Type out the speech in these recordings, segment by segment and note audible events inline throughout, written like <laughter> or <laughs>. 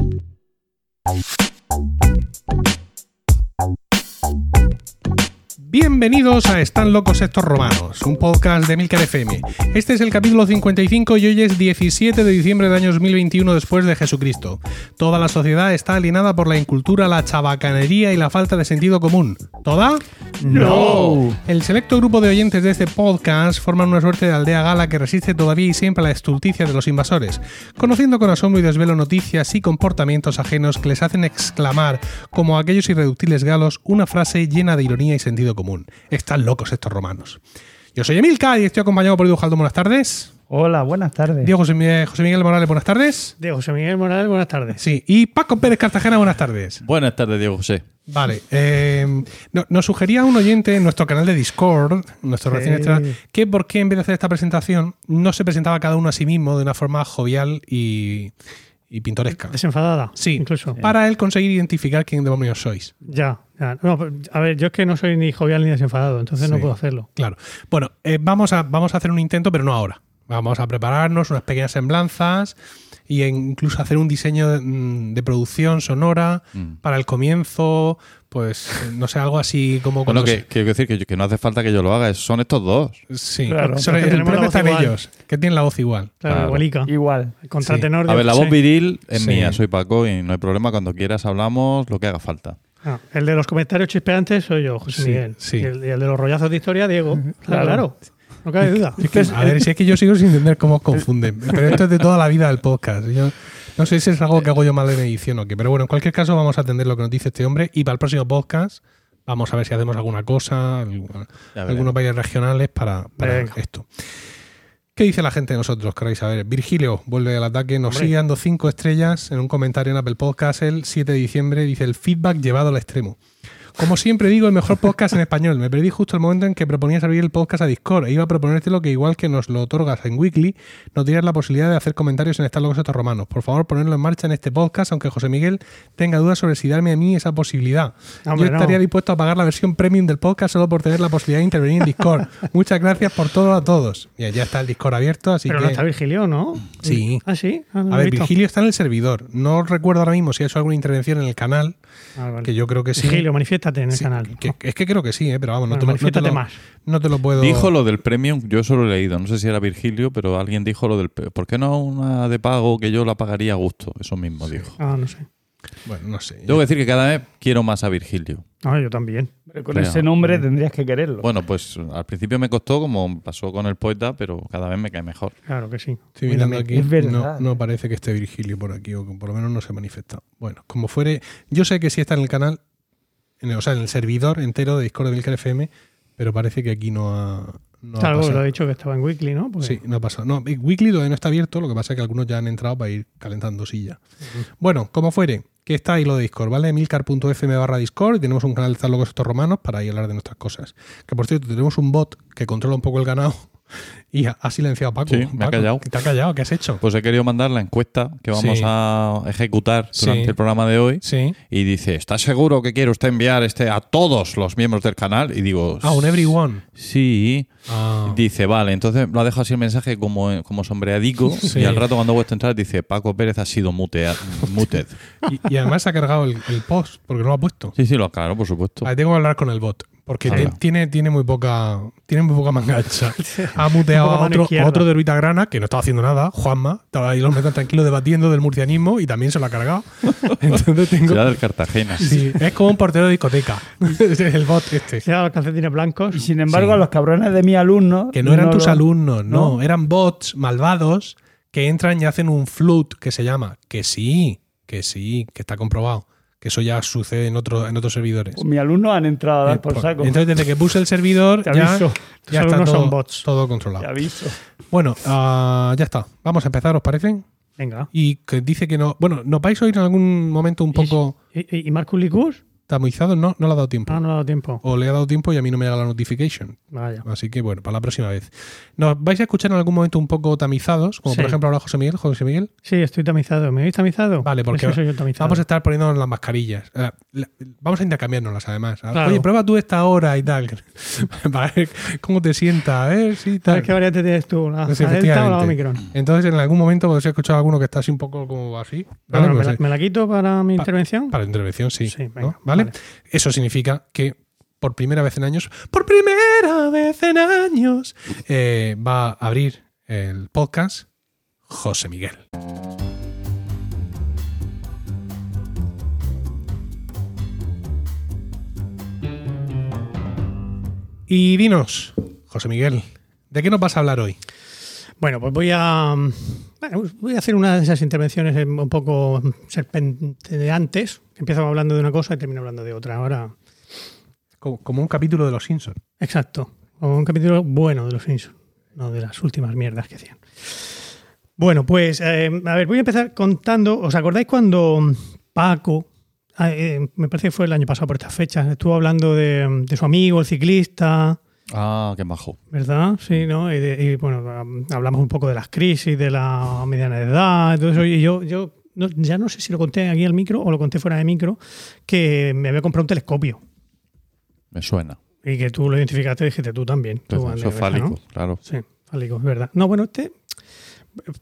you Bienvenidos a Están locos estos romanos, un podcast de Milcar FM. Este es el capítulo 55 y hoy es 17 de diciembre del año 2021 después de Jesucristo. Toda la sociedad está alienada por la incultura, la chabacanería y la falta de sentido común. ¿Toda? No. El selecto grupo de oyentes de este podcast forman una suerte de aldea gala que resiste todavía y siempre a la estulticia de los invasores, conociendo con asombro y desvelo noticias y comportamientos ajenos que les hacen exclamar, como aquellos irreductibles galos, una frase llena de ironía y sentido común. Están locos estos romanos. Yo soy Emilca y estoy acompañado por Edu Jaldón. Buenas tardes. Hola, buenas tardes. Diego José Miguel, José Miguel Morales, buenas tardes. De José Miguel Morales, buenas tardes. Sí, y Paco Pérez Cartagena, buenas tardes. Buenas tardes, Diego José. Vale, eh, no- nos sugería un oyente en nuestro canal de Discord, nuestro Sí. recién estrenado, que por qué en vez de hacer esta presentación no se presentaba cada uno a sí mismo de una forma jovial y, y pintoresca. Desenfadada. Sí, Incluso. para él conseguir identificar quién demonios sois. Ya, ya. No, a ver, yo es que no soy ni jovial ni desenfadado, entonces no puedo hacerlo. Claro. Bueno, eh, vamos, a, vamos a hacer un intento, pero no ahora. Vamos a prepararnos unas pequeñas semblanzas e incluso hacer un diseño de, mm, de producción sonora Mm. para el comienzo, pues no sé, algo así como Bueno, que se- quiero decir que, yo- que no hace falta que yo lo haga, son estos dos. Sí, Claro, porque el problema voz está en igual. ellos, que tienen la voz igual. Claro, Claro. igualica. Igual. Contratenor de A ver, la voz sí. viril es Sí. mía, soy Paco y no hay problema. Cuando quieras hablamos lo que haga falta. Ah, el de los comentarios chispeantes soy yo, José Sí, Miguel. sí. Y, el, y el de los rollazos de historia, Diego. Claro, Claro. claro. No cabe duda. Es que, a ver, si es que yo sigo sin entender cómo os confunden. Pero esto es de toda la vida del podcast. Yo no sé si es algo que hago yo mal en edición o qué. Pero bueno, en cualquier caso, vamos a atender lo que nos dice este hombre. Y para el próximo podcast, vamos a ver si hacemos alguna cosa, alguna- algunos bailes regionales para, para esto. ¿Qué dice la gente de nosotros? Queréis saber. Virgilio vuelve al ataque, nos Hombre. sigue dando cinco estrellas en un comentario en Apple Podcast el 7 de diciembre. Dice el feedback llevado al extremo. Como siempre digo, el mejor podcast en español. Me perdí justo el momento en que proponías abrir el podcast a Discord. E iba a proponerte lo que, igual que nos lo otorgas en Weekly, nos dieras la posibilidad de hacer comentarios en Estar Locos Estos Romanos. Por favor, ponerlo en marcha en este podcast, aunque José Miguel tenga dudas sobre si darme a mí esa posibilidad. Hombre, Yo no. estaría dispuesto a pagar la versión premium del podcast solo por tener la posibilidad de intervenir en Discord. <laughs> Muchas gracias por todo a todos. Bien, ya está el Discord abierto, así Pero que... no está Virgilio, ¿no? Sí. Ah, sí. Ah, no a ver, visto. Virgilio está en el servidor. No recuerdo ahora mismo si ha hecho alguna intervención en el canal, Ah, vale. que yo creo que sí. Virgilio, manifiéstate en el Sí, canal. que- es que creo que sí, ¿eh? pero vamos, no, te lo, no, te manifiéstate lo, más. no te lo puedo. Dijo lo del premium, yo solo he leído, no sé si era Virgilio, pero alguien dijo lo del... ¿Por qué no una de pago que yo la pagaría a gusto? Eso mismo dijo. Ah, no sé. Bueno, no sé. Tengo que decir que cada vez quiero más a Virgilio. Ah, yo también. Pero con ese nombre tendrías que quererlo. Bueno, pues al principio me costó, como pasó con el poeta, pero cada vez me cae mejor. Claro que sí. Estoy mirando Mírame. aquí. Es verdad. No, no parece que esté Virgilio por aquí, o que por lo menos no se ha manifestado. Bueno, como fuere, yo sé que sí está en el canal, en el- o sea, en el servidor entero de Discord de Milcar FM, pero parece que aquí no ha. No ha Claro, lo he dicho que estaba en Weekly, ¿no? Pues- Sí, no ha pasado. No, Weekly todavía no está abierto, lo que pasa es que algunos ya han entrado para ir calentando silla. Bueno, como fuere, que está ahí lo de Discord, ¿vale? Milcar.fm barra Discord y tenemos un canal de Locos Estos Romanos para ahí hablar de nuestras cosas. Que por cierto, tenemos un bot que controla un poco el ganado y ha, ha silenciado a Paco. Sí, me ha callado. ¿Te ha callado? ¿Qué has hecho? Pues he querido mandar la encuesta que vamos Sí. a ejecutar durante Sí. el programa de hoy. Sí. Y dice, ¿está seguro que quiere usted enviar este a todos los miembros del canal? Y digo, Ah, un everyone. sí. Ah. Dice, vale, entonces lo ha dejado así el mensaje como, como sombreadico <laughs> Sí. y al rato cuando vuelto a entrar dice, Paco Pérez ha sido mutea- muted. <laughs> Y, y además se ha cargado el, el post porque no lo ha puesto. Sí, sí, lo claro, por supuesto. Vale, tengo que hablar con el bot. Porque te- tiene, tiene muy poca tiene muy poca mangancha. <laughs> Ha muteado a otro, a otro de Orbita Grana que no estaba haciendo nada, Juanma. Estaba ahí los metas tranquilo debatiendo del murcianismo y también se lo ha cargado. <laughs> Entonces tengo. Del Cartagena. Sí, es como un portero de discoteca. <laughs> Es el bot este. Los calcetines blancos. y sin embargo, Sí. a los cabrones de mis alumnos. Que no eran tus lo- alumnos, no, ¿no? Eran bots malvados que entran y hacen un flood que se llama. Que sí, que sí, que está comprobado. Que eso ya sucede en, otro, en otros servidores. Pues mis alumnos han entrado a dar Eh, por por- saco. Entonces, desde que puse el servidor, Te ya, aviso. ya está todo, son bots. todo controlado. Te aviso. Bueno, ah, ya está. Vamos a empezar, ¿os parece? Venga. Y que dice que no. Bueno, ¿nos vais a oír en algún momento un poco. ¿Y, y, y Marcus Licus? Tamizado no, no le ha dado tiempo. Ah, no ha dado tiempo. O le ha dado tiempo y a mí no me llega la notification. Vaya. Así que bueno, para la próxima vez. Nos vais a escuchar en algún momento un poco tamizados, como por ejemplo ahora José Miguel. José Miguel. Sí, estoy tamizado. ¿Me habéis tamizado? Vale, porque soy yo tamizado. Vamos a estar poniéndonos las mascarillas. Eh, Vamos a intercambiarnoslas además. Claro. Oye, prueba tú esta hora y tal. <laughs> Para ver cómo te sienta, a ver si tal. qué variante tienes tú, la Pues Delta o la. Omicron. Entonces, en algún momento podéis escuchar a alguno que está así un poco como así. ¿vale? Bueno, Pues, ¿me, la, me la quito para mi Pa- intervención? Para la intervención, sí. Sí, ¿no? venga, ¿Vale? vale. Eso significa que por primera vez en años, por primera vez en años, eh, va a abrir el podcast José Miguel. Y dinos, José Miguel, ¿de qué nos vas a hablar hoy? Bueno, pues voy a, bueno, voy a hacer una de esas intervenciones un poco serpenteantes, empiezo hablando de una cosa y termino hablando de otra. Ahora, Como, como un capítulo de Los Simpsons. exacto, o un capítulo bueno de los Simpsons, no de las últimas mierdas que hacían. Bueno, pues, eh, a ver, voy a empezar contando. ¿Os acordáis cuando Paco, ah, eh, me parece que fue el año pasado por estas fechas, estuvo hablando de, de su amigo, el ciclista, Ah, qué majo. ¿Verdad? Sí, ¿no? Y, de- y, bueno, hablamos un poco de las crisis, de la mediana edad, y todo eso. Y yo, yo no- ya no sé si lo conté aquí al micro o lo conté fuera de micro, que me había comprado un telescopio. Me suena. Y que tú lo identificaste, dijiste tú también. Tú, Eso Andrés, es fálico, ¿no? claro. Sí, fálico, es verdad. No, bueno, este.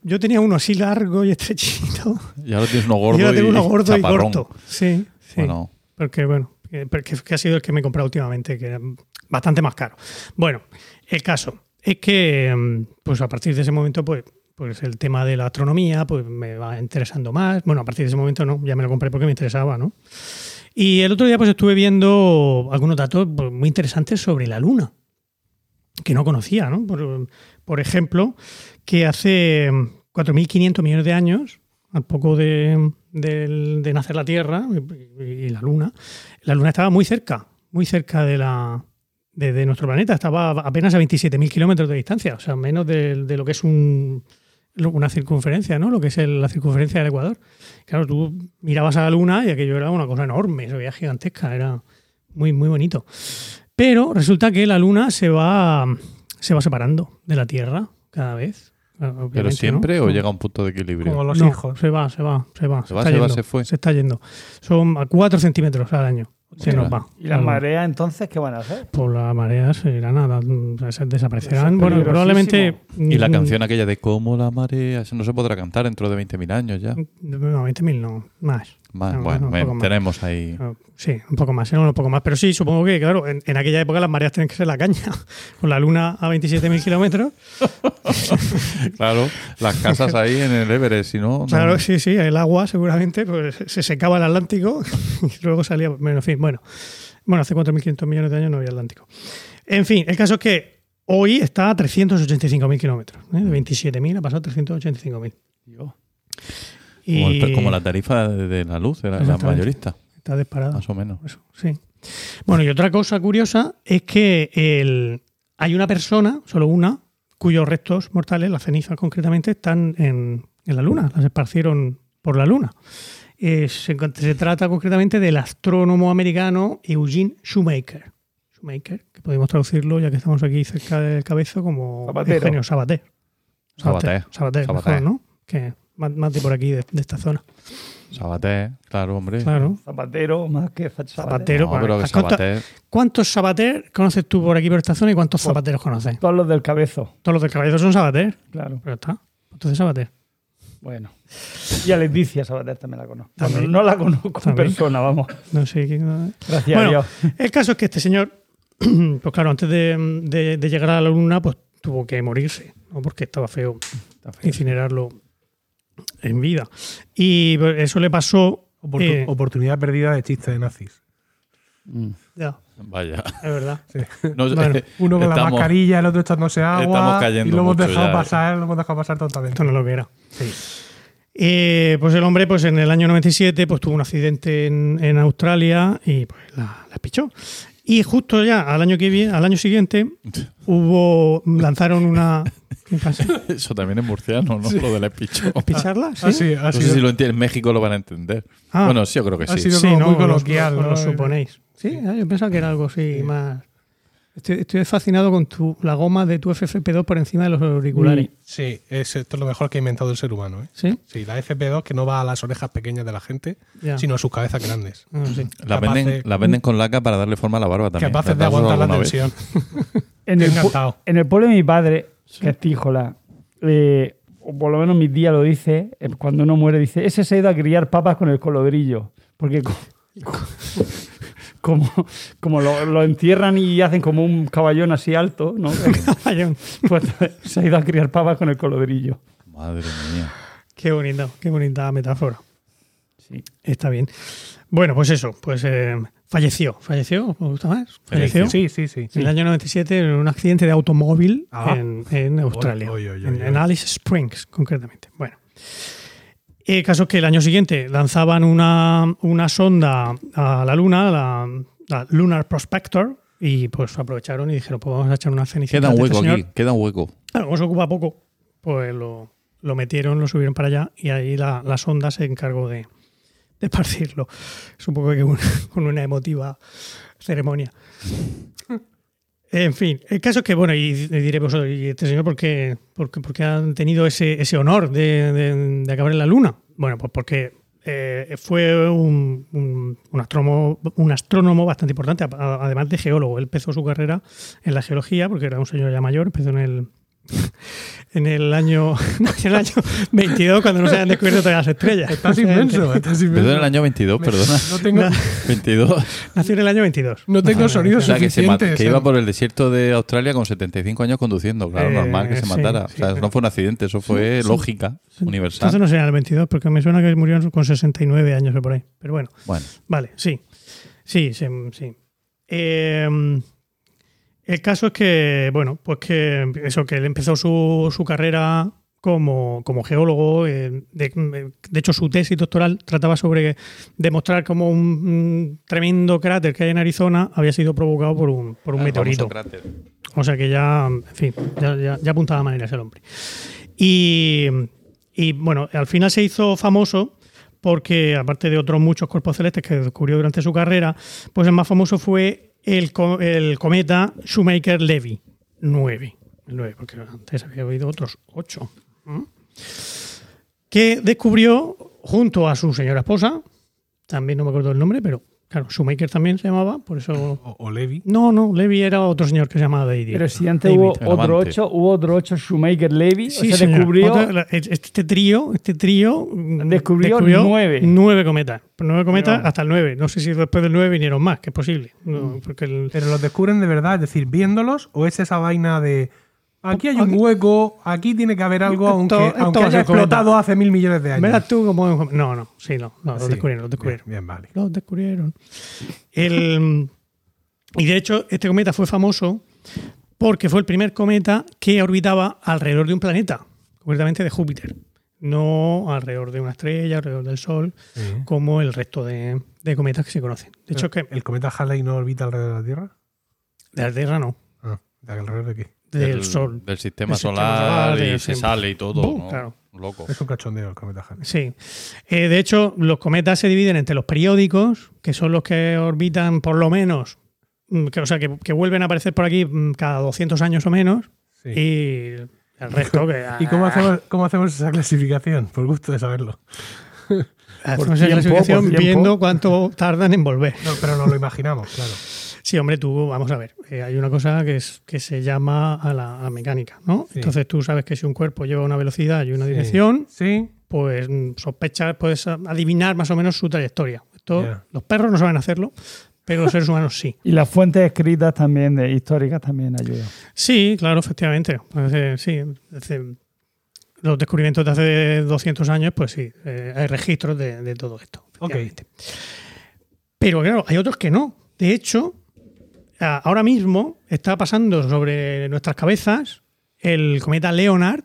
Yo tenía uno así largo y estrechito. <laughs> Y ahora tienes uno gordo y ahora tengo y uno gordo y corto. Sí, sí. Bueno, Porque, bueno, que, porque- que ha sido el que me he comprado últimamente, que era bastante más caro. Bueno, el caso es que, mm, pues a partir de ese momento, pues, pues el tema de la astronomía, pues me va interesando más. Bueno, a partir de ese momento no, ya me lo compré porque me interesaba, ¿no? Y el otro día, pues estuve viendo algunos datos pues, muy interesantes sobre la Luna, que no conocía, ¿no? Por, por ejemplo, que hace 4.500 millones de años, al poco de, del- de nacer la Tierra y, y la Luna, la Luna estaba muy cerca, muy cerca de, la, de, de nuestro planeta. Estaba apenas a 27.000 kilómetros de distancia, o sea, menos de, de lo que es un, una circunferencia, ¿no? Lo que es el- la circunferencia del Ecuador. Claro, tú mirabas a la Luna y aquello era una cosa enorme, se veía gigantesca, era muy, muy bonito. Pero resulta que la Luna se va, se va separando de la Tierra cada vez. ¿Pero siempre ¿no? o llega a un punto de equilibrio? Como los No, hijos. Se va, se va, se va. Se va, está se va, se fue. Se está yendo. Son a 4 centímetros al año. Se nos va. ¿Y las mareas entonces qué van a hacer? Por la marea se irá nada, mm, se desaparecerán. Bueno, probablemente. Y la mm, canción aquella de Como la marea, eso no se podrá cantar dentro de 20.000 años ya. No, 20.000 no, más. No, bueno, tenemos ahí. Ah, Sí, un poco más, un poco más. Pero sí, supongo que, claro, en, en aquella época las mareas tienen que ser la caña. <laughs> Con la luna a 27.000 kilómetros. <laughs> Claro, las casas ahí en el Everest, si no. no- Claro, sí, sí, el agua seguramente pues, se secaba el Atlántico <laughs> y luego salía. Bueno, en fin, bueno. Bueno, hace 4.500 millones de años no había Atlántico. En fin, el caso es que hoy está a 385.000 kilómetros. ¿eh? De 27.000 ha pasado a 385.000. Como, Y la tarifa de, la luz, la, Exactamente. mayorista, está disparado. más o menos. Eso, sí. Bueno, y otra cosa curiosa es que el- hay una persona, solo una, cuyos restos mortales, las cenizas concretamente, están en, en la Luna, las esparcieron por la Luna. Eh, se, se trata concretamente del astrónomo americano Eugene Shoemaker. Shoemaker, que podemos traducirlo, ya que estamos aquí cerca del cabezo, como Zapatero. Eugenio Sabater. Sabater. Sabater, Sabater. mejor, ¿no? Que más, más de por aquí, de, de esta zona. Sabater, claro, hombre. Claro. Zapatero más que Zapatero. Zapatero. No, pero que ¿Has contado- Sabater, ¿Cuántos Sabater conoces tú por aquí, por esta zona, y cuántos Pues- Zapateros conoces? Todos los del cabezo, Todos los del caballero son Sabater, claro. pero está. Entonces Sabater. Bueno. Y a Leticia Sabater también la conozco. También. Bueno, no la conozco en persona, vamos. No sé quién. Gracias Bueno, a Dios. El caso es que este señor, <clears throat> pues claro, antes de, de- de llegar a la luna, pues tuvo que morirse, ¿no? porque estaba feo incinerarlo en vida. Y eso le pasó. Oportu- eh, Oportunidad perdida de chiste de nazis. ya, vaya. es verdad. <laughs> No Bueno, Uno con la estamos- mascarilla, el otro echándose agua. estamos cayendo y lo hemos mucho dejado ya, eh. pasar, lo hemos dejado pasar totalmente. Esto no es lo que era. Sí. Eh, pues el hombre, pues en el año 97, pues tuvo un accidente en, en Australia y pues la, la pichó. Y justo ya al año que viene, al año siguiente, <laughs> hubo lanzaron una ¿qué pasa? <laughs> Eso también es murciano, ¿no? Lo del espicho. <laughs> ¿Picharla? ¿Sí? Así, No así. sé si lo entienden. En México lo van a entender. Ah. Bueno, sí, yo creo que Ha sí. sido- Sí, como no, muy lo- coloquial, lo ¿no? suponéis. Sí, ah, yo pensaba que era algo así más. Estoy, estoy fascinado con tu, la goma de tu FFP2 por encima de los auriculares. Sí, es, esto es lo mejor que ha inventado el ser humano. ¿eh? ¿Sí? Sí, la FP2 que no va a las orejas pequeñas de la gente, Ya. sino a sus cabezas grandes. Ah, sí. La venden, de- la venden con laca para darle forma a la barba también. Capaces de ¿Te has dado aguantar la tensión. <laughs> En el, en pueblo de mi padre, que es Tíjola, eh, o por lo menos mi tía lo dice, eh, cuando uno muere, dice, ese se ha ido a criar papas con el colodrillo. Porque <laughs> como, como lo, lo entierran y hacen como un caballón así alto, ¿no? <laughs> Caballón. pues se ha ido a criar papas con el colodrillo. Madre mía. Qué bonita, qué bonita metáfora. Sí. Está bien. Bueno, pues eso, pues eh, falleció. ¿Falleció? ¿Me gusta más? Falleció. Sí, sí, sí. En el año 97 en un accidente de automóvil Ah. en, en Australia. Oy, oy, oy, en, oy. en Alice Springs, concretamente. Bueno. El caso es que el año siguiente lanzaban una, una sonda a la Luna, la, la Lunar Prospector, y pues aprovecharon y dijeron, pues vamos a echar una cenicienta. Queda un este hueco señor. aquí, queda un hueco. Claro, como se ocupa poco, pues lo, lo metieron, lo subieron para allá y ahí la, la sonda se encargó de, de esparcirlo. Es un poco que un- <laughs> con una emotiva ceremonia. En fin, el caso es que, bueno, y, diré vosotros, ¿y este señor por qué, por qué- por qué han tenido ese, ese honor de, de- acabar en la Luna? Bueno, pues porque eh, fue un, un- astrónomo, un astrónomo bastante importante, además de geólogo. Él empezó su carrera en la geología, porque era un señor ya mayor, empezó en el, <laughs> en el año, <laughs> en el año 22, cuando no se habían descubierto todas las estrellas. Estás <laughs> inmenso, estás inmenso. Perdón, el año 22, Me- perdona. No tengo, 22. Nació en el año 22. no tengo sonidos O sea, que, se que iba por el desierto de Australia con 75 años conduciendo. Claro, Eh, normal que se sí, matara. sí, o sea, no fue un accidente, eso fue Sí, lógica universal. Entonces no sería el 22, porque me suena que murió con 69 años o por ahí. Pero bueno, Bueno, vale, sí. Sí, sí. sí. Eh, el caso es que, bueno, pues que eso, que él empezó su, su carrera como, como geólogo. eh, de, de hecho, su tesis doctoral trataba sobre demostrar cómo un, un tremendo cráter que hay en Arizona había sido provocado por un, por un meteorito. O sea que ya, en fin, ya, ya, ya apuntaba maneras el hombre. Y, y, bueno, al final se hizo famoso porque, aparte de otros muchos cuerpos celestes que descubrió durante su carrera, pues el más famoso fue el, co- el cometa Shoemaker-Levy 9. El 9, porque antes había habido otros 8. Que descubrió junto a su señora esposa, también no me acuerdo el nombre, pero claro, Shoemaker también se llamaba, por eso O, o Levi. no, no, Levy era otro señor que se llamaba David. Pero si antes David. hubo otro amante. ocho, hubo otro ocho Shoemaker Levy, Sí, o sea, descubrió la- este trío, este trío mm, Descubrió nueve. nueve cometas. Nueve cometas No. hasta el nueve. No sé si después del nueve vinieron más, que es posible. No, porque el- Pero los descubren de verdad, es decir, viéndolos, o es esa vaina de. Aquí hay un hueco, aquí tiene que haber algo, Esto- aunque, esto aunque va a haya explotado hace mil millones de años. Verás tú cómo. No, no, sí, no. no Sí. descubrieron, los descubrieron. Bien, bien, vale. Los descubrieron. El, y de hecho, este cometa fue famoso porque fue el primer cometa que orbitaba alrededor de un planeta, concretamente de Júpiter. No alrededor de una estrella, alrededor del Sol, Sí. como el resto de, de cometas que se conocen. De hecho, que ¿El cometa Halley no orbita alrededor de la Tierra? de la Tierra no, Ah, ¿de alrededor de qué? Del del, Sol. Del sistema Del sistema solar y se sale y todo. Boom, ¿no? claro. Loco. Es un cachondeo el cometa Halley. Sí. Eh, de hecho, los cometas se dividen entre los periódicos, que son los que orbitan por lo menos, mm, que, o sea, que, que vuelven a aparecer por aquí mm, cada 200 años o menos, Sí. y el resto que... <laughs> ¿Y cómo hacemos, cómo hacemos esa clasificación? Por gusto de saberlo. Hacemos esa clasificación viendo cuánto tardan en volver. No, pero no lo imaginamos, claro. Sí, hombre, tú, vamos a ver, eh, hay una cosa que, es, que se llama a la, a la mecánica, ¿no? Sí. Entonces tú sabes que si un cuerpo lleva una velocidad y una dirección, Sí. pues mm, sospechas, puedes adivinar más o menos su trayectoria. Esto. Los perros no saben hacerlo, pero los seres humanos sí. <laughs> Y las fuentes escritas también, de históricas, también ayudan. Sí, claro, efectivamente. Pues, eh, sí, los descubrimientos de hace 200 años, pues sí, eh, hay registros de, de todo esto. Ok. Pero claro, hay otros que no. De hecho, ahora mismo está pasando sobre nuestras cabezas el cometa Leonard.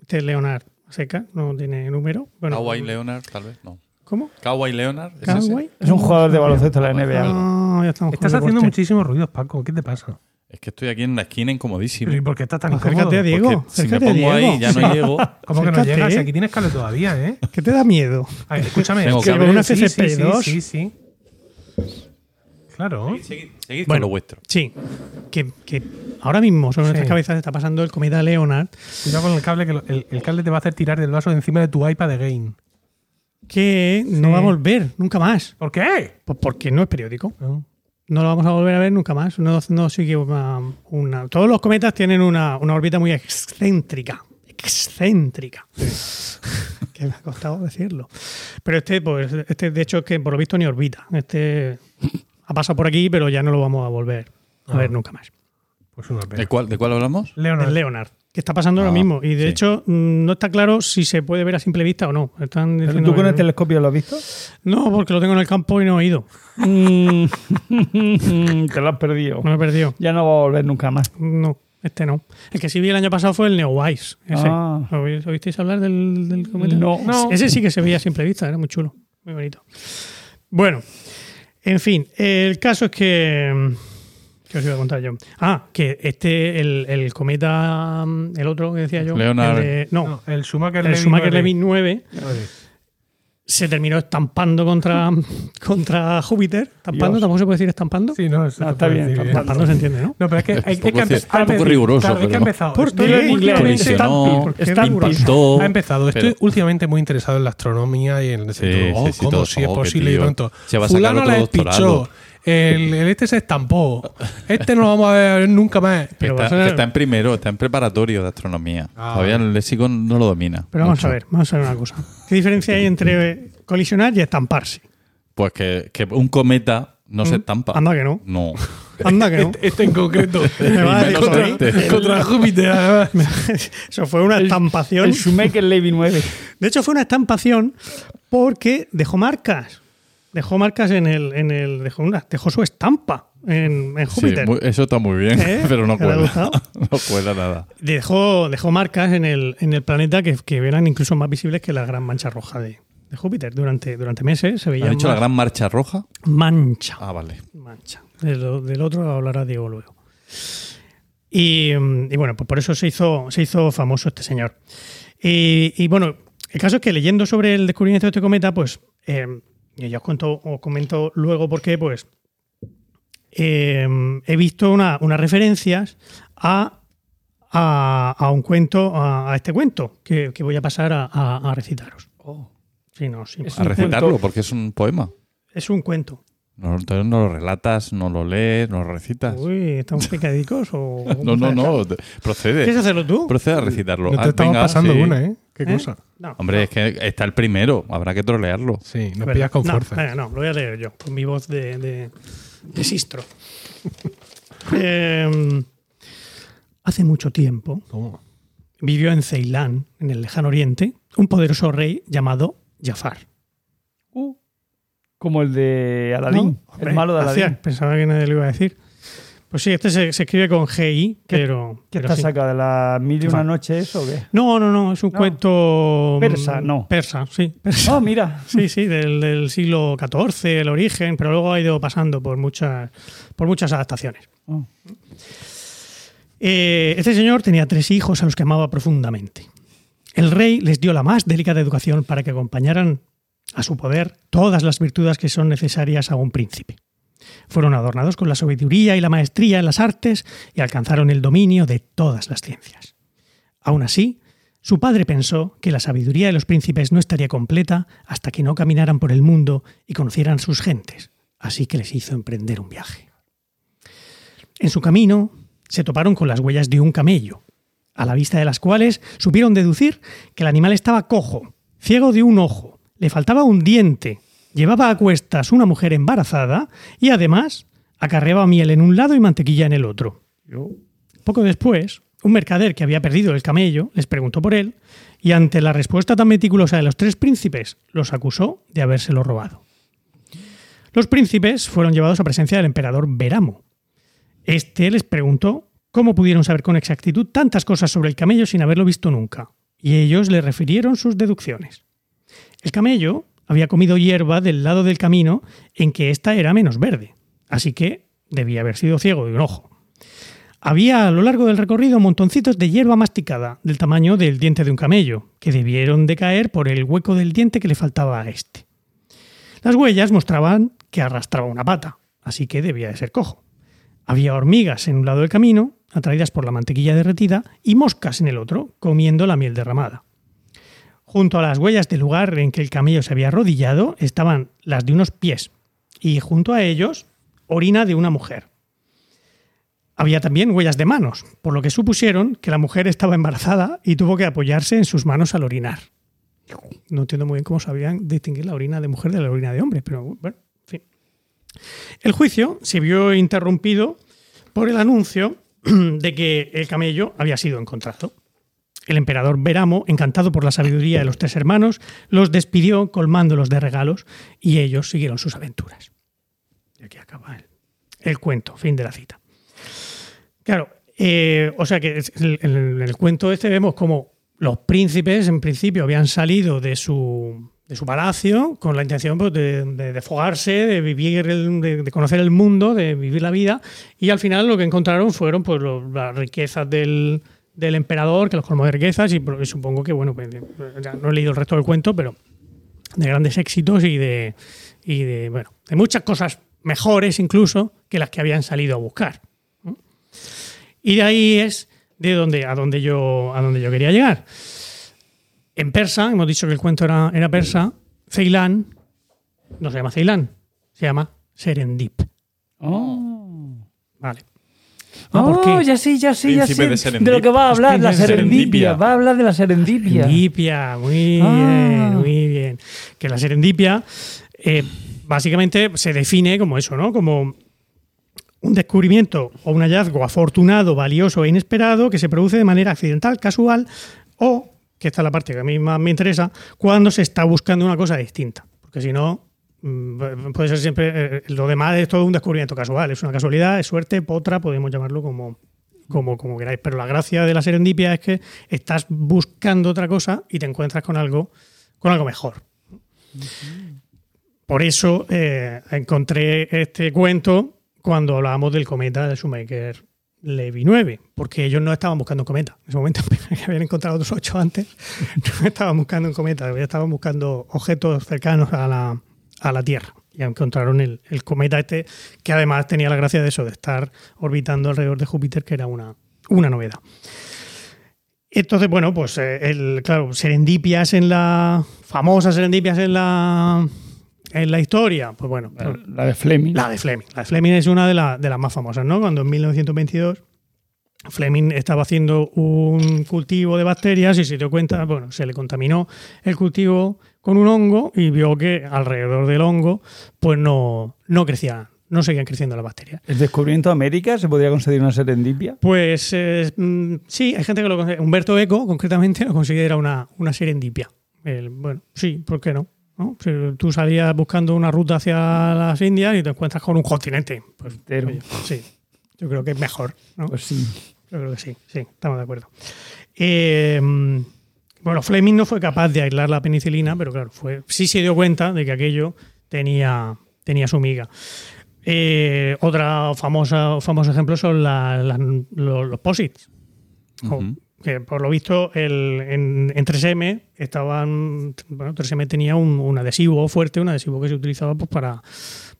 Este es Leonard seca, no tiene número. Bueno, Hawaii Leonard, tal vez, no. ¿Cómo? Kawhi Leonard. ¿es ese? ¿Kawhi? Es un jugador de baloncesto de la NBA. Ah, ya estamos con Estás haciendo deporte. muchísimos ruidos, Paco. ¿Qué te pasa? Es que estoy aquí en la esquina incomodísimo. ¿Pero ¿Y por qué estás tan Acércate incómodo? a Diego. Si me pongo Diego. ahí ya no llego. <laughs> ¿Cómo que no llegas? Aquí tienes cable todavía, ¿eh? ¿Qué te da miedo? A ver, escúchame. Tengo que cable. Una sí, sí, FCP2. Sí, sí, sí. Claro. Seguid, seguid Bueno. con lo vuestro. Sí, que, que ahora mismo sobre Sí. nuestras cabezas está pasando el cometa Leonard, Cuidado con el cable, que lo- el, el cable te va a hacer tirar del vaso de encima de tu iPad de game. que no va a volver nunca más. ¿Por qué? Pues porque no es periódico. No. No lo vamos a volver a ver nunca más. No, no sigue una, una- Todos los cometas tienen una, una órbita muy excéntrica. Excéntrica. <laughs> que me ha costado decirlo. Pero este, pues, este, de hecho, es que por lo visto ni orbita. Este ha pasado por aquí, pero ya no lo vamos a volver a Ah. ver nunca más. Pues una pena. ¿De cuál, ¿De cuál hablamos? Leonard. El Leonard. Que está pasando Ah, lo mismo. Y de sí. hecho, mm, no está claro si se puede ver a simple vista o no. Están ¿Pero diciendo ¿Tú con que- el telescopio lo has visto? No, porque lo tengo en el campo y no he ido. Mm, <laughs> Te lo has perdido. No me he perdido. Ya no va a volver nunca más. No, este no. El que sí vi el año pasado fue el Neowise. Ese. Ah. ¿Oí- ¿Oísteis hablar del, del cometa? No. No. Ese sí que se veía a simple vista, era muy chulo. Muy bonito. Bueno, en fin, el caso es que. ¿Qué os iba a contar yo? Ah, que este, el, el cometa, mm, el otro que decía yo. Leonard. el de- no, No, el Schumacher el Levy Schumacher 9. Levy 9 Nueve. Se terminó estampando contra, <laughs> contra Júpiter. ¿Estampando? Dios. ¿Tampoco se puede decir estampando? Sí, no, eso No, se está bien. Estampando se entiende, ¿no? No, pero es que hay, hay que poco empe- cier- un poco riguroso, Claro, es que empezado. ¿Por Estoy qué? últimamente- Colisionó, ¿Por qué Estoy- impactó. Ha empezado. Estoy pero- últimamente muy interesado en la astronomía y en el Sí, oh, sí, sí, ¿cómo si es posible y pronto. Se va a sacar Fulano otro la doctorado. despichó. El, el este se estampó. Este no lo vamos a ver nunca más. Pero está, en primero, está en preparatorio de astronomía. Ah. Todavía el léxico no lo domina. Pero vamos mucho. a ver, vamos a ver una cosa. ¿Qué diferencia hay entre colisionar y estamparse? Pues que, que un cometa no se estampa. Mm. Anda que no. No. <laughs> Anda que no. Este, este en concreto. <laughs> Me va a decir- este. <laughs> Contra Júpiter, además. Eso fue una estampación. El Schumacher Levy 9. De hecho, fue una estampación porque dejó marcas. Dejó marcas en el. En el dejó, una, dejó su estampa en, Júpiter. eso está muy bien, ¿Eh? <laughs> pero no ¿Te ha cuela. <laughs> no cuela nada. Dejó, dejó marcas en el, en el planeta que, que eran incluso más visibles que la gran mancha roja de, de Júpiter. Durante, durante meses se veía ¿Han hecho la gran marcha roja? mancha. Ah, vale. mancha. Del otro hablará Diego luego. Y, y bueno, pues por eso se hizo, se hizo famoso este señor. Y, y bueno, el caso es que leyendo sobre el descubrimiento de este cometa, pues eh, y ya os cuento os comento luego por qué, pues eh, he visto una- unas referencias a, a, a un cuento, a, a este cuento que, que voy a pasar a, a- a recitaros. Sí, no, sí. Es A recitarlo, cuento. porque es un poema. Es un cuento. No, entonces no lo relatas, no lo lees, no lo recitas. Uy, ¿estamos <laughs> picadicos o...? no, no, no. Procede. ¿Quieres hacerlo tú? Procede a recitarlo. No te Ah, estamos venga, pasando sí. una, ¿eh? Qué ¿Eh? cosa. No, Hombre, no. es que está el primero. Habrá que trolearlo. Sí, nos pillas con No, fuerza. venga, no, lo voy a leer yo, con mi voz de, de, de sistro. <laughs> Eh, hace mucho tiempo ¿Cómo? vivió en Ceilán, en el lejano oriente, un poderoso rey llamado Jafar. Uh, como el de Aladín. El malo de hacía- Aladín. Pensaba que nadie lo iba a decir. Pues sí, este se, se escribe con GI, pero. ¿Qué pero está sí. sacado de la mil y una noche eso o qué? No, no, no, es un No. cuento. Persa, mm, no. Persa, sí. persa. Oh, mira. <laughs> Sí, sí, del, del siglo XIV, el origen, pero luego ha ido pasando por muchas, por muchas adaptaciones. Oh. Eh, este señor tenía tres hijos a los que amaba profundamente. El rey les dio la más delicada educación para que acompañaran a su poder todas las virtudes que son necesarias a un príncipe. Fueron adornados con la sabiduría y la maestría en las artes y alcanzaron el dominio de todas las ciencias. Aún así, su padre pensó que la sabiduría de los príncipes no estaría completa hasta que no caminaran por el mundo y conocieran sus gentes, así que les hizo emprender un viaje. En su camino se toparon con las huellas de un camello, a la vista de las cuales supieron deducir que el animal estaba cojo, ciego de un ojo, le faltaba un diente, llevaba a cuestas una mujer embarazada y además acarreaba miel en un lado y mantequilla en el otro. Poco después, un mercader que había perdido el camello les preguntó por él y ante la respuesta tan meticulosa de los tres príncipes los acusó de habérselo robado. Los príncipes fueron llevados a presencia del emperador Beramo. Este les preguntó cómo pudieron saber con exactitud tantas cosas sobre el camello sin haberlo visto nunca, y ellos le refirieron sus deducciones. El camello había comido hierba del lado del camino en que ésta era menos verde, así que debía haber sido ciego de un ojo. Había a lo largo del recorrido montoncitos de hierba masticada, del tamaño del diente de un camello, que debieron de caer por el hueco del diente que le faltaba a este. Las huellas mostraban que arrastraba una pata, así que debía de ser cojo. Había hormigas en un lado del camino, atraídas por la mantequilla derretida, y moscas en el otro, comiendo la miel derramada. Junto a las huellas del lugar en que el camello se había arrodillado estaban las de unos pies, y junto a ellos, orina de una mujer. Había también huellas de manos, por lo que supusieron que la mujer estaba embarazada y tuvo que apoyarse en sus manos al orinar. No entiendo muy bien cómo sabían distinguir la orina de mujer de la orina de hombre, pero bueno, en fin. El juicio se vio interrumpido por el anuncio <clears throat> de que el camello había sido encontrado. El emperador Beramo, encantado por la sabiduría de los tres hermanos, los despidió colmándolos de regalos y ellos siguieron sus aventuras. Y aquí acaba el, el cuento, fin de la cita. Claro, eh, o sea que en el, en el cuento este vemos como los príncipes en principio habían salido de su, de su palacio con la intención pues, de, de, de fogarse, de vivir, el- de, conocer el mundo, de vivir la vida, y al final lo que encontraron fueron pues, las riquezas del, del emperador, que los colmó de riquezas, y, supongo que, bueno, pues, ya no he leído el resto del cuento, pero de grandes éxitos y de, y de, bueno, de muchas cosas mejores incluso que las que habían salido a buscar. Y de ahí es de donde, a, donde yo, a donde yo quería llegar. En persa, hemos dicho que el cuento era, era persa, Ceilán no se llama Ceilán, se llama Serendip. Oh. Vale. Ah, ¿por Oh, ya sé, ya sé, ya sé. de lo que va a hablar, la serendipia. Serendipia. Va a hablar de la serendipia. Serendipia, muy Ah. bien, muy bien. Que la serendipia eh, básicamente se define como eso, ¿no? Como un descubrimiento o un hallazgo afortunado, valioso e inesperado que se produce de manera accidental, casual o, que esta es la parte que a mí más me interesa, cuando se está buscando una cosa distinta. Porque si no, puede ser siempre, eh, lo demás es todo un descubrimiento casual, es una casualidad, es suerte, potra, podemos llamarlo como, como, como queráis. Pero la gracia de la serendipia es que estás buscando otra cosa y te encuentras con algo, con algo mejor. Por eso eh, encontré este cuento cuando hablábamos del cometa de Shoemaker Levy 9, porque ellos no estaban buscando un cometa. En ese momento <laughs> habían encontrado otros ocho antes, <laughs> no estaban buscando un cometa, estaban buscando objetos cercanos a la, a la Tierra. Y encontraron el, el cometa este, que además tenía la gracia de eso, de estar orbitando alrededor de Júpiter, que era una, una novedad. Entonces, bueno, pues eh, el, claro, serendipias en la. famosas serendipias en la. en la historia. Pues bueno, pues, La de Fleming. la de Fleming. La de Fleming es una de, la- de las más famosas, ¿no? Cuando en 1922 Fleming estaba haciendo un cultivo de bacterias y se dio cuenta, bueno, se le contaminó el cultivo con un hongo y vio que alrededor del hongo, pues no, no crecían, no seguían creciendo las bacterias. ¿El descubrimiento de América se podría considerar una serendipia? Pues eh, mm, sí, hay gente que lo considera. Humberto Eco, concretamente, lo considera una, una serendipia. El- bueno, sí, ¿por qué no? ¿No? Si tú salías buscando una ruta hacia las Indias y te encuentras con un continente. Pues oye, sí, yo creo que es mejor. ¿no? Pues sí. Yo creo que sí, sí, estamos de acuerdo. Eh, bueno, Fleming no fue capaz de aislar la penicilina, pero claro, fue, sí se dio cuenta de que aquello tenía, tenía su miga. Eh, otra famosa, famoso ejemplo son la- los, los posits. Que por lo visto el, en, en 3M estaban bueno 3M tenía un, un adhesivo fuerte un adhesivo que se utilizaba pues para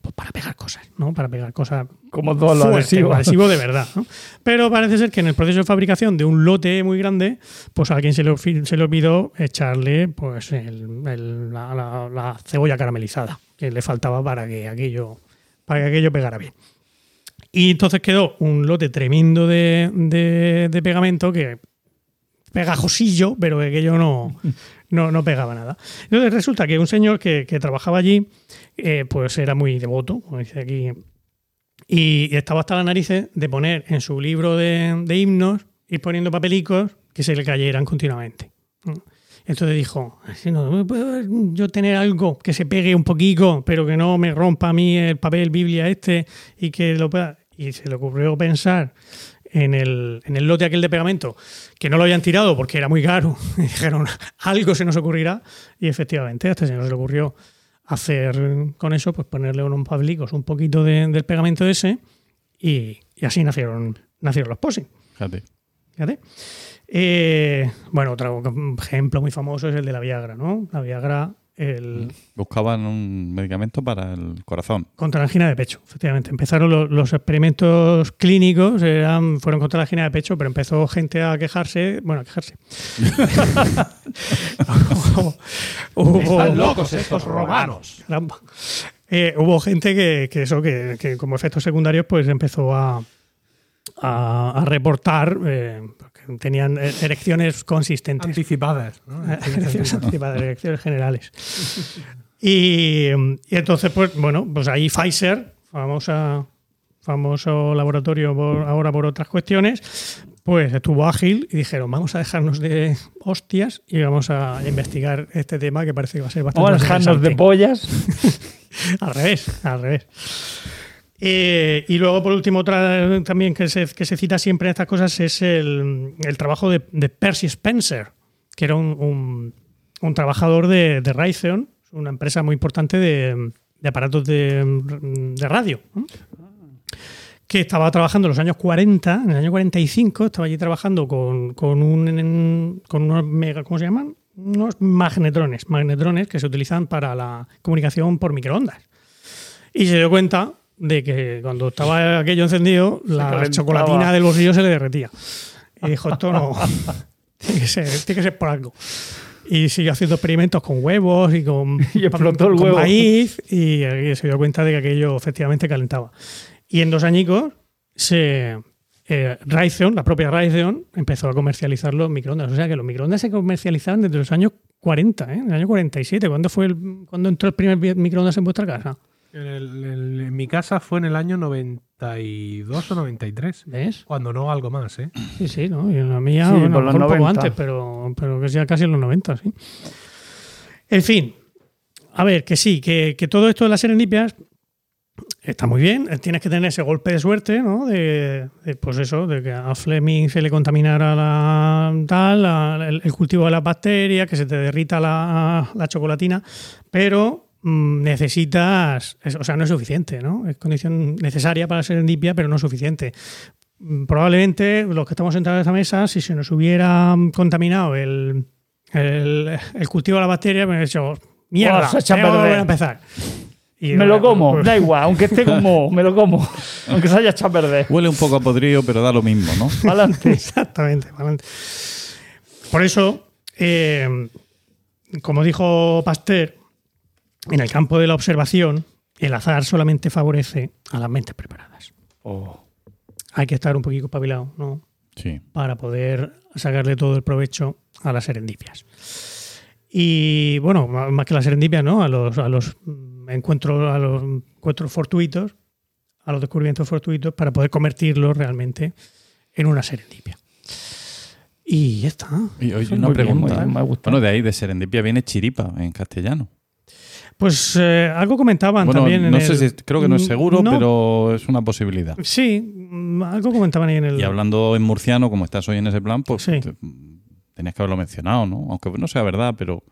pues para pegar cosas no para pegar cosas Como fuerte, adhesivos. un adhesivo de <laughs> verdad. ¿no? Pero parece ser que en el proceso de fabricación de un lote muy grande, pues a alguien se le, se le olvidó echarle pues el- el- la, la- la cebolla caramelizada que le faltaba para que aquello, para que aquello pegara bien. Y entonces quedó un lote tremendo de, de- de pegamento que pegajosillo, pero que aquello no, <laughs> no, no pegaba nada. Entonces resulta que un señor que, que trabajaba allí, eh, pues era muy devoto, como dice aquí y estaba hasta las narices de poner en su libro de, de himnos, ir poniendo papelicos que se le cayeran continuamente. Entonces dijo, "Así no, ¿puedo yo tener algo que se pegue un poquito, pero que no me rompa a mí el papel Biblia este y que lo pueda... Y se le ocurrió pensar en el, en el lote aquel de pegamento que no lo habían tirado porque era muy caro. <laughs> Y dijeron, algo se nos ocurrirá. Y efectivamente, a este señor se le ocurrió hacer con eso, pues ponerle unos pablicos un poquito de- del pegamento ese y, y así nacieron, nacieron los posing. Fíjate. Fíjate. Eh, bueno, otro ejemplo muy famoso es el de la Viagra, ¿no? La Viagra, el, Buscaban un medicamento para el corazón. contra la angina de pecho, efectivamente. Empezaron lo- los, experimentos clínicos, eran, fueron contra la angina de pecho, pero empezó gente a quejarse, bueno, a quejarse. <laughs> <laughs> Hubo- Están locos estos romanos. Caramba. Eh, hubo gente que, que eso, que, que como efectos secundarios, pues empezó a, a, a reportar eh, tenían eh, erecciones consistentes. Anticipadas. ¿no? elecciones <laughs> anticipadas, elecciones generales. Y, y entonces, pues bueno, pues ahí Pfizer, famosa, famoso laboratorio por- ahora por otras cuestiones, pues estuvo ágil y dijeron, vamos a dejarnos de hostias y vamos a investigar este tema que parece que va a ser bastante Vamos a dejarnos de interesante". pollas. <laughs> Al revés, al revés. Eh, y luego, por último, otra también que se, cita siempre en estas cosas es el, el trabajo de, Percy Spencer, que era un, un- trabajador de, de Raytheon, una empresa muy importante de, de aparatos de, radio. que estaba trabajando en los años 40, en el año 45, estaba allí trabajando con, con, un, con unos mega, ¿cómo se llaman? Unos magnetrones, magnetrones que se utilizan para la comunicación por microondas. Y se dio cuenta de que cuando estaba aquello encendido, la calentaba. chocolatina del bolsillo se le derretía. Y dijo, esto no, <laughs> tiene que ser, tiene que ser por algo. Y siguió haciendo experimentos con huevos y con, <laughs> Y explotó el con huevo. maíz y, eh, se dio cuenta de que aquello efectivamente calentaba. Y en dos añicos, se, eh, Raytheon, la propia Raytheon, empezó a comercializar los microondas. O sea que los microondas se comercializaban desde los años 40, ¿eh? en el año 47. ¿Cuándo, fue el, ¿Cuándo entró el primer microondas en vuestra casa? En, el- el- en mi casa fue en el año 92 o 93. ¿Ves? Cuando no algo más, ¿eh? Sí, sí, ¿no? Y en la mía, Sí, bueno, por los un poco 90. antes, pero, pero que sea casi en los 90, sí. En fin, a ver, que sí, que, que todo esto de las serendipias está muy bien. Tienes que tener ese golpe de suerte, ¿no? De, de, pues eso, de que a Fleming se le contaminara la, tal, la- el, el cultivo de las bacterias, que se te derrita la, la chocolatina, pero necesitas, es- o sea, no es suficiente, ¿no? Es condición necesaria para la serendipia, pero no suficiente. Mm, Probablemente los que estamos sentados en esta mesa, si se nos hubiera mm, contaminado el, el, el cultivo de la bacteria, me hubiera dicho, mierda, se echa a tengo que volver a perder". empezar. Y, Me lo como, pues- da igual, aunque esté como, <laughs> me lo como. Aunque se haya echado a perder. Huele un poco a podrido, pero da lo mismo, ¿no? <laughs> Adelante. Exactamente. adelante. Por eso, eh, como dijo Pasteur, en el campo de la observación, el azar solamente favorece a las mentes preparadas. Oh. Hay que estar un poquito espabilado, ¿no? Sí. Para poder sacarle todo el provecho a las serendipias. Y bueno, más que las serendipias, ¿no? A los, a los encuentros, a los encuentros fortuitos, a los descubrimientos fortuitos, para poder convertirlos realmente en una serendipia. Y ya está. Y oye, una pregunta. bien, me ha gustado. bueno, de ahí de serendipia viene chiripa en castellano. Pues eh, algo comentaban Bueno, también en no el- sé si, creo que no es seguro, No, pero es una posibilidad. Sí, mm, algo comentaban ahí en el... Y hablando en murciano, como estás hoy en ese plan, pues Sí. te- tenías que haberlo mencionado, ¿no? Aunque no sea verdad, pero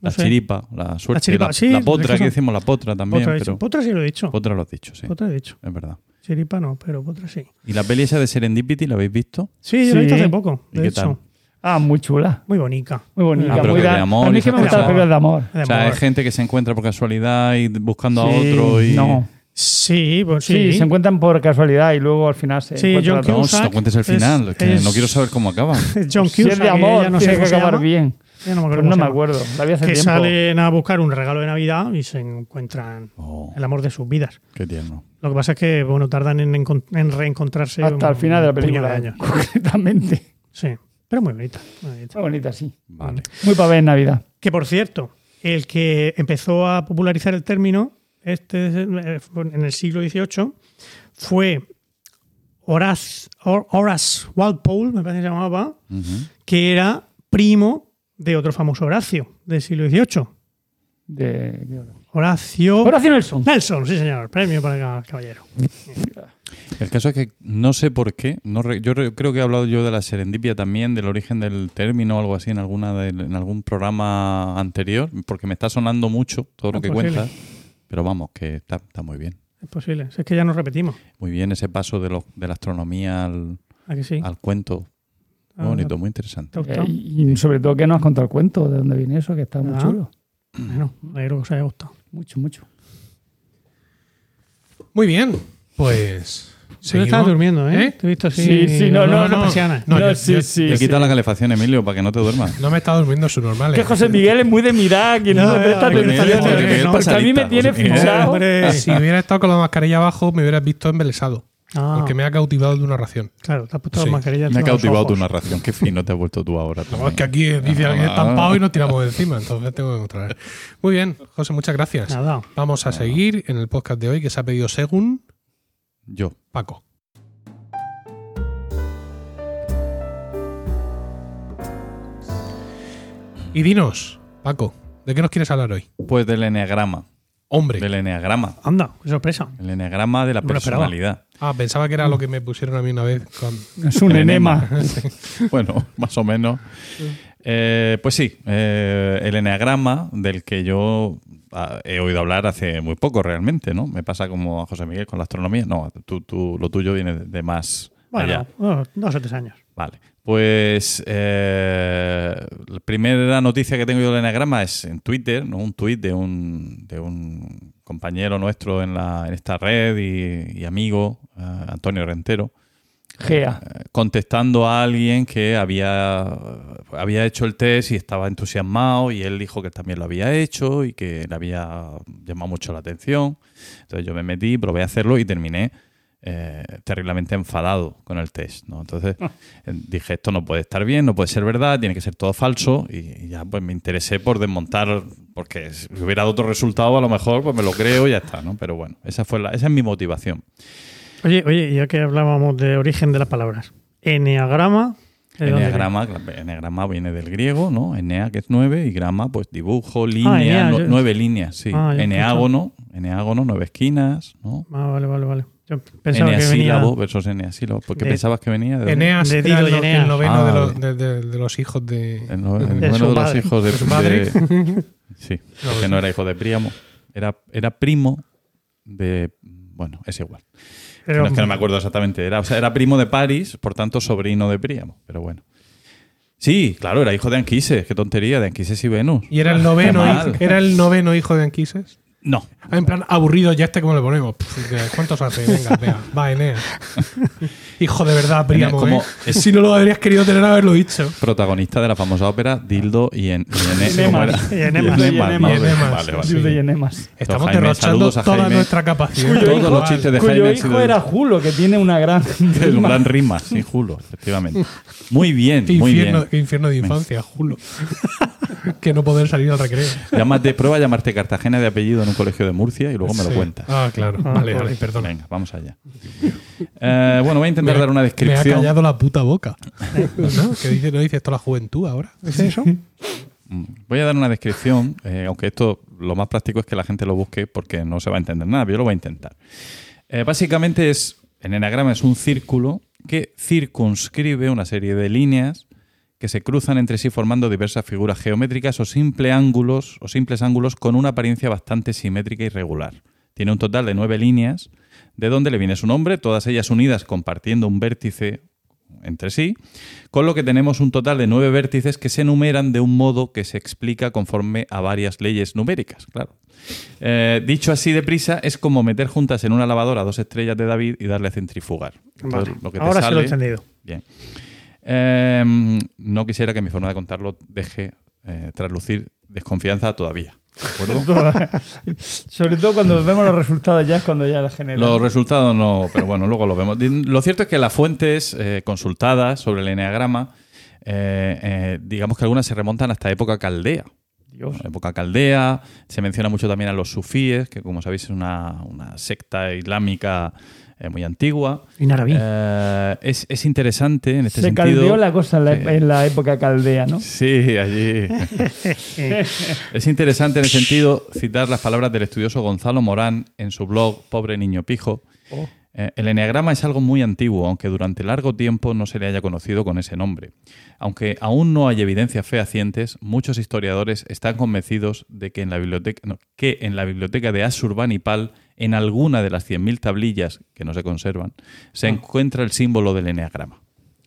la No sé. chiripa, la suerte, chiripa, la, sí, la potra, que aquí decimos la potra también, Potra, pero sí lo he dicho. potra lo has dicho, sí, Potra he dicho. es verdad. Chiripa no, pero Potra sí. ¿Y la peli esa de Serendipity la habéis visto? Sí, yo lo he visto Sí. hace poco, ¿Y de qué hecho. tal? Ah, muy chula. Muy bonita. Muy bonita. Ah, pero muy que de amor a que me gustan las películas de amor. De O sea, hay gente que se encuentra por casualidad y buscando a otro y... No. Sí, pues Sí, sí. se encuentran por casualidad y luego al final se Sí, encuentran John. No, Cusack no cuentes el es- final, que es- no quiero saber cómo acaba. <laughs> John Si es Cusack, de amor, ella no sé tiene que cómo se acabar llama. bien. Ya no me acuerdo Pues no me acuerdo. La vi hace Que tiempo. salen a buscar un regalo de Navidad y se encuentran Oh, el amor de sus vidas. qué tierno. Lo que pasa es que, bueno, tardan en, en reencontrarse Hasta el final de la película. años. <laughs> Concretamente. Sí, pero muy bonita. muy bonita. Muy bonita, sí. Vale. Muy para ver en Navidad. Que por cierto, el que empezó a popularizar el término este, en el siglo XVIII fue Horace, Hor- Horace Walpole, me parece que se llamaba, que era primo de otro famoso Horacio del siglo XVIII, de Horacio. Horacio Nelson. Nelson, sí, señor. Premio para el caballero. El caso es que no sé por qué. No re- yo re- creo que he hablado yo de la serendipia también, del origen del término o algo así en alguna de- en algún programa anterior, porque me está sonando mucho todo lo Es que posible. cuentas. Pero vamos, que está, está muy bien. Es posible. Si es que ya nos repetimos. Muy bien ese paso de, lo- de la astronomía al, ¿A que sí? al cuento. Muy Ah, bonito, muy interesante. Eh, y sobre todo que nos has contado el cuento de dónde viene eso, que está muy Ah. chulo. Bueno, me alegro que os haya gustado. Mucho, mucho. Muy bien, pues. Tú seguimos. estabas durmiendo, ¿eh? ¿Eh? Te he visto así. Sí, sí, no, no, no. No, No, yo- sí, yo- sí. Te sí. quita la calefacción, Emilio, para que no te duermas. No me he estado durmiendo subnormales. Que José Miguel es muy de mirar, que no, No, me presta atención. Porque a mí me tiene fichado. Si hubiera estado con la mascarilla abajo, me hubieras visto embelesado. Ah, Porque me ha cautivado de una ración. Claro, te has puesto Sí. la mascarilla. Me ha cautivado tu narración. Qué fino te has vuelto tú ahora. No, es que aquí dice alguien Ah. estampado y nos tiramos de encima. Entonces tengo que controlar. Muy bien, José, muchas gracias. Nada. Vamos a seguir en el podcast de hoy que se ha pedido según Yo. Paco. Y dinos, Paco, ¿de qué nos quieres hablar hoy? Pues del eneagrama. Hombre. Del eneagrama. Anda, qué sorpresa. El eneagrama de la No personalidad. Ah, pensaba que era lo que me pusieron a mí una vez. Con... Es un enema. <laughs> bueno, más o menos. Eh, pues sí, eh, el eneagrama del que yo ah, he oído hablar hace muy poco realmente, ¿no? Me pasa como a José Miguel con la astronomía. No, tú, tú- lo tuyo viene de, más. Bueno, dos o tres años. Vale. Pues eh, la primera noticia que tengo yo del eneagrama es en Twitter, ¿no? un tuit de un, de un compañero nuestro en, la, en esta red y, y amigo, eh, Antonio Rentero, Gea. eh, contestando a alguien que había, había hecho el test y estaba entusiasmado y él dijo que también lo había hecho y que le había llamado mucho la atención. Entonces yo me metí, probé a hacerlo y terminé eh, terriblemente enfadado con el test. ¿no? Entonces eh, dije, esto no puede estar bien, no puede ser verdad, tiene que ser todo falso y, y ya pues me interesé por desmontar, porque si hubiera dado otro resultado a lo mejor pues me lo creo y ya está, ¿no? Pero bueno, esa, fue la, esa es mi motivación. Oye, oye, ya que hablábamos de origen de las palabras. Eneagrama. ¿de dónde Eneagrama, eneagrama viene del griego, ¿no? Enea, que es nueve, y grama, pues dibujo, línea, enea, nu- yo- nueve líneas, sí. Ah, eneágono, eneágono, nueve esquinas, ¿no? Ah, vale, vale, vale. Yo pensaba que venía. Eneasílabo versus eneasílabo. ¿Por qué de- pensabas que venía? ¿De? Eneas De Dido el, y Eneas. el noveno Ah, de, los, vale. de- de- de los hijos de... El, no- el De noveno su de los padre. hijos de, De su madre. de- <laughs> sí, No, que no era hijo de Príamo. Era, era primo de. Bueno, es igual. Pero, no es que no me acuerdo exactamente. Era, o sea, era primo de París, por tanto, sobrino de Príamo. Pero bueno. Sí, claro, era hijo de Anquises. Qué tontería, de Anquises y Venus. Y era el noveno, hijo- era el noveno hijo de Anquises. No, Ah, en plan, aburrido, ya este cómo le ponemos. Pff, ¿Cuántos hace? Venga, venga, va, Eneas. <laughs> Hijo de verdad, Príamo, como- ¿eh? Si no lo habrías querido tener, haberlo dicho. protagonista de la famosa ópera Dildo y. Enemas. Y enemas. Y enemas. Estamos Jaime, derrochando toda Jaime. nuestra capacidad. Todos los intelectual. chistes de Cuyo Jaime hijo sido- era Julo, que tiene una gran. <laughs> Es un rima. gran rima, sí, Julo, efectivamente. <laughs> Muy bien, Qué muy infierno, bien. qué infierno de infancia, Julo. <laughs> que no poder salir al recreo. Llámate, prueba a llamarte Cartagena de apellido en un colegio de Murcia y luego me lo cuentas. Ah, claro. Ah, vale, joder. vale, perdón. Venga, vamos allá. Eh, bueno, voy a intentar dar una Me ha descripción. callado la puta boca. ¿No? Que dice, no dice esto la juventud ahora. ¿Es eso? Mm, Voy a dar una descripción, eh, aunque esto lo más práctico es que la gente lo busque porque no se va a entender nada, pero yo lo voy a intentar. Eh, básicamente es, el enagrama es un círculo que circunscribe una serie de líneas que se cruzan entre sí formando diversas figuras geométricas o, simple ángulos, o simples ángulos con una apariencia bastante simétrica y regular. Tiene un total de nueve líneas, de donde le viene su nombre, todas ellas unidas compartiendo un vértice entre sí, con lo que tenemos un total de nueve vértices que se enumeran de un modo que se explica conforme a varias leyes numéricas, claro. Eh, dicho así deprisa, es como meter juntas en una lavadora dos estrellas de David y darle a centrifugar. Entonces, Vale. lo que te Ahora sí lo he entendido. Bien. Eh, no quisiera que mi forma de contarlo deje eh, traslucir desconfianza todavía. <laughs> Sobre todo cuando vemos los resultados ya es cuando ya la genera. Los resultados no, pero bueno, luego lo vemos. Lo cierto es que las fuentes eh, consultadas sobre el eneagrama, eh, eh, digamos que algunas se remontan hasta época caldea. Dios. época caldea. Se menciona mucho también a los sufíes, que como sabéis es una, una secta islámica eh, muy antigua. En árabe. Eh, es, es interesante en este Se sentido. caldeó la cosa en la, Sí. en la época caldea, ¿no? Sí, allí. <laughs> es interesante en el sentido citar las palabras del estudioso Gonzalo Morán en su blog Pobre Niño Pijo. Oh. Eh, el eneagrama es algo muy antiguo, aunque durante largo tiempo no se le haya conocido con ese nombre. Aunque aún no hay evidencias fehacientes, muchos historiadores están convencidos de que en la biblioteca, no, que en la biblioteca de Asurbanipal, en alguna de las 100.000 tablillas que no se conservan, se Ah. encuentra el símbolo del eneagrama.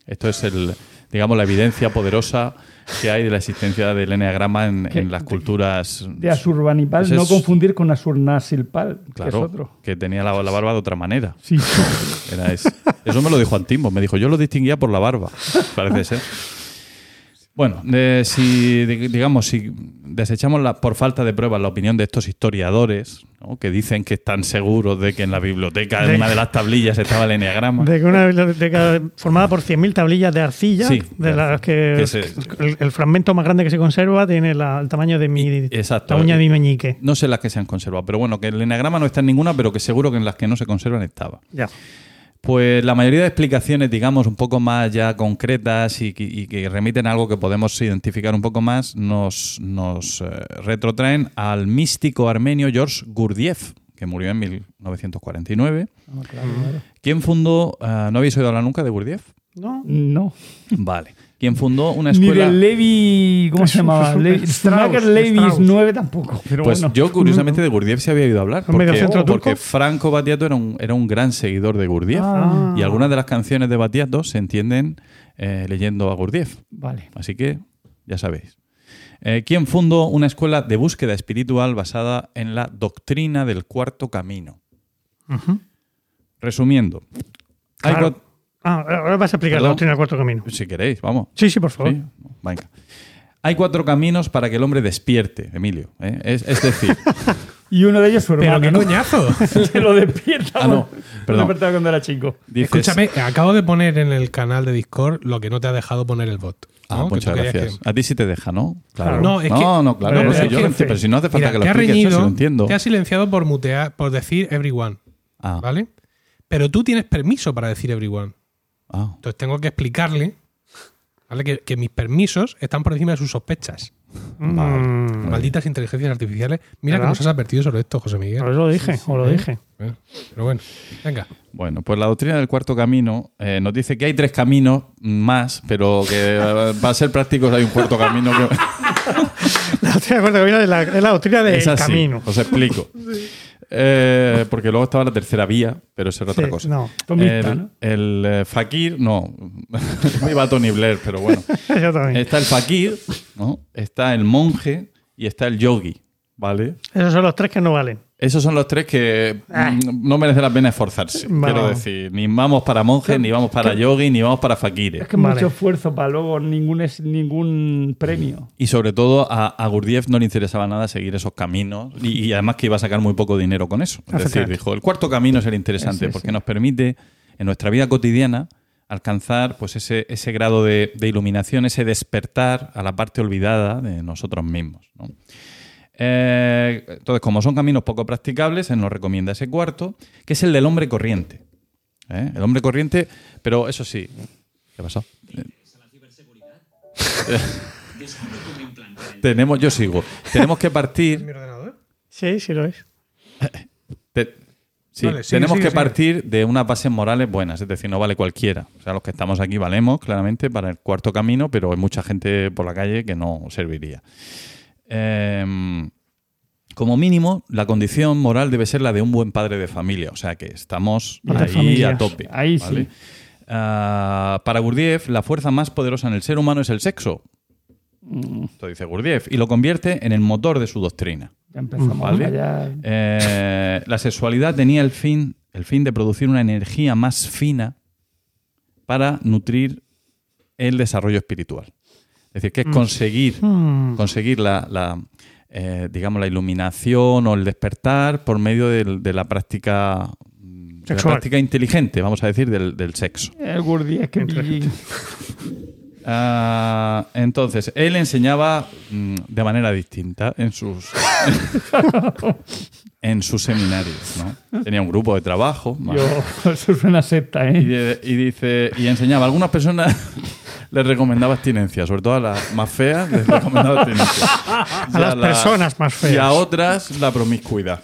Esto es el, digamos, la evidencia poderosa que hay de la existencia del eneagrama en, las culturas. De Asurbanipal, no confundir con Asurnasilpal, que es Claro, otro. que tenía la, la barba de otra manera. Sí, Era. Eso me lo dijo Antimo. Me dijo, yo lo distinguía por la barba. Parece ser. Bueno, eh, si di- digamos, si desechamos la- por falta de pruebas la opinión de estos historiadores, ¿no? que dicen que están seguros de que en la biblioteca, De- una de las tablillas, estaba el eneagrama. De que una biblioteca formada por 100.000 tablillas de arcilla, Sí, de las que, que se- el, el fragmento más grande que se conserva tiene la- el tamaño de mi Exacto. la uña de mi meñique. No sé las que se han conservado, pero bueno, que el eneagrama no está en ninguna, pero que seguro que en las que no se conservan estaba. Ya. Pues la mayoría de explicaciones, digamos, un poco más ya concretas y, que- y que remiten a algo que podemos identificar un poco más, nos, nos eh, retrotraen al místico armenio George Gurdjieff, que murió en 1949. Ah, claro, claro. ¿Quién fundó, eh, no habéis oído hablar nunca de Gurdjieff? ¿No? No. Vale. ¿Quién fundó una Ni escuela? del Levi. ¿Cómo se llamaba? <laughs> Levi, Strauss, Strauss. 9 tampoco. Pero Pues bueno. yo, curiosamente, <laughs> de Gurdjieff se había oído hablar. ¿Un mediocentro Porque, porque Franco Battiato era un, era un gran seguidor de Gurdjieff. Ah, Y algunas de las canciones de Battiato se entienden eh, leyendo a Gurdjieff. Vale. Así que ya sabéis. Eh, ¿Quién fundó una escuela de búsqueda espiritual basada en la doctrina del cuarto camino? Resumiendo, Claro. Ah, ahora vas a explicar Perdón. la doctrina del cuarto camino. si queréis, vamos. Sí, sí, por favor. Sí, venga. Hay cuatro caminos para que el hombre despierte, Emilio. ¿eh? Es, es decir, <laughs> Y uno de ellos su Pero hermano. qué ¿no? coñazo. <laughs> Se lo despierta. Ah, no, perdón. lo despertaba cuando era chico. dices, Escúchame, acabo de poner en el canal de Discord lo que no te ha dejado poner el bot. Ah, ¿no? Que muchas gracias. que- A ti sí te deja, ¿no? Claro. No, es que- no, claro, Pero no es sé yo, pero si no hace falta Mira, que lo expliques, lo entiendo. te ha silenciado por mutear, por decir everyone, Ah, ¿vale? Pero tú tienes permiso para decir everyone. Ah. Entonces tengo que explicarle ¿vale? que, que mis permisos están por encima de sus sospechas. Mm, Malditas inteligencias artificiales. Mira que nos has advertido sobre esto, José Miguel. Os lo dije, os lo ¿Eh? dije. Eh, Pero bueno, venga. Bueno, pues la doctrina del cuarto camino eh, nos dice que hay tres caminos más, pero que eh, para ser prácticos hay un cuarto camino que <laughs> La doctrina del cuarto camino es la, es la doctrina del camino. Os explico. Eh, porque luego estaba la tercera vía, pero eso era Sí, otra cosa. no, Tomista, el ¿no? el, eh, fakir, no. <laughs> Me iba a Tony Blair, pero bueno. <laughs> yo también. Está el fakir, ¿no? está el monje y está el yogi, ¿vale? Esos son los tres que no valen. Esos son los tres que mm, no merece la pena esforzarse. Vale. Quiero decir, ni vamos para monjes, ni vamos para yogi, ni vamos para fakires. Es que Vale. mucho esfuerzo para luego ningún, es, ningún premio. Y sobre todo a, a Gurdjieff no le interesaba nada seguir esos caminos y, y además que iba a sacar muy poco dinero con eso. Es decir, dijo, el cuarto camino es el interesante Sí, sí, porque sí. nos permite en nuestra vida cotidiana alcanzar pues ese, ese grado de, de iluminación, ese despertar a la parte olvidada de nosotros mismos. ¿no? Eh, entonces, como son caminos poco practicables, él nos recomienda ese cuarto, que es el del hombre corriente. ¿Eh? El hombre corriente, pero eso sí. ¿Qué pasó? <laughs> Tenemos, yo sigo. Tenemos que partir. ordenador? Sí, sí lo es. te- sí, Vale, sigue, tenemos sigue, que sigue. partir de unas bases morales buenas, es decir, no vale cualquiera. O sea, los que estamos aquí valemos claramente para el cuarto camino, pero hay mucha gente por la calle que no serviría. Em, como mínimo, la condición moral debe ser la de un buen padre de familia. O sea que estamos ahí familia. a tope. Ahí ¿vale? sí. Ah, para Gurdjieff, la fuerza más poderosa en el ser humano es el sexo. Mm, Esto dice Gurdjieff. Y lo convierte en el motor de su doctrina. ya empezamos Vale. a fallar. Eh, la sexualidad tenía el fin, el fin de producir una energía más fina para nutrir el desarrollo espiritual. Es decir, que es conseguir, Mm. conseguir la, la, eh, digamos, la iluminación o el despertar por medio de, la práctica de la práctica inteligente, vamos a decir, del, del sexo. El Gurdjieff que <laughs> <laughs> Ah, entonces, él enseñaba mm, de manera distinta en sus <laughs> en sus seminarios, ¿no? Tenía un grupo de trabajo. Yo, <laughs> eso es una secta, Y, ¿eh? de- y dice y enseñaba a algunas personas <laughs> les recomendaba abstinencia, sobre todo a las más feas les recomendaba abstinencia. A las la- personas más Y a feas. otras la promiscuidad.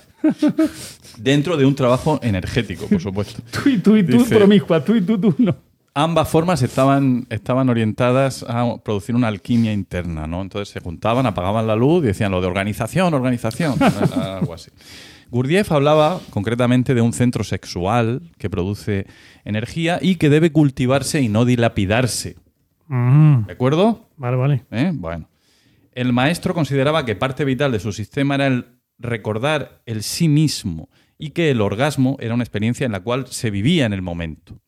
Dentro de un trabajo energético, por supuesto. Tú y tú y tú, Dice- promiscua, tú y tú, tú no. Ambas formas estaban, estaban orientadas a producir una alquimia interna, ¿no? Entonces se juntaban, apagaban la luz y decían lo de organización, organización, <laughs> algo así. Gurdjieff hablaba concretamente de un centro sexual que produce energía y que debe cultivarse y no dilapidarse. Mm, ¿De acuerdo? vale, vale. ¿Eh? Bueno. El maestro consideraba que parte vital de su sistema era el recordar el sí mismo y que el orgasmo era una experiencia en la cual se vivía en el momento.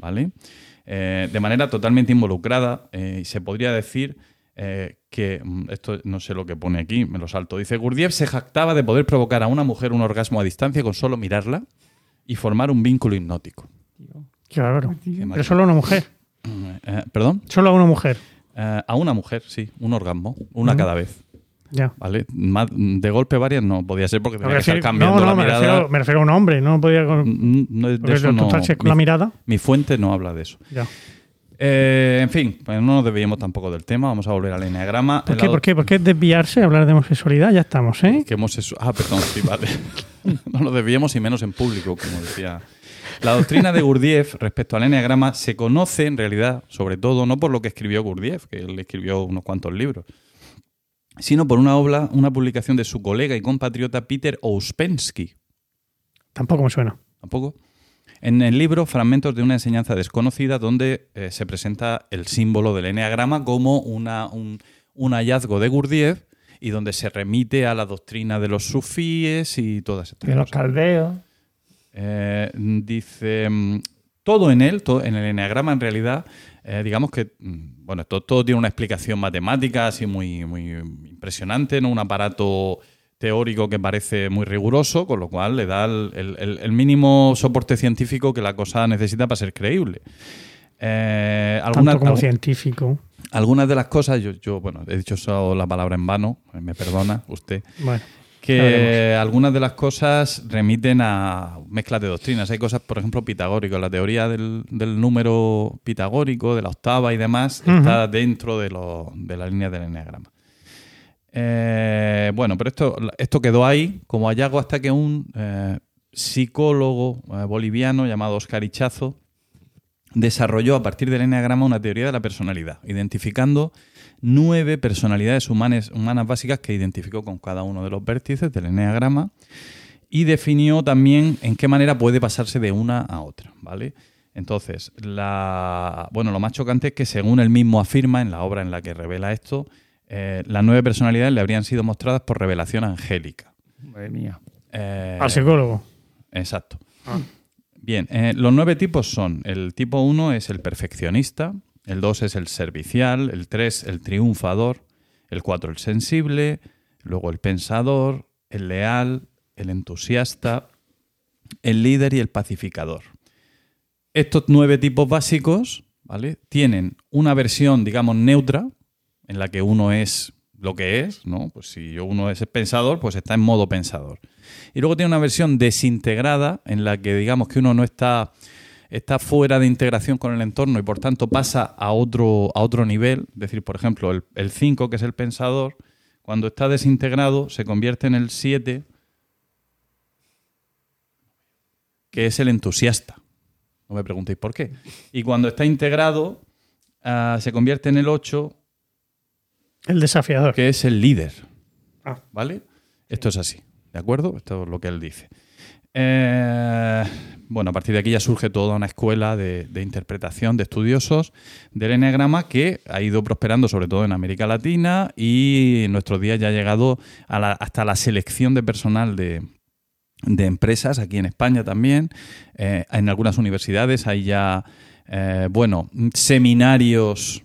¿Vale? Eh, de manera totalmente involucrada eh, y se podría decir eh, que, mm, esto no sé lo que pone aquí, me lo salto, dice, Gurdjieff se jactaba de poder provocar a una mujer un orgasmo a distancia con solo mirarla y formar un vínculo hipnótico. Qué bárbaro. Pero solo a una mujer. ¿Perdón? Solo a una mujer. A una mujer, sí, un orgasmo, una cada vez. Ya. ¿Vale? Más- de golpe varias no podía ser porque tenía que estar cambiando no, no, la me mirada. refiero, me refiero a un hombre. No podía con, Mm, no, de eso no- con mi, la mirada. mi fuente no habla de eso. Ya. Eh, en fin, pues no nos desviemos tampoco del tema. Vamos a volver al enneagrama. ¿Por qué, ¿Por qué? ¿Por qué desviarse? Hablar de homosexualidad. Ya estamos, ¿eh? Que Ah, perdón, sí, vale. <laughs> no nos desviemos y menos en público, como decía. La doctrina de Gurdjieff respecto al enneagrama se conoce en realidad, sobre todo, no por lo que escribió Gurdjieff, que él escribió unos cuantos libros, sino por una obra, una publicación de su colega y compatriota Peter Ouspensky, Tampoco me suena. tampoco. En el libro Fragmentos de una enseñanza desconocida, donde eh, se presenta el símbolo del eneagrama como una, un, un hallazgo de Gurdjieff y donde se remite a la doctrina de los sufíes y todas estas De los cosas. caldeos. Eh, dice, mm, todo en él, todo, en el eneagrama en realidad, eh, digamos que, mm, bueno, todo, todo tiene una explicación matemática así muy, muy impresionante, ¿no? Un aparato teórico que parece muy riguroso, con lo cual le da el, el- el- el mínimo soporte científico que la cosa necesita para ser creíble. Eh, algunas, Tanto como algu- científico. algunas de las cosas, yo, yo, bueno, he dicho solo la palabra en vano, me perdona usted, Bueno. Que algunas de las cosas remiten a mezclas de doctrinas. Hay cosas, por ejemplo, pitagóricas. La teoría del, del número pitagórico, de la octava y demás, está dentro de, lo- de la línea del enneagrama. Eh, bueno, pero esto, esto quedó ahí como hallazgo hasta que un eh, psicólogo eh, boliviano llamado Oscar Ichazo desarrolló a partir del enneagrama una teoría de la personalidad, identificando nueve personalidades humanas, humanas básicas que identificó con cada uno de los vértices del enneagrama y definió también en qué manera puede pasarse de una a otra, ¿vale? Entonces, la, bueno, lo más chocante es que según él mismo afirma en la obra en la que revela esto, eh, las nueve personalidades le habrían sido mostradas por revelación angélica. Madre mía. Eh, Al psicólogo. Exacto. Bien, eh, los nueve tipos son, el tipo 1 es el perfeccionista, el 2 es el servicial, el 3 el triunfador, el 4 el sensible, luego el pensador, el leal, el entusiasta, el líder y el pacificador. Estos nueve tipos básicos ¿vale? tienen una versión, digamos, neutra, en la que uno es lo que es, ¿no? Pues si uno es pensador, pues está en modo pensador. Y luego tiene una versión desintegrada en la que digamos que uno no está, está fuera de integración con el entorno y por tanto pasa a otro, a otro nivel. Es decir, por ejemplo, el 5, que es el pensador, cuando está desintegrado se convierte en el 7, que es el entusiasta. No me preguntéis por qué. Y cuando está integrado ah, se convierte en el 8, El desafiador. que es el líder. Ah. ¿Vale? Esto es así, ¿de acuerdo? Esto es lo que él dice. Eh, bueno, a partir de aquí ya surge toda una escuela de, de interpretación de estudiosos del enneagrama que ha ido prosperando sobre todo en América Latina y en nuestros días ya ha llegado a la- hasta la selección de personal de, empresas, aquí en España también. Eh, en algunas universidades hay ya, eh, bueno, seminarios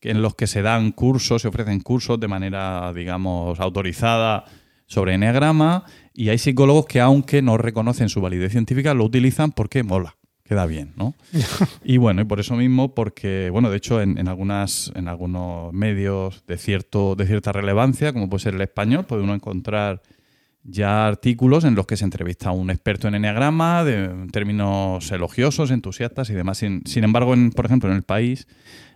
en los que se dan cursos, se ofrecen cursos de manera, digamos, autorizada sobre enneagrama y hay psicólogos que aunque no reconocen su validez científica lo utilizan porque mola, queda bien, ¿no? <laughs> y bueno, y por eso mismo, porque, bueno, de hecho, en, en algunas, en algunos medios de cierto, de cierta relevancia, como puede ser el español, puede uno encontrar ya artículos en los que se entrevista a un experto en enneagrama, de términos elogiosos, entusiastas y demás. Sin, sin embargo, en, por ejemplo, en el país,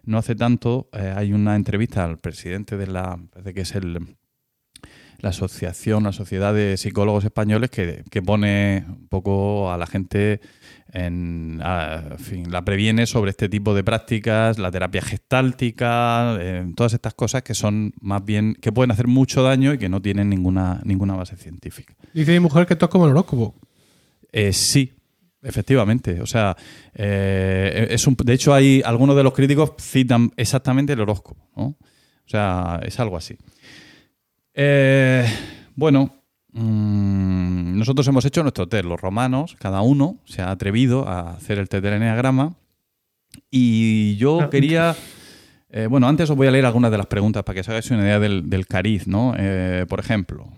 no hace tanto, eh, hay una entrevista al presidente de la, parece que es el, la asociación, la sociedad de psicólogos españoles que, que pone un poco a la gente en, a- en fin, la previene sobre este tipo de prácticas, la terapia gestáltica, eh, todas estas cosas que son más bien, que pueden hacer mucho daño y que no tienen ninguna, ninguna base científica. Dice mi mujer que esto es como el horóscopo. Eh, sí, efectivamente. O sea, eh, es un, de hecho, hay algunos de los críticos citan exactamente el horóscopo. ¿no? O sea, es algo así. Eh, bueno, mm, nosotros hemos hecho nuestro test. Los romanos, cada uno se ha atrevido a hacer el test del enneagrama. Y yo Ah, quería. eh, bueno, antes os voy a leer algunas de las preguntas para que os hagáis una idea del, del cariz, ¿no? Eh, por ejemplo,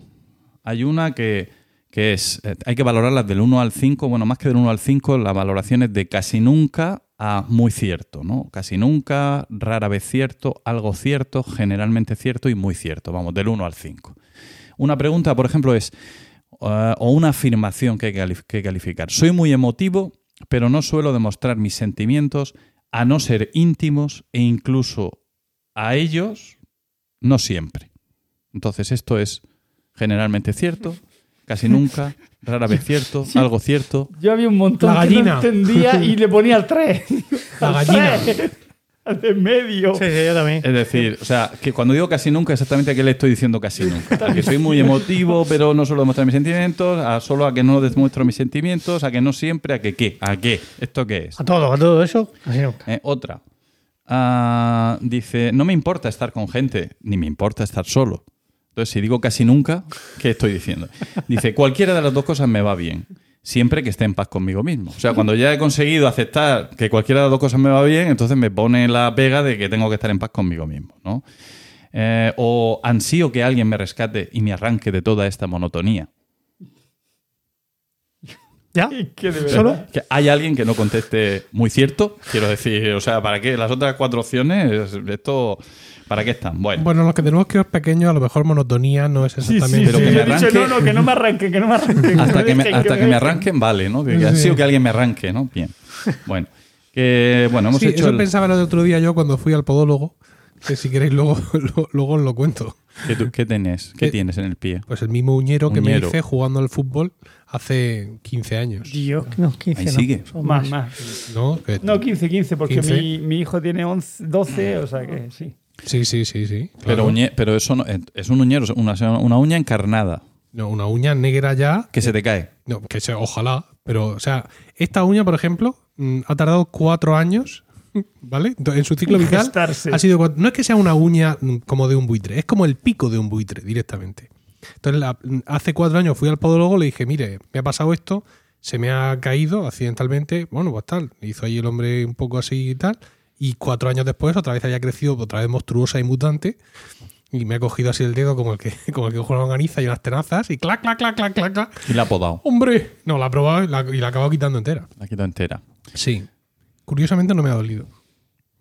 hay una que, que es, eh, hay que valorarlas del 1 al 5, bueno, más que del 1 al 5, la valoración es de casi nunca a muy cierto, ¿no? Casi nunca, rara vez cierto, algo cierto, generalmente cierto y muy cierto, vamos, del 1 al 5. Una pregunta, por ejemplo, es, eh, o una afirmación que hay que calif- que calificar. Soy muy emotivo, pero no suelo demostrar mis sentimientos a no ser íntimos e incluso a ellos no siempre. Entonces esto es generalmente cierto, casi nunca, rara vez cierto, <laughs> algo cierto. Yo había un montón La que no gallina. entendía y le ponía el 3. <laughs> La gallina. Al de medio. Sí, sí, yo también. Es decir, o sea, que cuando digo casi nunca, exactamente a qué le estoy diciendo casi nunca. <laughs> A que soy muy emotivo, pero no suelo demostrar mis sentimientos, a solo a que no demuestro mis sentimientos, a que no siempre, a que qué, a qué, ¿esto qué es? A todo, a todo eso, así nunca. Eh, otra. Ah, dice, no me importa estar con gente, ni me importa estar solo. Entonces, si digo casi nunca, ¿qué estoy diciendo? Dice, cualquiera de las dos cosas me va bien, siempre que esté en paz conmigo mismo. O sea, cuando ya he conseguido aceptar que cualquiera de las dos cosas me va bien, entonces me pone la pega de que tengo que estar en paz conmigo mismo, ¿no? Eh, o ansío que alguien me rescate y me arranque de toda esta monotonía. ¿Ya? <laughs> Verdad. ¿Solo? Que hay alguien que no conteste muy cierto, quiero decir, o sea, ¿para qué? Las otras cuatro opciones, esto, ¿para qué están? Bueno, Bueno, los que tenemos que ver pequeños, a lo mejor monotonía no es Sí, sí, exactamente. Pero sí. que me He dicho, arranque- no, no, que no me arranque, que no me arranque. hasta que me, hasta que me arranquen, vale, ¿no? Que Sí. ha sido que alguien me arranque, ¿no? Bien. Bueno, que, bueno, hemos Sí, hecho eso el- pensaba el otro día yo cuando fui al podólogo, que si queréis luego, <laughs> lo- luego os lo cuento. ¿Qué, tú- qué tenés? ¿Qué Eh, tienes en el pie? Pues el mismo uñero que Uñero. me hice jugando al fútbol hace 15 años. Dios, no, 15 Ahí no. sigue. Son Más, más. ¿No? Que- No, 15, 15, porque 15. Mi, mi hijo tiene 11, 12, o sea que sí. Sí, sí, sí, sí. Pero, uñe- pero eso no- es un uñero, es una, una uña encarnada No, una uña negra ya. que se te cae. No, que se, ojalá. Pero, o sea, esta uña, por ejemplo, mm, ha tardado cuatro años, <laughs> ¿vale? En su ciclo vital. Gestarse. Ha sido, cuat- no es que sea una uña mm, como de un buitre, es como el pico de un buitre directamente. Entonces, la- mm, hace cuatro años fui al podólogo, le dije, mire, me ha pasado esto, se me ha caído accidentalmente. Bueno, pues tal. Hizo ahí el hombre un poco así y tal. Y cuatro años después, otra vez había crecido, otra vez monstruosa y mutante. Y me ha cogido así el dedo como el que, <laughs> como el que una organiza y unas tenazas y clac, clac, clac, clac, clac, clac. Y la ha podado. ¡Hombre! No, la ha probado y la, y la ha acabado quitando entera. La ha quitado entera. Sí. Curiosamente no me ha dolido.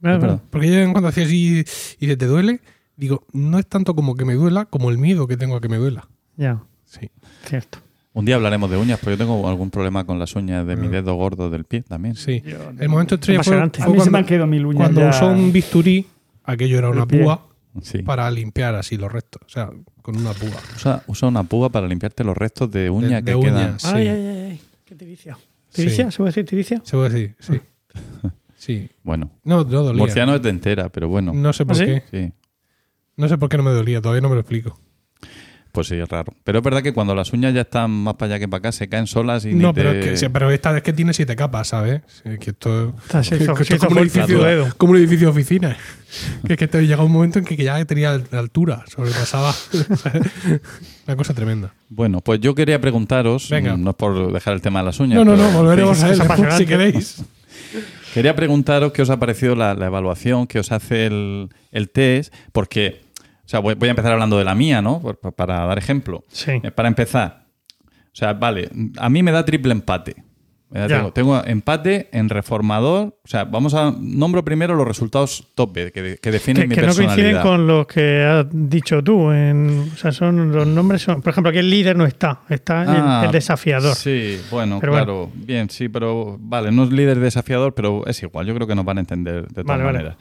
Bueno, Es verdad. Porque yo en cuanto hacía así y dice, ¿te duele? Digo, no es tanto como que me duela, como el miedo que tengo a que me duela. Ya, Sí. cierto. Un día hablaremos de uñas, porque yo tengo algún problema con las uñas de mi dedo gordo del pie también. Sí. Yo no- El momento estrella fue, fue A mí se cuando, me han quedado mil uñas cuando ya. usó un bisturí, aquello era una púa Sí. para limpiar así los restos. O sea, con una púa. Usa, usa una púa para limpiarte los restos de uña De- que de quedan. uñas. Sí. Ay, ay, ay, ay. Qué tiricia. ¿Tiricia? Sí. ¿Se puede decir tiricia? Se puede decir, sí. <laughs> Sí. Bueno, No, no dolía. murciano es de entera, pero bueno. No sé por ¿Ah, sí? qué. Sí. No sé por qué no me dolía, todavía no me lo explico. Pues sí, es raro. Pero es verdad que cuando las uñas ya están más para allá que para acá, se caen solas y No, ni pero, te- es que, pero esta es que tiene siete capas, ¿sabes? Que esto, Está- esto es como, un edificio, dedo. como un edificio de oficina. que es que te llega un momento en que ya tenía al- altura, sobrepasaba. <laughs> Una cosa tremenda. Bueno, pues yo quería preguntaros, Venga. no es por dejar el tema de las uñas. No, no, no, volveremos <laughs> a él si queréis. Quería preguntaros qué os ha parecido la, la evaluación que os hace el, el test, porque, o sea, voy, voy a empezar hablando de la mía, ¿no? Por- pa- para dar ejemplo. Sí. Eh, Para empezar, o sea, vale, a mí me da triple empate, Ya Ya. Tengo, tengo empate en reformador. O sea, vamos a. Nombro primero los resultados top B, que, que definen Que, mi que no coinciden personalidad. con los que has dicho tú. En, o sea, son los nombres son. Por ejemplo, aquí el líder no está, está el- Ah, el, desafiador. Sí, bueno, Pero claro. Bien, sí, pero vale, no es líder desafiador, pero es igual. Yo creo que nos van a entender de todas Vale, vale.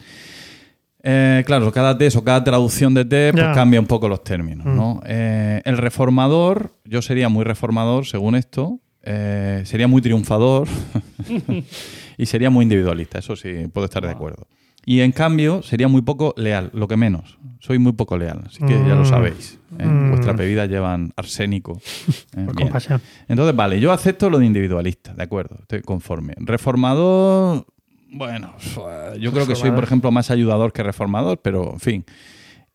Eh, claro, cada test o cada traducción de test pues, cambia un poco los términos. Mm. ¿no? Eh, el reformador, yo sería muy reformador según esto, eh, sería muy triunfador <laughs> y sería muy individualista, eso sí, puedo estar de acuerdo. Y en cambio, sería muy poco leal, lo que menos. Soy muy poco leal, así que ya lo Mm. sabéis. ¿eh? Mm. Vuestras bebidas llevan arsénico. Eh, Por. Entonces, vale, yo acepto lo de individualista, de acuerdo, estoy conforme. Reformador, bueno, yo creo que soy, por ejemplo, más ayudador que reformador, pero en fin.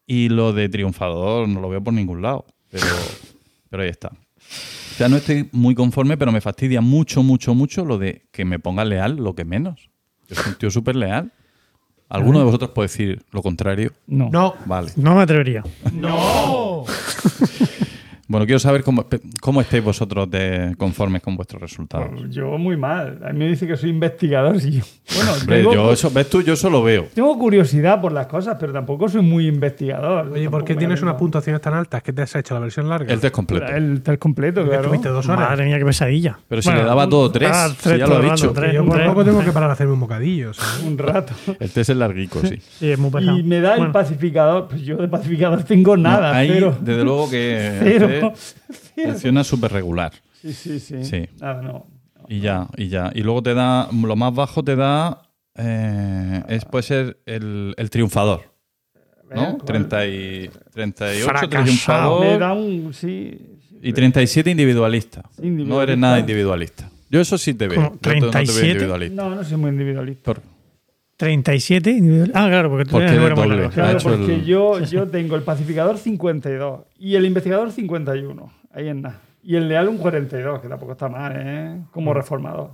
Y lo de triunfador no lo veo por ningún lado, pero, <laughs> pero ahí está. O sea, no estoy muy conforme, pero me fastidia mucho, mucho, mucho lo de que me ponga leal lo que menos. Yo soy un tío súper leal. ¿Alguno de vosotros puede decir lo contrario? No. No. Vale. No me atrevería. <laughs> ¡No! Bueno, quiero saber cómo, cómo estáis vosotros de conformes con vuestros resultados. Yo muy mal. A mí me dice que soy investigador. y yo- <laughs> bueno, Hombre, tengo, yo eso, ves tú, yo eso lo veo. tengo curiosidad por las cosas, pero tampoco soy muy investigador. Oye, ¿por qué tienes unas puntuaciones tan altas? ¿Qué te has hecho la versión larga? El test completo. El test completo, Que claro. estuviste dos horas. Madre mía, qué pesadilla. Pero si le daba todo tres, ah, si ya lo he dicho. tres, Yo por tres. poco tengo que parar a hacerme un bocadillo. ¿sabes? Un rato. El test es larguico, sí. <laughs> Sí, es muy pesado. Y me da el Bueno, pacificador. Pues yo de pacificador tengo nada. No, ahí, cero. desde luego que <laughs> Cero. Funciona <laughs> súper regular. Sí, sí, sí. No. Y ya, y ya. Y luego te da, lo más bajo te da, eh, es, puede ser el, el triunfador. ¿no? 30 y, 38 Fracasado. triunfador Me da un. Sí. sí. y 37 individualista. Individualista. No eres nada individualista. Yo eso sí te veo. ¿Cómo? Yo te- no te veo 37? individualista. No, no soy muy individualista. Por- 37 individual. Ah, claro, porque tú tienes el doble. largo. Claro, porque el- yo, yo tengo el pacificador 52 y el investigador 51. Ahí en nada. Y el leal un 42, que tampoco está mal, ¿eh? Mm. Como reformador.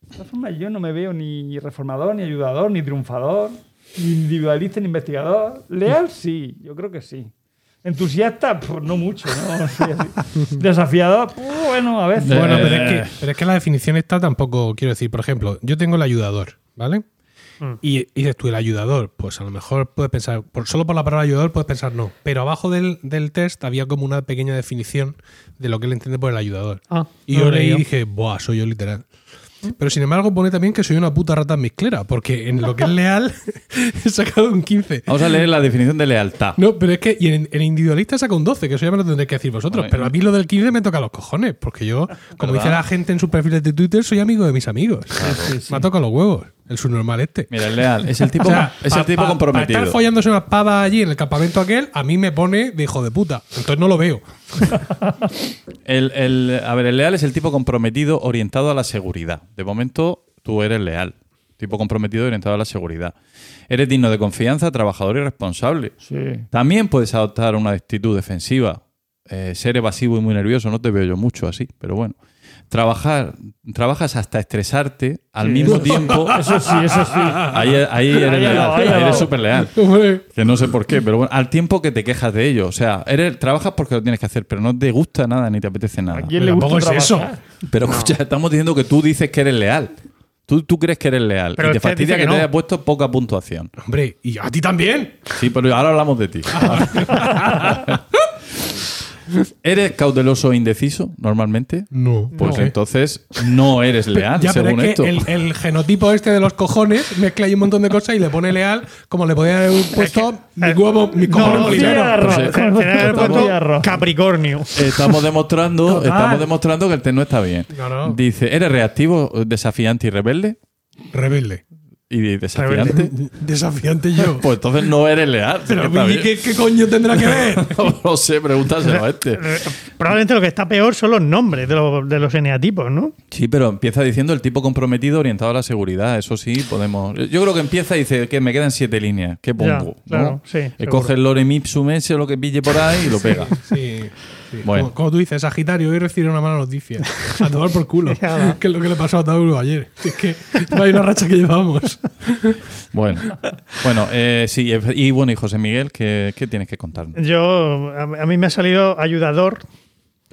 De todas formas, yo no me veo ni reformador, ni ayudador, ni triunfador, ni individualista, ni investigador. Leal, sí, yo creo que sí. Entusiasta, pues no mucho, ¿no? <laughs> Sí. Desafiador, pues, bueno, a veces. Bueno, Eh, pero es, que, pero es que la definición está tampoco, quiero decir, por ejemplo, yo tengo el ayudador, ¿vale? Mm. Y, y dices tú, el ayudador, pues a lo mejor puedes pensar, por, solo por la palabra ayudador puedes pensar no, pero abajo del, del test había como una pequeña definición de lo que él entiende por el ayudador. Ah, Y no yo leí y dije, buah, soy yo literal. Pero sin embargo pone también que soy una puta rata mezclera, porque en lo que es leal <laughs> he sacado un 15. Vamos a leer la definición de lealtad. No, pero es que y en, en individualista saca un 12, que eso ya me lo tendréis que decir vosotros. Bueno, pero a mí lo del 15 me toca los cojones, porque yo, como dice la gente en sus perfiles de Twitter, soy amigo de mis amigos. Me ha tocado los huevos, el subnormal este. Mira, el leal es el tipo, O sea, es pa- el tipo pa- comprometido. Para estar follándose una pava allí en el campamento aquel, a mí me pone de hijo de puta. Entonces no lo veo. <laughs> El, el- a ver, el leal es el tipo comprometido orientado a la seguridad. De momento, tú eres leal. Tipo comprometido orientado a la seguridad. Eres digno de confianza, trabajador y responsable. Sí. También puedes adoptar una actitud defensiva. Eh, ser evasivo y muy nervioso, no te veo yo mucho así, pero bueno. Trabajar, trabajas hasta estresarte al Sí, mismo eso- tiempo. <laughs> Eso sí, eso sí. Ahí, ahí eres Ahí leal, ahí eres súper leal. Que no sé por qué, pero bueno, al tiempo que te quejas de ello. O sea, eres, trabajas porque lo tienes que hacer, pero no te gusta nada ni te apetece nada. ¿A quién le gusta es eso. Pero escucha, estamos diciendo que tú dices que eres leal. Tú, tú crees que eres leal. Pero y te fastidia que, te no. haya puesto poca puntuación. Hombre, y a ti también. Sí, pero ahora hablamos de ti. <laughs> ¿Eres cauteloso e indeciso normalmente? No. Pues No. entonces no eres leal, <laughs> Ya, pero según es esto. que el, el genotipo este de los cojones mezcla ahí un montón de cosas y le pone leal, como le podía haber puesto mi huevo, mi no. Pues, eh, que haber Estamos- puesto arroz. Capricornio. Estamos demostrando, <laughs> estamos demostrando que el test no está bien. No, no. Dice, ¿eres reactivo, desafiante y rebelde? Rebelde. ¿Y desafiante? <laughs> Desafiante yo. Pues entonces no eres leal. Pero que está ¿y bien. qué, qué coño tendrá que ver? <laughs> No sé, pregúntaselo a este. <laughs> Probablemente lo que está peor son los nombres de los, de los eneatipos, ¿no? Sí, pero empieza diciendo el tipo comprometido orientado a la seguridad. Eso sí, podemos. Yo creo que empieza y dice que me quedan siete líneas. ¿Qué pongo? Ya, ¿no? claro, sí. Coge el lorem ipsum ese o lo que pille por ahí y lo pega. Sí. Bueno. Como, como tú dices, Sagitario, hoy recibí una mala noticia. A tomar por culo. <laughs> Que es lo que le pasó a Tauro ayer. Es que no hay una racha que llevamos. Bueno, bueno eh, sí. Y bueno, y José Miguel, ¿qué, qué tienes que contarnos? Yo, a, a mí me ha salido ayudador,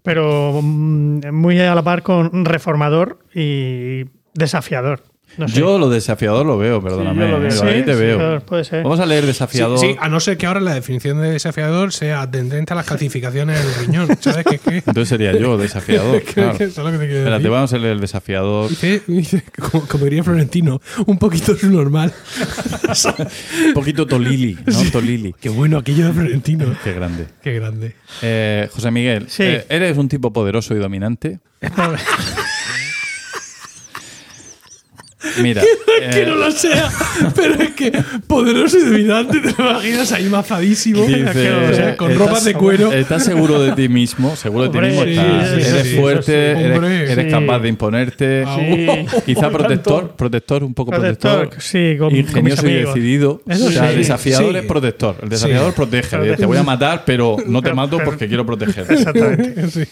pero mm, muy a la par con reformador y desafiador. No sé. Yo lo desafiador lo veo, perdóname. yo lo veo. Yo ahí Sí, te sí, veo. claro, puede ser. Vamos a leer Sí, desafiador. sí, a no ser que ahora la definición de desafiador sea tendente a las calcificaciones del riñón. ¿Sabes qué? qué? Entonces sería yo, desafiador. <laughs> Que- claro. que eso es lo que te quiero Espérate, decir. vamos a leer el desafiador. Dice, dice, como, como diría Florentino, un poquito su normal. <laughs> Un poquito Tolili, ¿no? Tolili. Qué bueno aquello de Florentino. Qué grande. Qué grande. Eh, José Miguel, Sí. eh, ¿eres un tipo poderoso y dominante? <laughs> Mira, <laughs> que eh, no lo sea, <laughs> pero es que poderoso y dominante, te lo imaginas ahí mazadísimo, <laughs> dice, o sea, con ¿estás- ropas de cuero. ¿Estás seguro de ti mismo? Seguro de ti mismo sí, estás. sí, eres sí, fuerte, eres, Hombre, eres sí. capaz de imponerte. Sí. Quizá protector, protector, un poco protector. Protector, sí, con, Ingenioso y decidido. Eso o sea, sí. desafiador Sí. es protector. El desafiador Sí. protege. Protege. Te voy a matar, pero no te mato porque quiero proteger. Exactamente.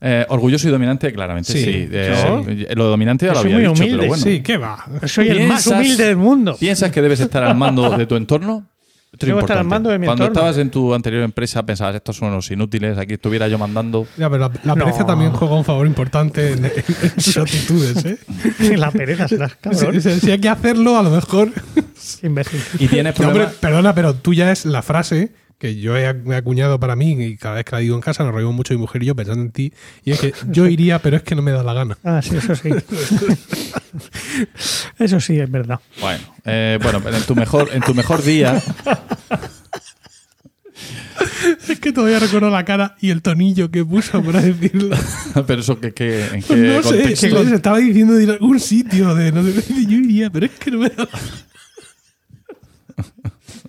Eh, orgulloso y dominante, claramente sí. Sí. Eh, Lo dominante ya lo soy había muy dicho, humilde. pero bueno. Sí, ¿qué va? Soy el más ¿Piensas- humilde del mundo. ¿Piensas que debes estar al mando de tu entorno? <laughs> Esto es Debo estar al mando de mi Cuando entorno. estabas en tu anterior empresa pensabas, estos son unos inútiles, aquí estuviera yo mandando. Ya, pero la, la No. pereza también juega un favor importante en, en sus actitudes, ¿eh? <laughs> La pereza serás <laughs> cabrón. si- si hay que hacerlo, a lo mejor. Imbécil. Y tienes No, hombre, perdona, pero tú ya es la frase que yo he, he acuñado para mí y cada vez que la digo en casa nos reímos mucho mi mujer y yo pensando en ti. Y es que yo <laughs> iría, pero es que no me da la gana. Ah, sí, eso sí. <laughs> eso sí, es verdad. Bueno, eh, bueno, pero en tu mejor, en tu mejor día, <laughs> Es que todavía recuerdo la cara y el tonillo que puso para decirlo. pero eso que, que- en qué no sé, que se estaba diciendo de ir a algún sitio, de no sé yo iría, pero es que no me da la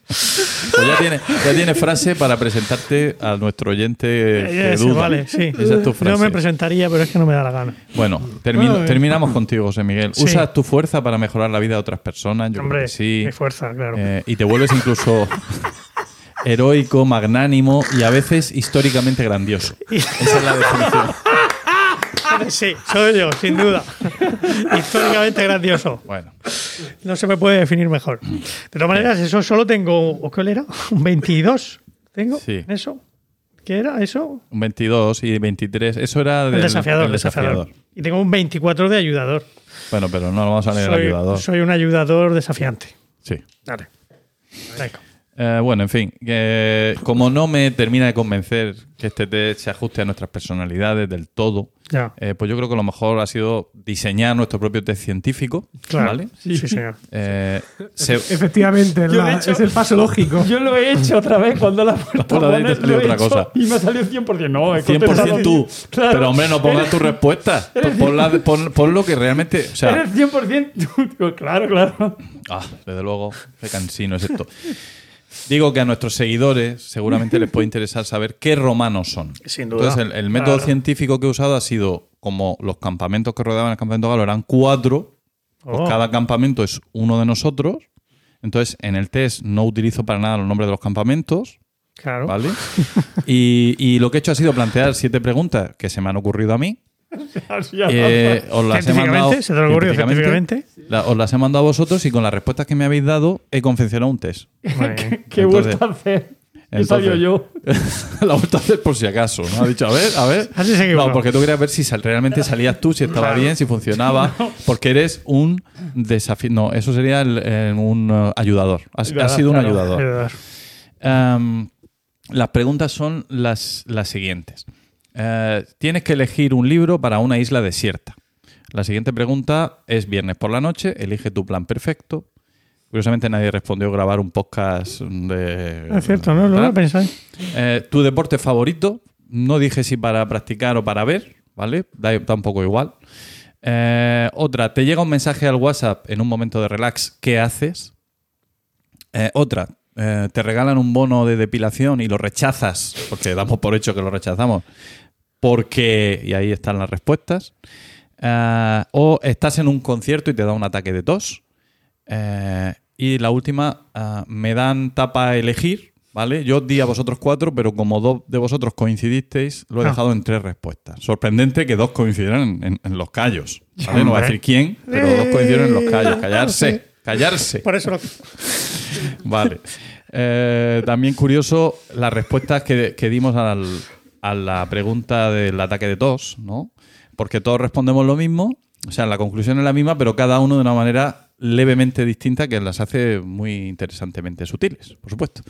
Pues ya tiene, ya tiene frase para presentarte a nuestro oyente que Ese, duda. vale, sí. Esa es tu frase. Yo me presentaría, pero es que no me da la gana. Bueno, termino- terminamos contigo, José Miguel. Sí. ¿Usas tu fuerza para mejorar la vida de otras personas? Yo creo Hombre, que sí. mi fuerza, claro. Eh, y te vuelves incluso <laughs> heroico, magnánimo y a veces históricamente grandioso. Esa es la definición. <laughs> <laughs> Sí, soy yo, sin duda. <laughs> Históricamente grandioso. Bueno, No se me puede definir mejor. De todas maneras, eso solo tengo. ¿O qué era? ¿Un 22? ¿Tengo? Sí. ¿Eso? ¿Qué era eso? un 22 y 23. Eso era del El desafiador, del desafiador. Y tengo un 24 de ayudador. Bueno, pero no vamos a leer soy, ayudador. soy un ayudador desafiante. Sí. Dale. Venga. Eh, bueno, en fin, que como no me termina de convencer que este test se ajuste a nuestras personalidades del todo, Ya. eh, pues yo creo que lo mejor ha sido diseñar nuestro propio test científico. Claro. ¿vale? Sí, señor. Eh, se- <laughs> Efectivamente, la- de hecho- es el paso lógico. Yo lo he hecho otra vez cuando la he puesto Pues a de ahí te salió he otra cosa. Y me salió 100%. No, he 100% contestado tú. Claro. Pero hombre, no pongas tu respuesta. Pon, la- pon- pon lo que realmente. O sea, Eres 100% tú. Claro, claro. ah, desde luego, qué cansino es esto. <laughs> Digo que a nuestros seguidores seguramente les puede interesar saber qué romanos son. <laughs> Sin duda. Entonces, el, el método Claro. científico que he usado ha sido como los campamentos que rodeaban el campamento galo eran cuatro. Pues Oh. cada campamento es uno de nosotros. Entonces, en el test no utilizo para nada los nombres de los campamentos. Claro. ¿Vale? <laughs> Y, y lo que he hecho ha sido plantear siete preguntas que se me han ocurrido a mí. <laughs> Eh, os las he mandado. Científicamente, se te ha ocurrido científicamente. La- os las he mandado a vosotros y con las respuestas que me habéis dado he confeccionado un test. <laughs> ¿Qué he vuelto a hacer? He entonces- salido yo. <laughs> la he vuelto a hacer por si acaso, ¿no? Ha dicho, a ver, a ver. Así se equivocó. No, porque tú querías ver si sal- realmente salías tú, si estaba bien, si funcionaba. Porque eres un desafío. No, eso sería el- el- un uh, ayudador. Has, Claro, has sido un claro. ayudador. Ayudador. Las preguntas son las, las siguientes. Eh, tienes que elegir un libro para una isla desierta. La siguiente pregunta es viernes por la noche, elige tu plan perfecto. Curiosamente nadie respondió grabar un podcast de... Es cierto, ¿no? Lo pensáis. Eh, tu deporte favorito. No dije si para practicar o para ver, ¿vale? Da, da un poco igual. Eh, otra, te llega un mensaje al WhatsApp en un momento de relax, ¿qué haces? Eh, otra, eh, te regalan un bono de depilación y lo rechazas, porque damos por hecho que lo rechazamos, porque, y ahí están las respuestas. Eh, o estás en un concierto y te da un ataque de tos. Eh, y la última, ah, me dan tapa a elegir, ¿vale? Yo os di a vosotros cuatro, pero como dos de vosotros coincidisteis, lo he Ah. dejado en tres respuestas. Sorprendente que dos coincidieran en, en- en los callos. ¿vale? No voy a decir quién, pero dos coincidieron en los callos. Callarse, callarse. Por eso lo. Vale. Eh, también curioso las respuestas que, que dimos al, a la pregunta del ataque de tos, ¿no? Porque todos respondemos lo mismo, o sea, la conclusión es la misma, pero cada uno de una manera levemente distinta que las hace muy interesantemente sutiles, por supuesto.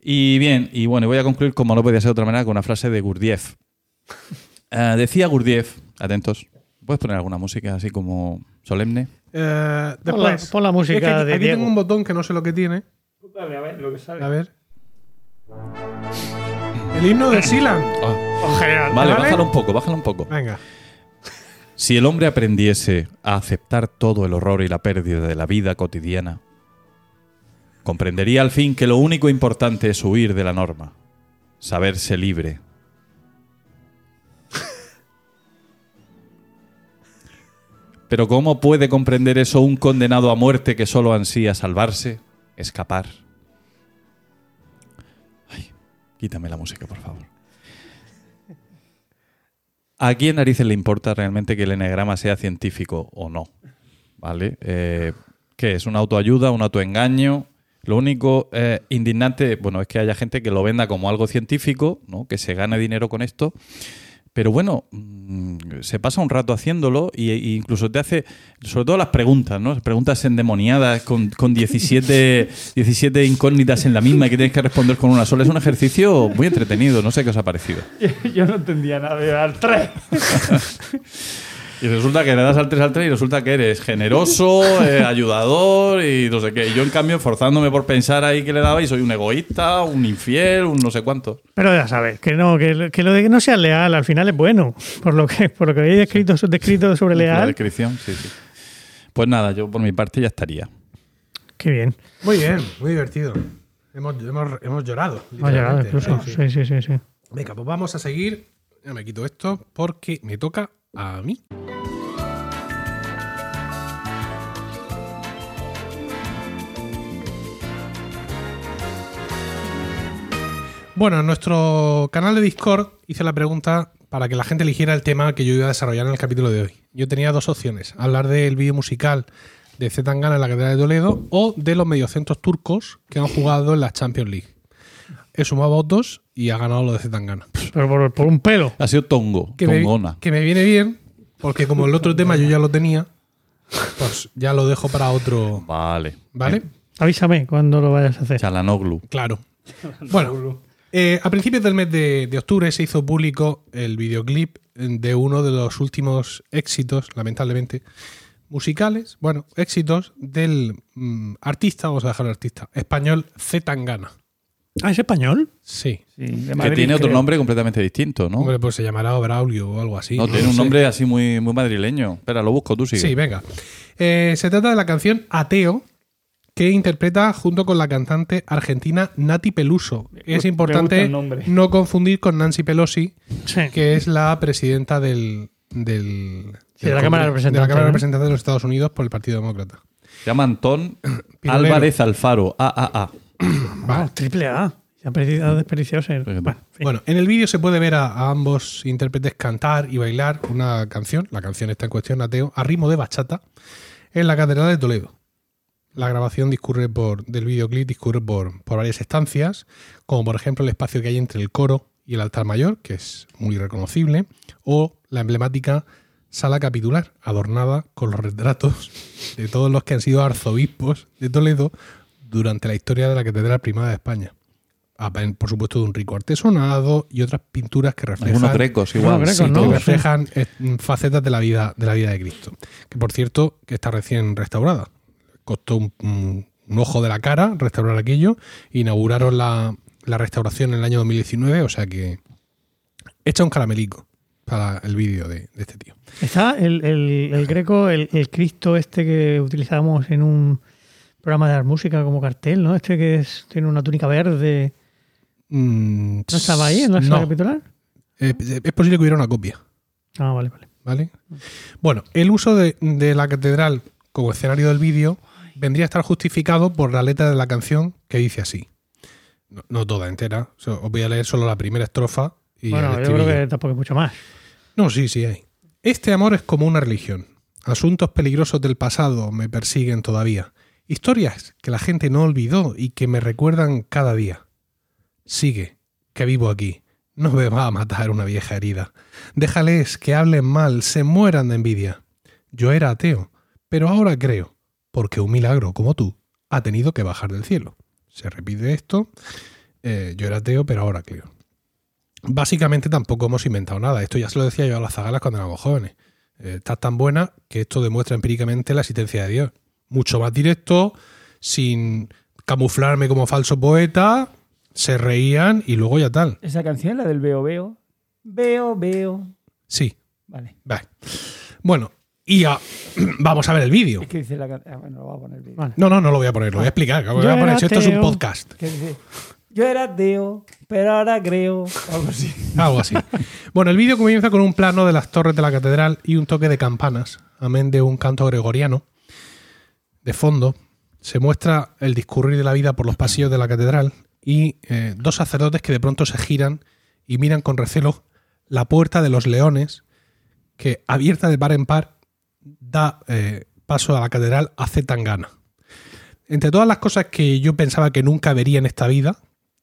Y bien, y bueno, voy a concluir como no podía ser de otra manera con una frase de Gurdjieff. Eh, decía Gurdjieff, atentos, ¿puedes poner alguna música así como solemne? Pon la- después, pon la música es que aquí, de aquí Diego. tengo un botón que no sé lo que tiene. A ver lo que sale. A ver. El himno de Silan. Ah, En general. vale, ¿Vale? bájalo un poco, bájalo un poco. Venga. Si el hombre aprendiese a aceptar todo el horror y la pérdida de la vida cotidiana, comprendería al fin que lo único importante es huir de la norma, saberse libre. Pero ¿cómo puede comprender eso un condenado a muerte que solo ansía salvarse, escapar? Quítame la música, por favor. ¿A quién narices le importa realmente que el enegrama sea científico o no? ¿Vale? Eh, ¿Qué es? ¿Una autoayuda? ¿Un autoengaño? Lo único eh, indignante, bueno, es que haya gente que lo venda como algo científico, ¿no? Que se gane dinero con esto. Pero bueno, mm, se pasa un rato haciéndolo y, y incluso te hace, sobre todo las preguntas, ¿no? Preguntas endemoniadas con, con 17, 17 <laughs> incógnitas en la misma y que tienes que responder con una sola. Es un ejercicio muy entretenido, no sé qué os ha parecido. <laughs> Yo no entendía nada de dar tres. <laughs> Y resulta que le das al 3 al 3 y resulta que eres generoso, <laughs> eh, ayudador y no sé qué. Y yo, en cambio, esforzándome por pensar ahí que le daba y soy un egoísta, un infiel, un no sé cuánto. Pero ya sabes, que no, que, que lo de que no seas leal al final es bueno. Por lo que, por lo que habéis descrito, descrito sobre La leal. descripción, sí, sí. Pues nada, yo por mi parte ya estaría. Qué bien. Muy bien, muy divertido. Hemos, hemos, hemos llorado. Llegado literalmente. incluso. Sí, sí. Sí, sí, sí, sí. Venga, pues vamos a seguir. Ya me quito esto porque me toca a mí. Bueno, en nuestro canal de Discord hice la pregunta para que la gente eligiera el tema que yo iba a desarrollar en el capítulo de hoy. Yo tenía dos opciones: hablar del vídeo musical de Z Tangana en la Catedral de Toledo o de los mediocentros turcos que han jugado en la Champions League. He sumado votos y ha ganado lo de Z Tangana. Pero por, por un pelo. Ha sido tongo, Que me, tongona. que me viene bien, porque como el otro tema yo ya lo tenía, pues ya lo dejo para otro. Vale. ¿Vale? Avísame cuando lo vayas a hacer. Chalanoglu. Claro. Bueno, eh, a principios del mes de, de octubre se hizo público el videoclip de uno de los últimos éxitos, lamentablemente, musicales, bueno, éxitos del mm, artista, vamos a dejarlo artista, español Z Tangana. Ah, ¿es español? Sí. Sí, de Que tiene otro creo. nombre completamente distinto, ¿no? Hombre, pues se llamará Braulio o algo así. no, tiene un sé. nombre así muy, muy madrileño. Espera, lo busco, tú sigue. Sí, venga. Eh, se trata de la canción Ateo, que interpreta junto con la cantante argentina Nati Peluso. Es importante el nombre. no confundir con Nancy Pelosi, Sí. que es la presidenta del. del Sí, de la Cámara de de la Cámara de ¿no? Representantes de los Estados Unidos por el Partido Demócrata. Se llama Antón. <laughs> Álvarez Alfaro. AAA. <clears throat> Triple A. Se ha desperdiciado ser. Bueno. Bueno, en el vídeo se puede ver a, a ambos intérpretes cantar y bailar una canción, la canción está en cuestión, Ateo, a ritmo de bachata, en la Catedral de Toledo. La grabación discurre por, del videoclip discurre por, por varias estancias, como por ejemplo el espacio que hay entre el coro y el altar mayor, que es muy reconocible, o la emblemática sala capitular, adornada con los retratos de todos los que han sido arzobispos de Toledo durante la historia de la Catedral Primada de España. Ah, Por supuesto, de un rico artesonado y otras pinturas que reflejan Algunos grecos igual. Algunos Sí, grecos, que ¿no? reflejan eh, facetas de la vida de la vida de Cristo. Que por cierto, que está recién restaurada. Costó un, un- un ojo de la cara restaurar aquello. Inauguraron la, la restauración en el año 2019, o sea que echa un caramelico para el vídeo de, de este tío. Está el, el- el greco, el, el Cristo este que utilizábamos en un programa de dar música como cartel, ¿no? Este que es- tiene una túnica verde. Mm, ¿No estaba ahí en la sala no. capitular? Eh, es posible que hubiera una copia. Ah, vale, vale. ¿Vale? Bueno, el uso de, de la catedral como escenario del vídeo vendría a estar justificado por la letra de la canción que dice así. No, no toda entera, os voy a leer solo la primera estrofa. Y bueno, yo creo que tampoco hay mucho más. No, sí, sí hay. Este amor es como una religión. Asuntos peligrosos del pasado me persiguen todavía. Historias que la gente no olvidó y que me recuerdan cada día. Sigue, que vivo aquí. No me va a matar una vieja herida. Déjales que hablen mal, se mueran de envidia. Yo era ateo, pero ahora creo, porque un milagro como tú ha tenido que bajar del cielo. Se repite esto. eh, yo era ateo, pero ahora creo. Básicamente tampoco hemos inventado nada. Esto ya se lo decía yo a las zagalas cuando éramos jóvenes. Eh, está tan buena que esto demuestra empíricamente la existencia de Dios. Mucho más directo, sin camuflarme como falso poeta, se reían y luego ya tal. Esa canción, la del veo, veo. Veo, veo. Sí, Vale. vale. Bueno, y a- <clears throat> vamos a ver el vídeo. Es que dice la canción. Ah, bueno, lo voy a poner. Vale. No, no, no lo voy a poner, lo voy a explicar. Lo voy a poner. esto es un podcast. Dice, yo era ateo, pero ahora creo. Algo así. <laughs> Algo así. Bueno, el vídeo comienza con un plano de las torres de la catedral y un toque de campanas, amén de un canto gregoriano. De fondo se muestra el discurrir de la vida por los pasillos de la catedral y eh, dos sacerdotes que de pronto se giran y miran con recelo la puerta de los leones que, abierta de par en par, da eh, paso a la catedral a Zetangana. Entre todas las cosas que yo pensaba que nunca vería en esta vida,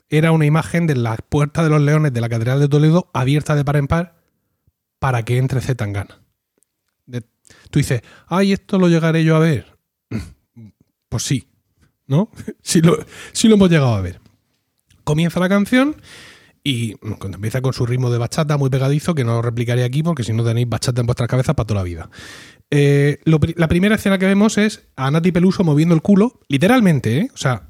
era una imagen de la puerta de los leones de la Catedral de Toledo abierta de par en par para que entre Zetangana. De- Tú dices, ay, esto lo llegaré yo a ver. Pues sí, ¿no? <laughs> sí, lo, sí lo hemos llegado a ver. Comienza la canción y cuando empieza con su ritmo de bachata muy pegadizo, que no lo replicaré aquí porque si no tenéis bachata en vuestras cabezas para toda la vida. Eh, lo la primera escena que vemos es a Nati Peluso moviendo el culo, literalmente, ¿eh? O sea,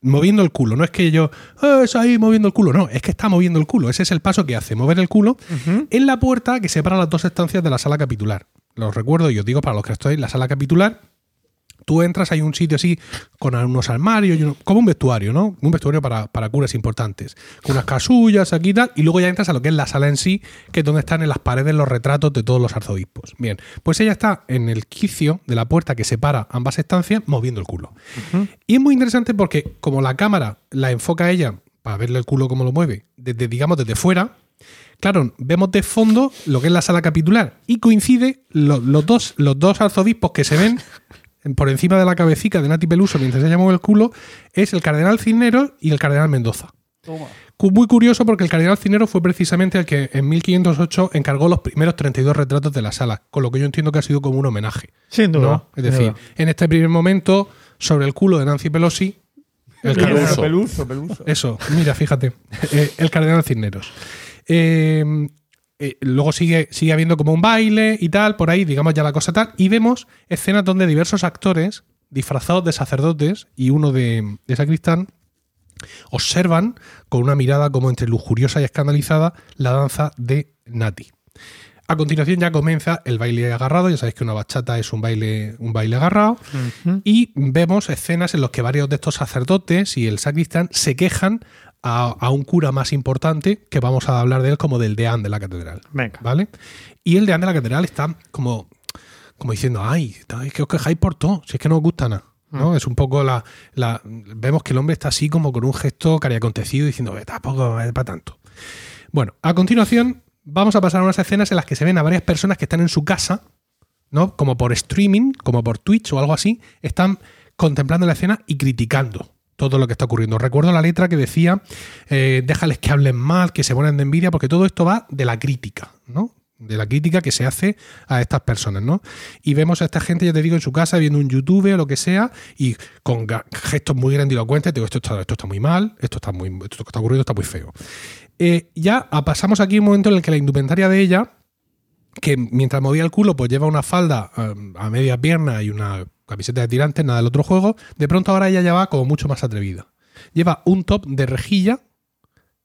moviendo el culo. No es que yo, "Ah, es ahí moviendo el culo. No, es que está moviendo el culo. Ese es el paso que hace, mover el culo en la puerta que separa las dos estancias de la sala capitular. Los recuerdo y os digo para los que estoy, la sala capitular Tú entras, hay un sitio así con unos armarios, y uno- como un vestuario, ¿no? Un vestuario para, para curas importantes. Con unas casullas aquí y tal, y luego ya entras a lo que es la sala en sí, que es donde están en las paredes los retratos de todos los arzobispos. Bien, pues ella está en el quicio de la puerta que separa ambas estancias, moviendo el culo. Y es muy interesante porque, como la cámara la enfoca a ella para verle el culo cómo lo mueve, desde, digamos, desde fuera, Claro, vemos de fondo lo que es la sala capitular y coincide lo- los, dos, los dos arzobispos que se ven <laughs> por encima de la cabecita de Nati Peluso mientras ella mueve el culo es el cardenal Cisneros y el cardenal Mendoza. Toma. Muy curioso porque el cardenal Cisneros fue precisamente el que en 1508 encargó los primeros 32 retratos de la sala, con lo que yo entiendo que ha sido como un homenaje. Sin duda. ¿no? Es decir, duda. en este primer momento, sobre el culo de Nancy Pelosi, el cardenal, peluso, peluso. eso, mira, fíjate. <laughs> Eh, el cardenal Cisneros. Eh, eh, luego sigue, sigue habiendo como un baile y tal, por ahí, digamos ya la cosa tal. Y vemos escenas donde diversos actores, disfrazados de sacerdotes y uno de, de sacristán, observan con una mirada como entre lujuriosa y escandalizada la danza de Nati. A continuación ya comienza el baile agarrado, ya sabéis que una bachata es un baile, un baile agarrado, y vemos escenas en las que varios de estos sacerdotes y el sacristán se quejan a, a un cura más importante, que vamos a hablar de él como del deán de la catedral. Venga. ¿Vale? Y el deán de la catedral está como, como diciendo, ay, es que os quejáis por todo, si es que no os gusta nada. ¿no? Es un poco la, la- Vemos que el hombre está así como con un gesto cariacontecido diciendo, "Eh, tampoco es para tanto. Bueno, a continuación vamos a pasar a unas escenas en las que se ven a varias personas que están en su casa, ¿no? Como por streaming, como por Twitch o algo así, están contemplando la escena y criticando todo lo que está ocurriendo. Recuerdo la letra que decía, eh, déjales que hablen mal, que se ponen de envidia, porque todo esto va de la crítica, ¿no? De la crítica que se hace a estas personas, ¿no? Y vemos a esta gente, ya te digo, en su casa, viendo un YouTube o lo que sea, y con gestos muy grandilocuentes, digo, esto está, esto está muy mal, esto está muy, esto que está ocurriendo está muy feo. Eh, ya pasamos aquí un momento en el que la indumentaria de ella, que mientras movía el culo, pues lleva una falda eh, a media pierna y una camiseta de tirantes, nada del otro juego, de pronto ahora ella ya va como mucho más atrevida. Lleva un top de rejilla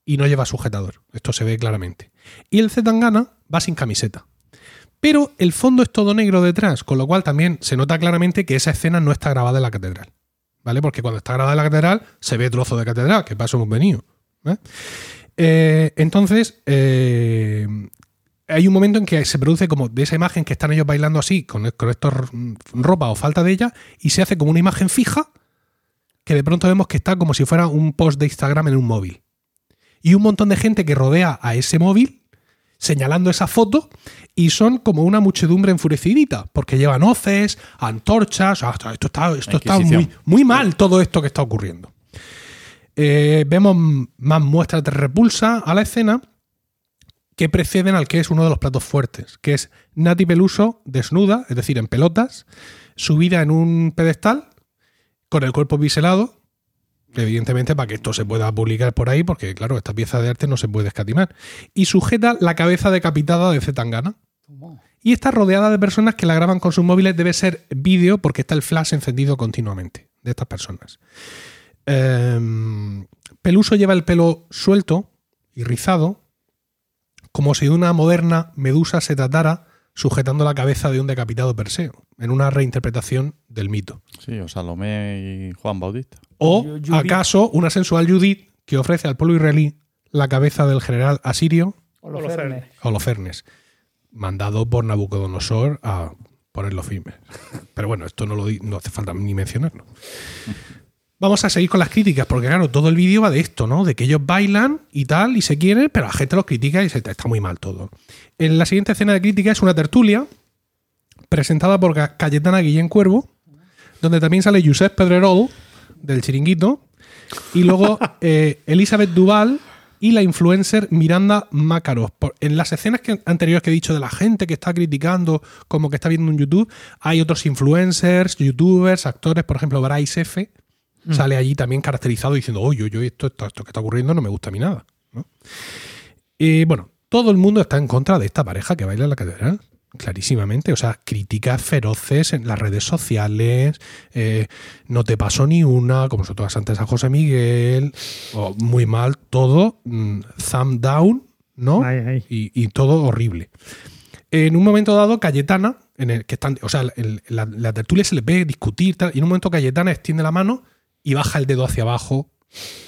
y no lleva sujetador. Esto se ve claramente. Y el Zetangana va sin camiseta. Pero el fondo es todo negro detrás, con lo cual también se nota claramente que esa escena no está grabada en la catedral. ¿Vale? Porque cuando está grabada en la catedral se ve trozo de catedral, que para eso hemos venido. ¿eh? Eh, entonces, eh, hay un momento en que se produce como de esa imagen que están ellos bailando así, con, con estos mm, ropa o falta de ella, y se hace como una imagen fija que de pronto vemos que está como si fuera un post de Instagram en un móvil. Y un montón de gente que rodea a ese móvil señalando esa foto y son como una muchedumbre enfurecidita, porque llevan hoces, antorchas, esto está, esto está muy, muy mal todo esto que está ocurriendo. Eh, vemos más muestras de repulsa a la escena que preceden al que es uno de los platos fuertes, que es Nati Peluso desnuda, es decir, en pelotas, subida en un pedestal, con el cuerpo biselado, evidentemente para que esto se pueda publicar por ahí, porque claro, esta pieza de arte no se puede escatimar, y sujeta la cabeza decapitada de Zetangana. Y está rodeada de personas que la graban con sus móviles, debe ser vídeo porque está el flash encendido continuamente de estas personas. Em, Peluso lleva el pelo suelto y rizado, como si de una moderna medusa se tratara sujetando la cabeza de un decapitado Perseo, en una reinterpretación del mito. Sí, o Salomé y Juan Bautista. O acaso una sensual Judith que ofrece al pueblo israelí la cabeza del general asirio Holofernes. Holofernes, mandado por Nabucodonosor a ponerlo firme. <laughs> Pero bueno, esto no, lo no hace falta ni mencionarlo. Vamos a seguir con las críticas, porque claro, todo el vídeo va de esto, ¿no? De que ellos bailan y tal, y se quieren, pero la gente los critica y se, está muy mal todo. En la siguiente escena de crítica es una tertulia presentada por Ca- Cayetana Guillén Cuervo, donde también sale Josep Pedrerol, del chiringuito, y luego <laughs> eh, Elizabeth Duval y la influencer Miranda Mácaros. Por- En las escenas que, anteriores que he dicho de la gente que está criticando como que está viendo en YouTube, hay otros influencers, youtubers, actores, por ejemplo, Bryce F. Sale allí también caracterizado diciendo, oye, oye, esto, esto, esto que está ocurriendo no me gusta a mí nada. ¿no? Y bueno, todo el mundo está en contra de esta pareja que baila en la catedral. Clarísimamente, o sea, críticas feroces en las redes sociales, eh, no te pasó ni una, como sobre todo antes a José Miguel, muy mal, todo, mm, thumb down, ¿no? Y, y todo horrible. En un momento dado, Cayetana, en el que están, o sea, el- la, la tertulia se le ve discutir, tal, y en un momento Cayetana extiende la mano y baja el dedo hacia abajo,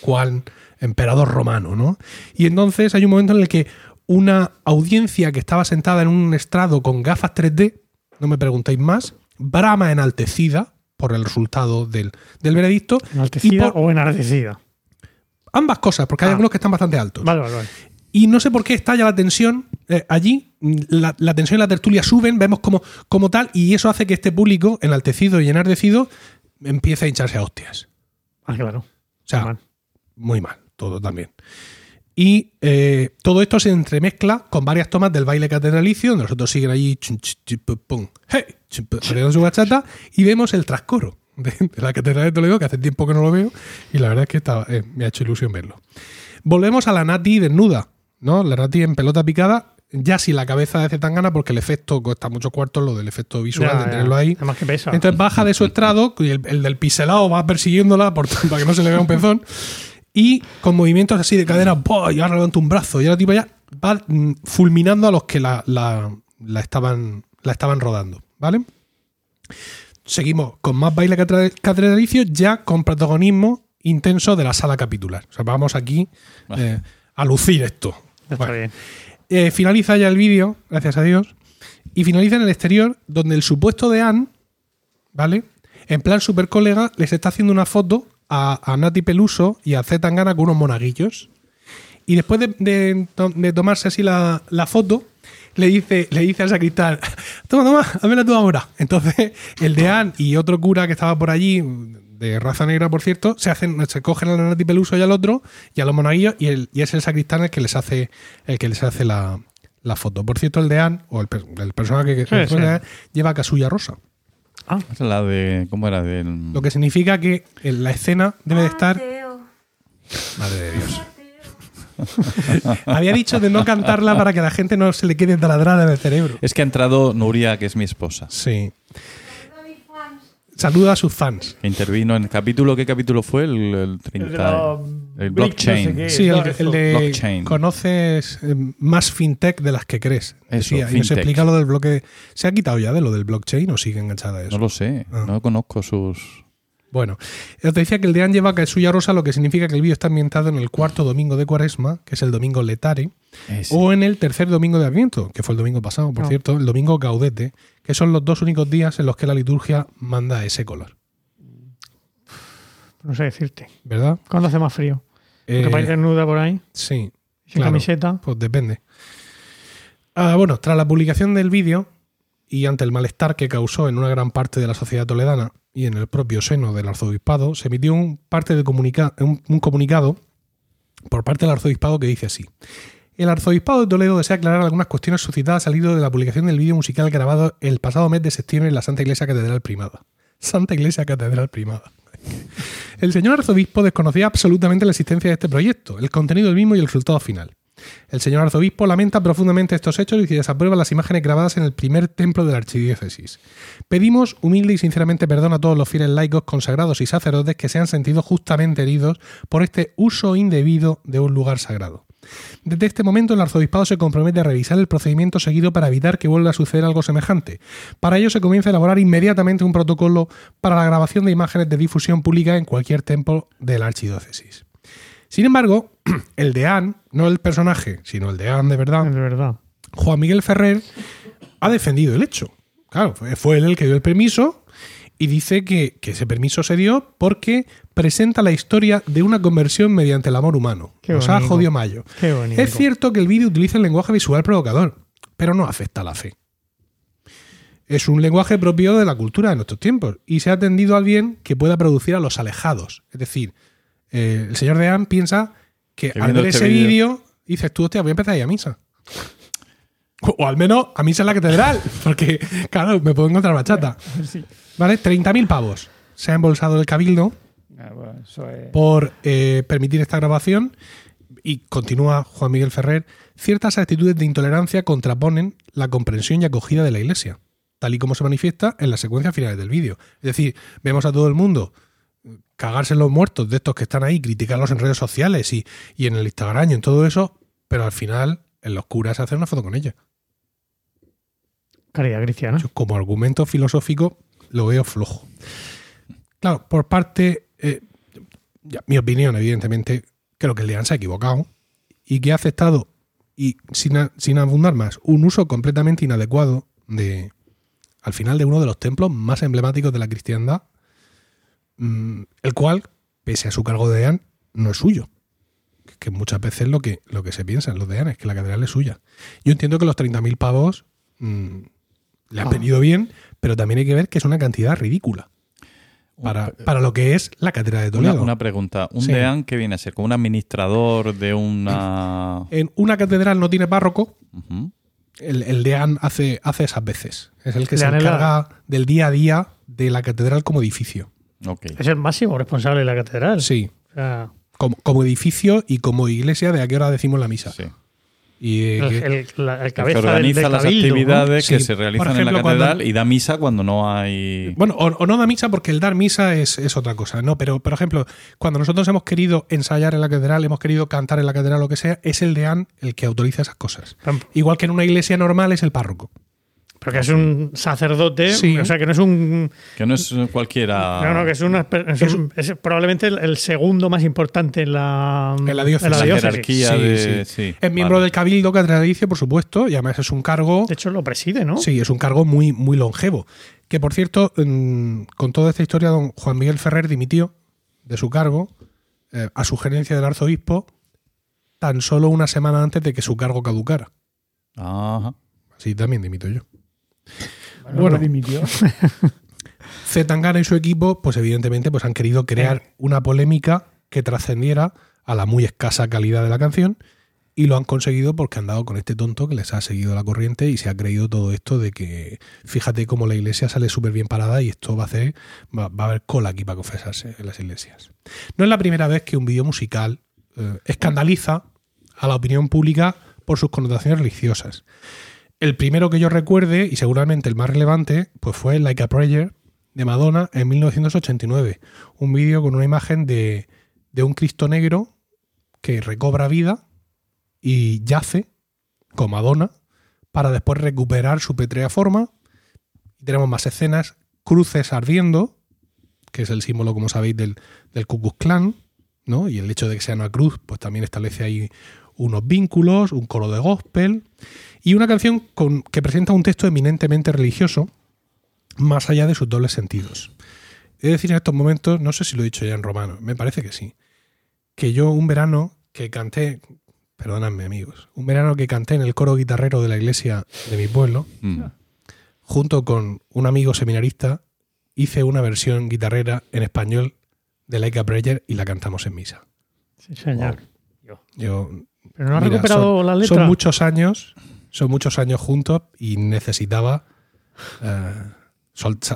cual emperador romano, ¿no? Y entonces hay un momento en el que una audiencia que estaba sentada en un estrado con gafas 3D, no me preguntéis más, brama enaltecida por el resultado del, del veredicto. ¿Enaltecida y por- o enardecida? ambas cosas, porque hay Ah. algunos que están bastante altos. Vale, vale, vale. Y no sé por qué estalla la tensión eh, allí. La, la tensión y la tertulia suben, vemos como, como tal, y eso hace que este público, enaltecido y enardecido, empiece a hincharse a hostias. Ah, claro. O sea, Mal. muy mal, todo también. Y eh, todo esto se entremezcla con varias tomas del baile catedralicio, donde nosotros siguen allí, chun, ch, chi, pu, pum, hey, bailando su bachata, y vemos el trascoro de, de la catedral de Toledo, que hace tiempo que no lo veo, y la verdad es que está- eh, me ha hecho ilusión verlo. Volvemos a la Nati desnuda, ¿no? La Nati en pelota picada, ya sin la cabeza de Zetangana, porque el efecto cuesta muchos cuartos, lo del efecto visual, Ya, de ya. tenerlo ahí. Además que pesa. Entonces baja de su estrado y el, el del piselado va persiguiéndola por- <laughs> para que no se le vea un pezón. Y con movimientos así de cadera, ¡buah! y ahora levanta un brazo. Y ahora tipo ya va mm, fulminando a los que la, la- la estaban, la estaban rodando. ¿Vale? Seguimos con más baile catedralicio, ya con protagonismo intenso de la sala capitular. O sea, vamos aquí eh, a lucir esto. Está Bueno. bien. Eh, finaliza ya el vídeo, gracias a Dios, y finaliza en el exterior, donde el supuesto de Anne, ¿vale? En plan super colega, les está haciendo una foto a, a Nati Peluso y a Z Tangana con unos monaguillos. Y después de, de to- de tomarse así la, la foto, le dice, le dice al sacristán, toma, toma, házmela tú ahora. Entonces, el de Anne y otro cura que estaba por allí, de raza negra, por cierto, se hacen, se cogen a la Nati Peluso y al otro, y a los monaguillos, y, el, y es el sacristán el que les hace, el que les hace la, la foto. Por cierto, el de Anne, o el, el personaje que Sí, Anne, lleva casulla rosa. Ah, Es la de. ¿Cómo era? Del. Lo que significa que en la escena debe de estar. Mateo. Madre de Dios. <laughs> Había dicho de no cantarla para que a la gente no se le quede taladrada en el cerebro. Es que ha entrado Nuria, que es mi esposa, Sí. Saludo a mis fans. Saluda a sus fans. intervino en el capítulo. ¿Qué capítulo fue? El, el 30. El blockchain. no sé qué. Sí, el, de Blockchain. conoces eh, más fintech de las que crees. Eso, Decía, y nos explica lo del bloque. ¿Se ha quitado ya de lo del blockchain o sigue enganchada a eso? No lo sé. Ah. No conozco sus. Bueno, te decía que el deán lleva casulla rosa, lo que significa que el vídeo está ambientado en el cuarto domingo de Cuaresma, que es el domingo letare, Ese. o en el tercer domingo de Adviento, que fue el domingo pasado, por cierto, el domingo gaudete, que son los dos únicos días en los que la liturgia manda ese color, no sé decirte. ¿verdad? ¿Cuándo hace más frío? Porque Eh, ir desnuda por ahí, sí, sin claro. camiseta. pues depende. Ah, bueno, tras la publicación del vídeo y ante el malestar que causó en una gran parte de la sociedad toledana y en el propio seno del arzobispado, se emitió un, parte de comunica- un- un comunicado por parte del arzobispado que dice así. El arzobispado de Toledo desea aclarar algunas cuestiones suscitadas al hilo de la publicación del vídeo musical grabado el pasado mes de septiembre en la Santa Iglesia Catedral Primada. Santa Iglesia Catedral Primada. El señor arzobispo desconocía absolutamente la existencia de este proyecto, el contenido del mismo y el resultado final. El señor arzobispo lamenta profundamente estos hechos y desaprueba las imágenes grabadas en el primer templo de la archidiócesis. Pedimos humilde y sinceramente perdón a todos los fieles laicos, consagrados y sacerdotes que se han sentido justamente heridos por este uso indebido de un lugar sagrado. Desde este momento el arzobispado se compromete a revisar el procedimiento seguido para evitar que vuelva a suceder algo semejante. Para ello se comienza a elaborar inmediatamente un protocolo para la grabación de imágenes de difusión pública en cualquier templo de la archidiócesis. Sin embargo, <clears throat> el deán, no el personaje, sino el deán de verdad, De verdad. Juan Miguel Ferrer ha defendido el hecho. Claro, fue, él el que dio el permiso y dice que, que ese permiso se dio porque presenta la historia de una conversión mediante el amor humano. Qué ha bonito. jodido Mayo. Qué bonito. Es cierto que el vídeo utiliza el lenguaje visual provocador, pero no afecta a la fe. Es un lenguaje propio de la cultura de nuestros tiempos y se ha atendido al bien que pueda producir a los alejados. Es decir, eh, el señor Deán piensa que Que al ver este ese vídeo- dices tú, hostia, voy a empezar a ir a misa. O, o al menos a misa en la catedral, <laughs> porque, claro, me puedo encontrar bachata. <laughs> Sí. ¿Vale? 30.000 pavos se ha embolsado el cabildo Ah, bueno, eso es- por eh, permitir esta grabación y continúa Juan Miguel Ferrer, ciertas actitudes de intolerancia contraponen la comprensión y acogida de la Iglesia, tal y como se manifiesta en las secuencias finales del vídeo. Es decir, vemos a todo el mundo cagarse en los muertos de estos que están ahí, criticarlos en redes sociales y, y en el Instagram y en todo eso, pero al final en los curas se hace una foto con ella. Caridad cristiana. Yo como argumento filosófico lo veo flojo. Claro, por parte, eh, ya, mi opinión, evidentemente, creo que el Deán se ha equivocado y que ha aceptado, y sin, a- sin abundar más, un uso completamente inadecuado de, al final, de uno de los templos más emblemáticos de la cristiandad, el cual, pese a su cargo de Deán, no es suyo. Que- muchas veces lo que, lo que se piensa en los Deanes, que la catedral es suya. Yo entiendo que los 30.000 pavos mm, le han Ah. venido bien, pero también hay que ver que es una cantidad ridícula para, para lo que es la catedral de Toledo. una pregunta. ¿Un Sí. deán que viene a ser? ¿Como un administrador de una...? En una catedral no tiene párroco, el, el deán hace, hace esas veces. Es el que se la- encarga del día a día de la catedral como edificio. Es el máximo responsable de la catedral. Sí, O sea, como, como edificio y como iglesia de a qué hora decimos la misa. Sí. Y, eh, el, la- el cabeza que organiza del las cabildo, ¿no? actividades que Sí, se realizan en la cuando- catedral y da misa cuando no hay... Bueno, o, o no da misa porque el dar misa es, es otra cosa, ¿no? Pero, por ejemplo, cuando nosotros hemos querido ensayar en la catedral, hemos querido cantar en la catedral, lo que sea, es el deán el que autoriza esas cosas. Igual que en una iglesia normal es el párroco. Porque es un sacerdote, Sí. o sea que no es un. Que no es cualquiera... No, no, que es, una, es, Es- un- es probablemente el, el segundo más importante en la, En la diócesis. en la diócesis. jerarquía Sí, de... sí. sí, Es miembro vale. del cabildo catedralicio, por supuesto, y además es un cargo. De hecho, lo preside, ¿no? Sí, es un cargo muy, muy longevo. Que por cierto, mm, con toda esta historia, don Juan Miguel Ferrer dimitió de su cargo eh, a sugerencia del arzobispo tan solo una semana antes de que su cargo caducara. Ajá. Así también dimito yo. Bueno, Bueno. lo dimitió. <laughs> Zetangana y su equipo, pues evidentemente, pues han querido crear una polémica que trascendiera a la muy escasa calidad de la canción y lo han conseguido porque han dado con este tonto que les ha seguido la corriente y se ha creído todo esto de que fíjate cómo la iglesia sale súper bien parada y esto va a hacer va, va a haber cola aquí para confesarse en las iglesias. No es la primera vez que un vídeo musical eh, escandaliza a la opinión pública por sus connotaciones religiosas. El primero que yo recuerde, y seguramente el más relevante, pues fue Like a Prayer de Madonna en 1989. Un vídeo con una imagen de, de un Cristo negro que recobra vida y yace con Madonna para después recuperar su petrea forma. Tenemos más escenas, cruces ardiendo, que es el símbolo, como sabéis, del, del Ku Klux Klan, ¿no? Y el hecho de que sea una cruz, pues también establece ahí unos vínculos, un coro de gospel y una canción con, que presenta un texto eminentemente religioso, más allá de sus dobles sentidos. He de decir en estos momentos, no sé si lo he dicho ya en romano, me parece que sí, que yo un verano que canté, perdonadme amigos, un verano que canté en el coro guitarrero de la iglesia de mi pueblo, Mm. junto con un amigo seminarista, hice una versión guitarrera en español de Like a Prayer y la cantamos en misa. Sí, señor. Yo Pero no has Mira, recuperado son, la letra. Son muchos años, son muchos años juntos y necesitaba eh,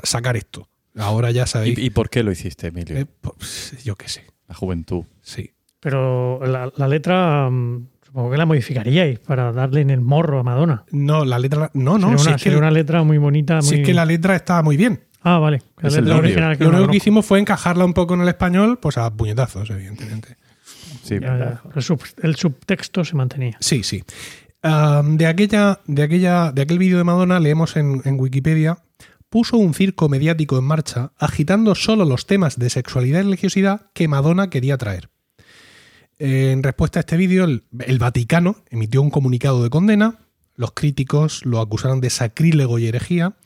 sacar esto. Ahora ya sabéis. ¿Y, y por qué lo hiciste, Emilio? eh, pues, yo qué sé, La juventud. sí. Pero la, la letra mm, supongo que la modificaríais para darle en el morro a Madonna. No, la letra. No, no, sería, si una, que, sería una letra muy bonita. si muy... es que la letra estaba muy bien. Ah, vale. La letra audio. original que Lo único que hicimos fue encajarla un poco en el español, pues a puñetazos, evidentemente. Sí. Ya, ya. El, sub- el subtexto se mantenía. Sí, sí. De, aquella, de, aquella, de aquel vídeo de Madonna leemos en, en Wikipedia, puso un circo mediático en marcha agitando solo los temas de sexualidad y religiosidad que Madonna quería traer. En respuesta a este vídeo, el, el Vaticano emitió un comunicado de condena, los críticos lo acusaron de sacrílego y herejía,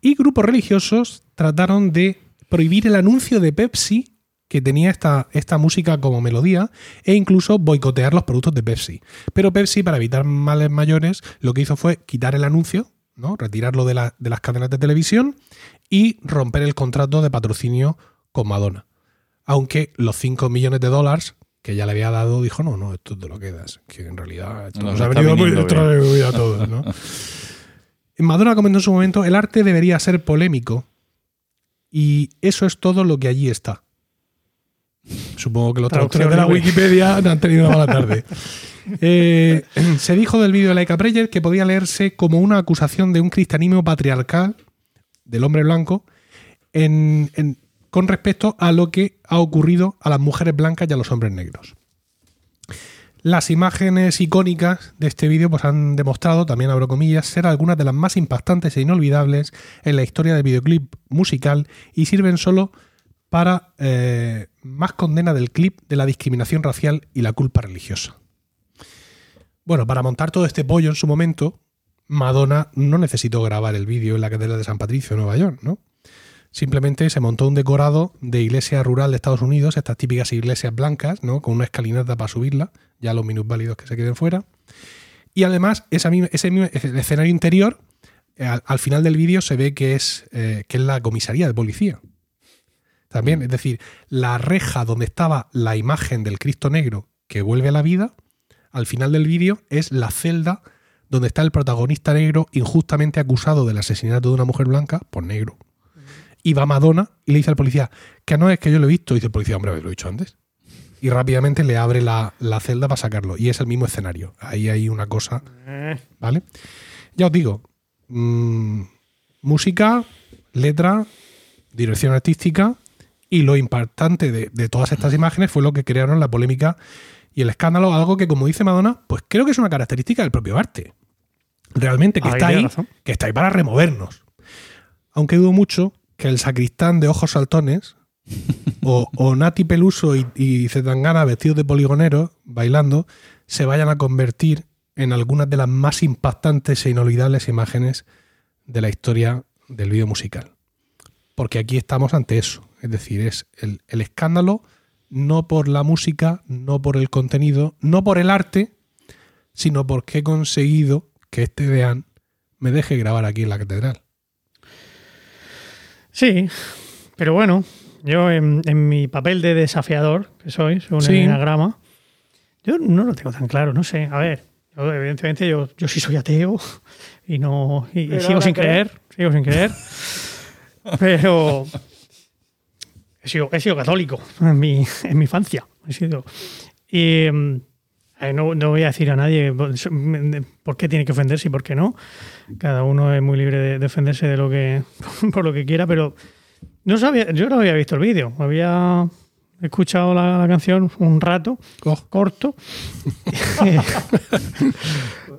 y grupos religiosos trataron de prohibir el anuncio de Pepsi que tenía esta, esta música como melodía e incluso boicotear los productos de Pepsi. Pero Pepsi, para evitar males mayores, lo que hizo fue quitar el anuncio, ¿no? retirarlo de, la- de las cadenas de televisión y romper el contrato de patrocinio con Madonna. Aunque los 5 millones de dólares que ya le había dado, dijo, no, no, esto te lo quedas. Que en realidad esto Nos nos ha venido muy venido a todos, ¿no? <laughs> Madonna comentó en su momento, el arte debería ser polémico y eso es todo lo que allí está. Supongo que los traductores de la. Wikipedia han tenido una mala tarde. <laughs> Eh, se dijo del vídeo de Laika Breyer que podía leerse como una acusación de un cristianismo patriarcal del hombre blanco en- en- con respecto a lo que ha ocurrido a las mujeres blancas y a los hombres negros. Las imágenes icónicas de este vídeo pues, han demostrado, también abro comillas, ser algunas de las más impactantes e inolvidables en la historia del videoclip musical y sirven solo para eh, más condena del clip de la discriminación racial y la culpa religiosa. Bueno, para montar todo este pollo en su momento, Madonna no necesitó grabar el vídeo en la Catedral de San Patricio, Nueva York, ¿no? Simplemente se montó un decorado de iglesia rural de Estados Unidos, estas típicas iglesias blancas, ¿no? Con una escalinata para subirla, ya los minusválidos que se queden fuera. Y además, ese mismo escenario interior, eh, al, al final del vídeo se ve que es, eh, que es la comisaría de policía. También, es decir, la reja donde estaba la imagen del Cristo Negro que vuelve a la vida, al final del vídeo es la celda donde está el protagonista negro injustamente acusado del asesinato de una mujer blanca por negro. Y va Madonna y le dice al policía, que no es que yo lo he visto. Y dice el policía, hombre, lo he dicho antes. Y rápidamente le abre la, la celda para sacarlo. Y es el mismo escenario. Ahí hay una cosa, Eh, ¿vale? Ya os digo, mm, música, letra, dirección artística y lo impactante de, de todas estas imágenes fue lo que crearon la polémica y el escándalo, algo que como dice Madonna, pues creo que es una característica del propio arte. Realmente, que Ahí está ahí, razón. que está ahí para removernos. Aunque dudo mucho que el sacristán de ojos saltones <laughs> o, o Nati Peluso y, y Zetangana vestidos de poligoneros bailando se vayan a convertir en algunas de las más impactantes e inolvidables imágenes de la historia del vídeo musical. Porque aquí estamos ante eso. Es decir, es el, el escándalo no por la música, no por el contenido, no por el arte, sino porque he conseguido que este Dean me deje grabar aquí en la catedral. Sí, pero bueno, yo en, en mi papel de desafiador, que soy, según Sí. el enagrama, yo no lo tengo tan claro, no sé. A ver, yo, evidentemente yo, yo sí soy ateo y no y, y sigo sin crees. creer, sigo sin creer. pero <laughs> he sido, he sido católico <laughs> en mi, en mi infancia. He sido. Y eh, no, no voy a decir a nadie por qué tiene que ofenderse y por qué no. Cada uno es muy libre de defenderse de lo que <laughs> por lo que quiera, pero no sabía, yo no había visto el vídeo, había escuchado la, la canción un rato Oh, corto <laughs>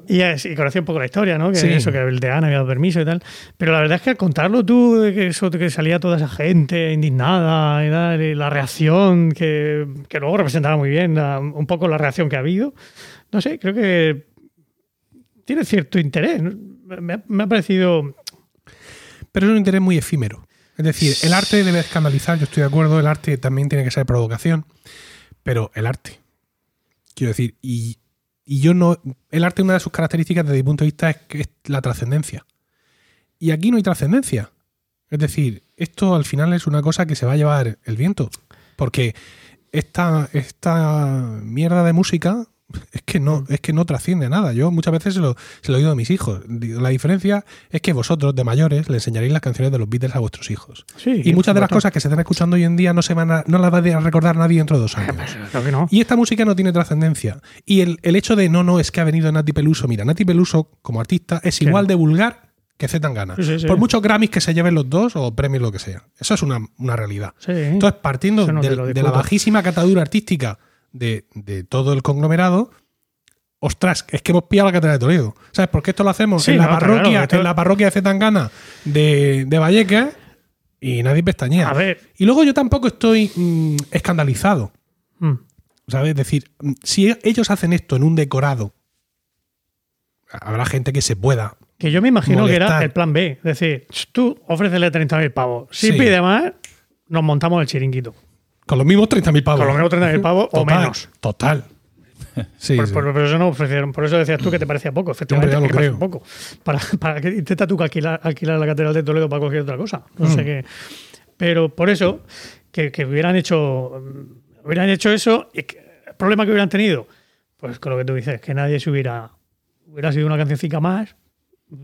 y, es- y conocí un poco la historia, ¿no? Que Sí. eso, que el de Ana había dado permiso y tal. Pero la verdad es que al contarlo tú, que eso, que salía toda esa gente indignada y, tal, y la reacción que, que luego representaba muy bien la- un poco la reacción que ha habido, no sé, creo que tiene cierto interés. Me, ha- me ha parecido pero es un interés muy efímero. Es decir, el arte debe escandalizar, yo estoy de acuerdo, el arte también tiene que ser provocación, pero el arte. Quiero decir, y, y yo no. El arte, una de sus características desde mi punto de vista, es que es la trascendencia. Y aquí no hay trascendencia. Es decir, esto al final es una cosa que se va a llevar el viento. Porque esta, esta mierda de música es que no, es que no trasciende nada. Yo muchas veces se lo, se lo digo a mis hijos. La diferencia es que vosotros, de mayores, le enseñaréis las canciones de los Beatles a vuestros hijos. Sí, y muchas de las cosas que se están escuchando hoy en día no se van a, no las va a recordar nadie dentro de dos años. Claro que no. Y esta música no tiene trascendencia. Y el, el hecho de no, no, es que ha venido Nati Peluso. Mira, Nati Peluso, como artista, es igual de vulgar que Z Tangana. Sí. Por muchos Grammys que se lleven los dos o premios, lo que sea. Eso es una, una realidad. Entonces, partiendo no de, la bajísima catadura artística de, de todo el conglomerado, ostras, es que hemos pillado la catedral de Toledo. ¿Sabes? Porque esto lo hacemos Sí, en, la no, parroquia, claro, esto- en la parroquia de Zetangana de, de Vallecas y nadie pestañea. A ver. Y luego yo tampoco estoy mm, escandalizado. Mm. ¿Sabes? Es decir, mm, si ellos hacen esto en un decorado, habrá gente que se pueda. Que yo me imagino que era el plan B. Es decir, tú ofrécele 30.000 pavos. Si Sí. pide más, nos montamos el chiringuito. Con los mismos 30.000 pavos. Con lo menos 30.000 pavos o Total, menos. Total. <laughs> Sí, por, sí. por- por eso no ofrecieron, por eso decías tú que te parecía poco, efectivamente, Hombre, ya lo que parecía creo. poco. Para, para que intenta tú que alquilar, alquilar la catedral de Toledo para cualquier otra cosa. No Mm. sé qué. Pero por eso, que, que hubieran hecho mm, hubieran hecho eso, y que- el problema que hubieran tenido, pues con lo que tú dices, que nadie se hubiera hubiera sido una cancioncica más.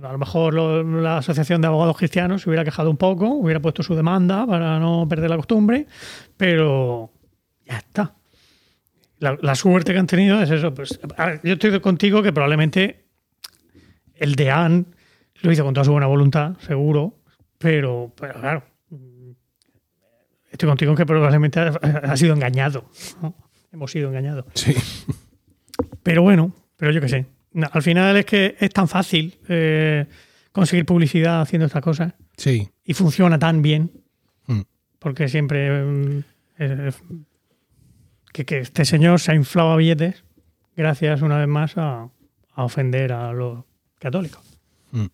A lo mejor lo- la Asociación de Abogados Cristianos se hubiera quejado un poco, hubiera puesto su demanda para no perder la costumbre, pero ya está. La, la suerte que han tenido es eso. Pues, yo estoy contigo que probablemente el deán lo hizo con toda su buena voluntad, seguro, pero, pero claro, estoy contigo en que probablemente ha, ha sido engañado. ¿no? Hemos sido engañados. Sí. Pero bueno, pero yo qué sé. No, Al final es que es tan fácil eh, conseguir publicidad haciendo estas cosas Sí. y funciona tan bien Mm. porque siempre eh, que, que este señor se ha inflado a billetes gracias una vez más a, a ofender a los católicos. Mm.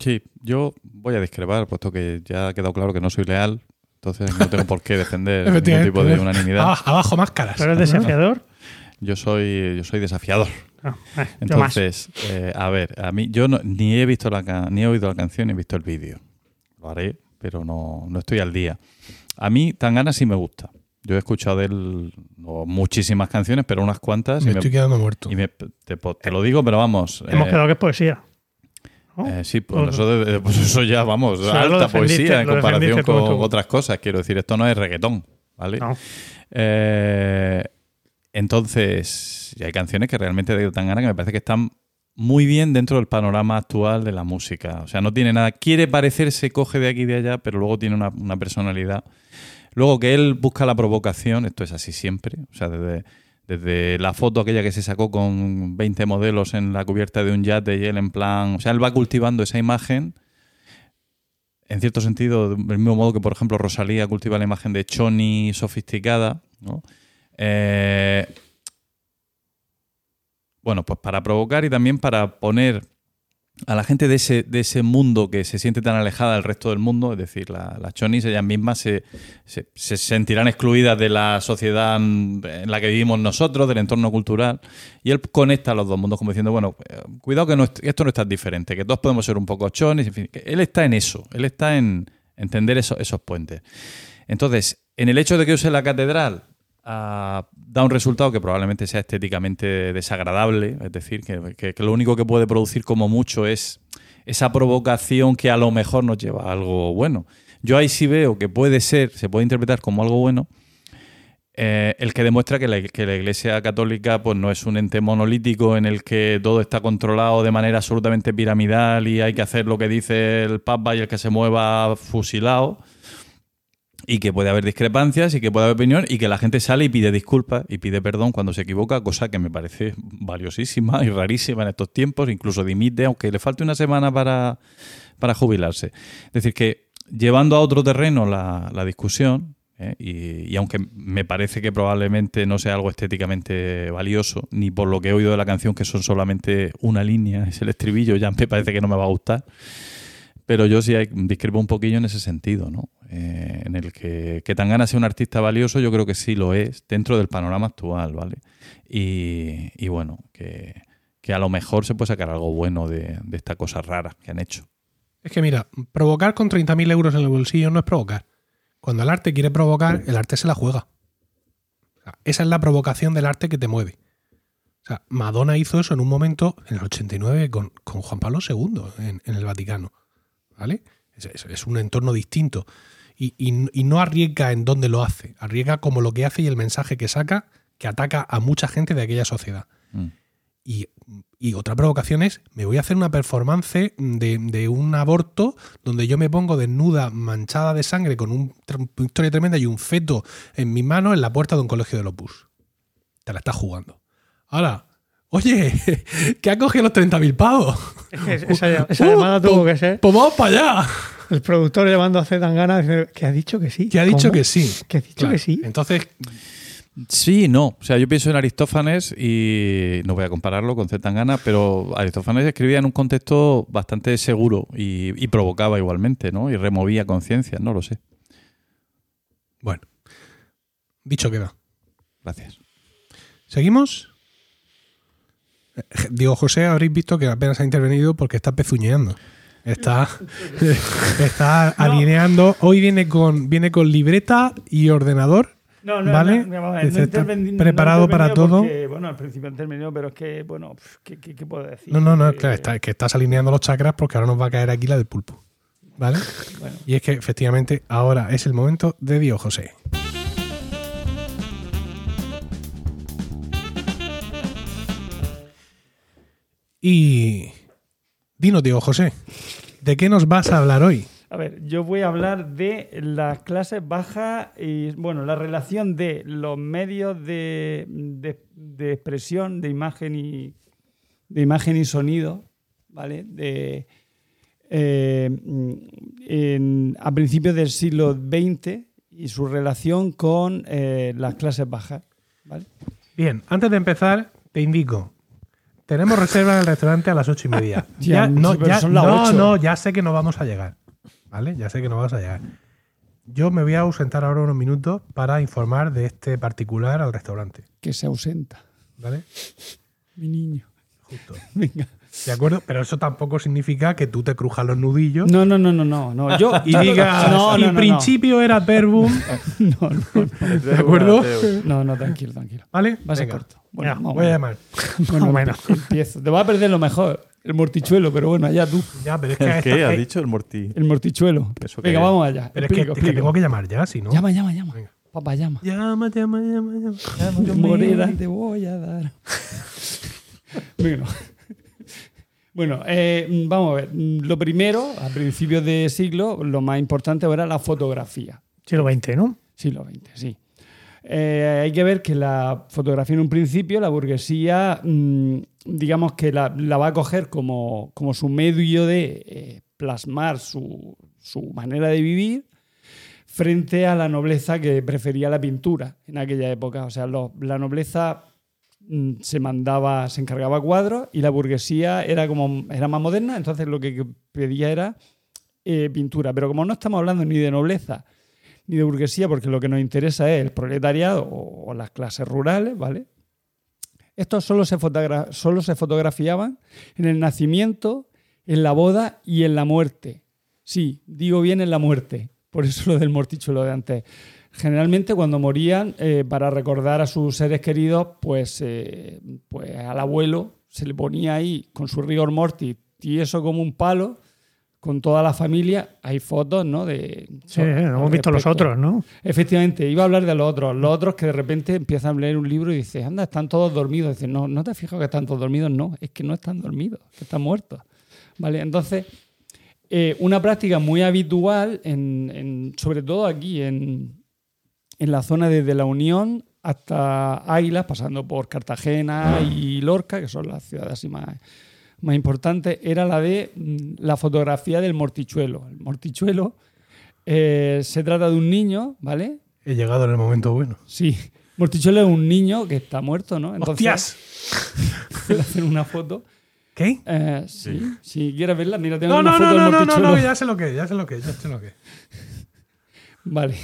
Sí, yo voy a discrepar, puesto que ya ha quedado claro que no soy leal, entonces no tengo por qué defender <laughs> ningún tipo de unanimidad. Abajo, abajo máscaras. Pero es desafiador. <laughs> Yo soy, yo soy desafiador. No, eh. Entonces, eh, a ver, a mí yo no- ni he visto la ni he oído la canción ni he visto el vídeo. Lo haré, pero no, no estoy al día. A mí Tangana sí me gusta. Yo he escuchado de él no muchísimas canciones, pero unas cuantas. Me y me- estoy quedando muerto. y me- te, lo digo, pero vamos. Hemos eh, quedado que es poesía. ¿no? eh, sí, pues eso, de- pues eso ya, vamos, alta poesía en comparación con otras cosas. Quiero decir, esto no es reggaetón, ¿vale? No. Eh, entonces, hay canciones que realmente de Tangana que me parece que están muy bien dentro del panorama actual de la música. O sea, no tiene nada. Quiere parecerse, coge de aquí y de allá, pero luego tiene una, una personalidad. Luego que él busca la provocación, esto es así siempre. O sea, desde, desde la foto aquella que se sacó con 20 modelos en la cubierta de un yate y él en plan. O sea, él va cultivando esa imagen. En cierto sentido, del mismo modo que, por ejemplo, Rosalía cultiva la imagen de Choni sofisticada, ¿no? Eh, bueno, pues para provocar y también para poner a la gente de ese, de ese mundo que se siente tan alejada del resto del mundo, es decir, la- las chonis ellas mismas se, se- se sentirán excluidas de la sociedad en la que vivimos nosotros, del entorno cultural, y él conecta los dos mundos como diciendo, bueno, eh, cuidado que esto no es tan diferente, que todos podemos ser un poco chonis, en fin, él está en eso, él está en entender eso- esos puentes. Entonces, en el hecho de que use la catedral, ah, da un resultado que probablemente sea estéticamente desagradable, es decir, que, lo único que puede producir como mucho es esa provocación que a lo mejor nos lleva a algo bueno. Yo ahí sí veo que puede ser, se puede interpretar como algo bueno, eh, el que demuestra que la, que la Iglesia Católica pues, no es un ente monolítico en el que todo está controlado de manera absolutamente piramidal y hay que hacer lo que dice el Papa y el que se mueva fusilado y que puede haber discrepancias y que puede haber opinión y que la gente sale y pide disculpas y pide perdón cuando se equivoca, cosa que me parece valiosísima y rarísima en estos tiempos, incluso dimite, aunque le falte una semana para, para jubilarse. Es decir, que llevando a otro terreno la, la discusión, ¿eh? y, y aunque me parece que probablemente no sea algo estéticamente valioso, ni por lo que he oído de la canción, que son solamente una línea, es el estribillo, ya me parece que no me va a gustar. Pero yo sí discrepo un poquillo en ese sentido, ¿no? Eh, en el que, que Tangana sea un artista valioso, yo creo que sí lo es, dentro del panorama actual, ¿vale? Y, y bueno, que, que a lo mejor se puede sacar algo bueno de, de esta cosa rara que han hecho. Es que mira, provocar con 30.000 euros en el bolsillo no es provocar. Cuando el arte quiere provocar, el arte se la juega. O sea, esa es la provocación del arte que te mueve. O sea, Madonna hizo eso en un momento, en el 89, con, con Juan Pablo II en, en el Vaticano. ¿Vale? Es, es- es un entorno distinto. Y, y- y no arriesga en dónde lo hace. Arriesga como lo que hace y el mensaje que saca, que ataca a mucha gente de aquella sociedad. Mm. Y, y otra provocación es, me voy a hacer una performance de, de un aborto donde yo me pongo desnuda, manchada de sangre, con un, una historia tremenda y un feto en mis manos en la puerta de un colegio de Opus. Te la estás jugando. Ahora, oye, <laughs> que ha cogido los 30.000 pavos. Es esa, esa Uh, llamada tuvo que ser Pues vamos para allá. el productor llamando a Zetangana diciendo que ha dicho que sí. Que ha dicho ¿Cómo? que sí. Que ha dicho Claro. que sí. Entonces, Sí y no. O sea, yo pienso en Aristófanes y no voy a compararlo con Zetangana, pero Aristófanes escribía en un contexto bastante seguro y, y provocaba igualmente, ¿no? Y removía conciencias, no lo sé. bueno, dicho queda. Gracias. ¿Seguimos? Eh, Diego José, habréis visto que apenas ha intervenido porque está pezuñeando. Está, <laughs> está alineando. Hoy viene con, viene con libreta y ordenador. No, no, ¿Vale? no, no está preparado para todo. porque, bueno, al principio intervenido, pero es que, bueno, ¿qué, qué, qué puedo decir? No, no, no, Eh, claro, está, es que estás alineando los chakras porque ahora nos va a caer aquí la del pulpo. ¿Vale? Bueno. Y es que efectivamente ahora es el momento de Diego José. Y dinos, Diego José, ¿de qué nos vas a hablar hoy? A ver, yo voy a hablar de las clases bajas y, bueno, la relación de los medios de, de- de expresión, de imagen y, de imagen y sonido, ¿vale? De, eh, en- a principios del siglo XX y su relación con eh, las clases bajas, ¿vale? Bien, antes de empezar, te indico. Tenemos reserva en el restaurante a las ocho y media. <laughs> Ya, Ya, no, ya, son las no, no, ya sé que no vamos a llegar. ¿Vale? Ya sé que no vamos a llegar. Yo me voy a ausentar ahora unos minutos para informar de este particular al restaurante. Que se ausenta, ¿Vale? mi niño. Justo. <laughs> Venga. ¿De acuerdo? Pero eso tampoco significa que tú te crujas los nudillos No, no, no, no, no, no. Yo, <laughs> y digas, no, no, "Y no, principio era verbum. <laughs> No, no, no. ¿De acuerdo? No, no, tranquilo, tranquilo. ¿Vale? Va a ser Venga. corto. Bueno, Voy a llamar. <laughs> Bueno, Bueno. empiezo. Te vas a perder lo mejor, el mortichuelo, pero bueno, allá tú. Ya, pero es que, ¿El esta- qué? ¿Has dicho el morti? El mortichuelo. ¿Eso qué Venga, es? vamos allá. pero es que, es tengo que llamar ya, si no. Llama, llama, llama. Venga. Papá, llama. Llama, llama, llama, llama. Morera te voy a dar. bueno, bueno eh, vamos a ver. Lo primero, a principios de siglo, lo más importante era la fotografía. Siglo XX, ¿no? Siglo XX, sí. Eh, hay que ver que la fotografía en un principio, la burguesía, mm, digamos que la, la va a coger como, como su medio de eh, plasmar su, su manera de vivir frente a la nobleza que prefería la pintura en aquella época. O sea, lo- la nobleza mm, se mandaba, se encargaba cuadros y la burguesía era como era más moderna, entonces lo que pedía era eh, pintura. Pero como no estamos hablando ni de nobleza ni de burguesía, porque lo que nos interesa es el proletariado o, las clases rurales, ¿vale? Estos solo se, solo se fotografiaban en el nacimiento, en la boda y en la muerte. Sí, digo bien en la muerte, por eso lo del mortichuelo de antes. Generalmente cuando morían, eh, para recordar a sus seres queridos, pues, eh, pues al abuelo se le ponía ahí con su rigor mortis, tieso como un palo, con toda la familia. Hay fotos, ¿no? De, Sí, hemos visto los otros, ¿no? Efectivamente, iba a hablar de los otros. Los otros que de repente empiezan a leer un libro y dicen, anda, están todos dormidos. Dicen, no, no te fijas que están todos dormidos. No, es que no están dormidos, que están muertos. ¿Vale? Entonces, eh, una práctica muy habitual, en, en- sobre todo aquí en, en la zona desde la Unión hasta Águilas, pasando por Cartagena y Lorca, que son las ciudades así más, más importantes, era la de mm, la fotografía del mortichuelo. El mortichuelo eh, se trata de un niño, ¿vale? He llegado en el momento bueno. Sí. Mortichuelo es un niño que está muerto, ¿no? ¡Hostias! <laughs> le hacen una foto. ¿Qué? Eh, sí. Si quieres verla, mira, tengo No, una no, foto no, del no, no, no, mortichuelo. no, ya sé lo que es, ya sé lo que es, ya sé lo que es. Vale.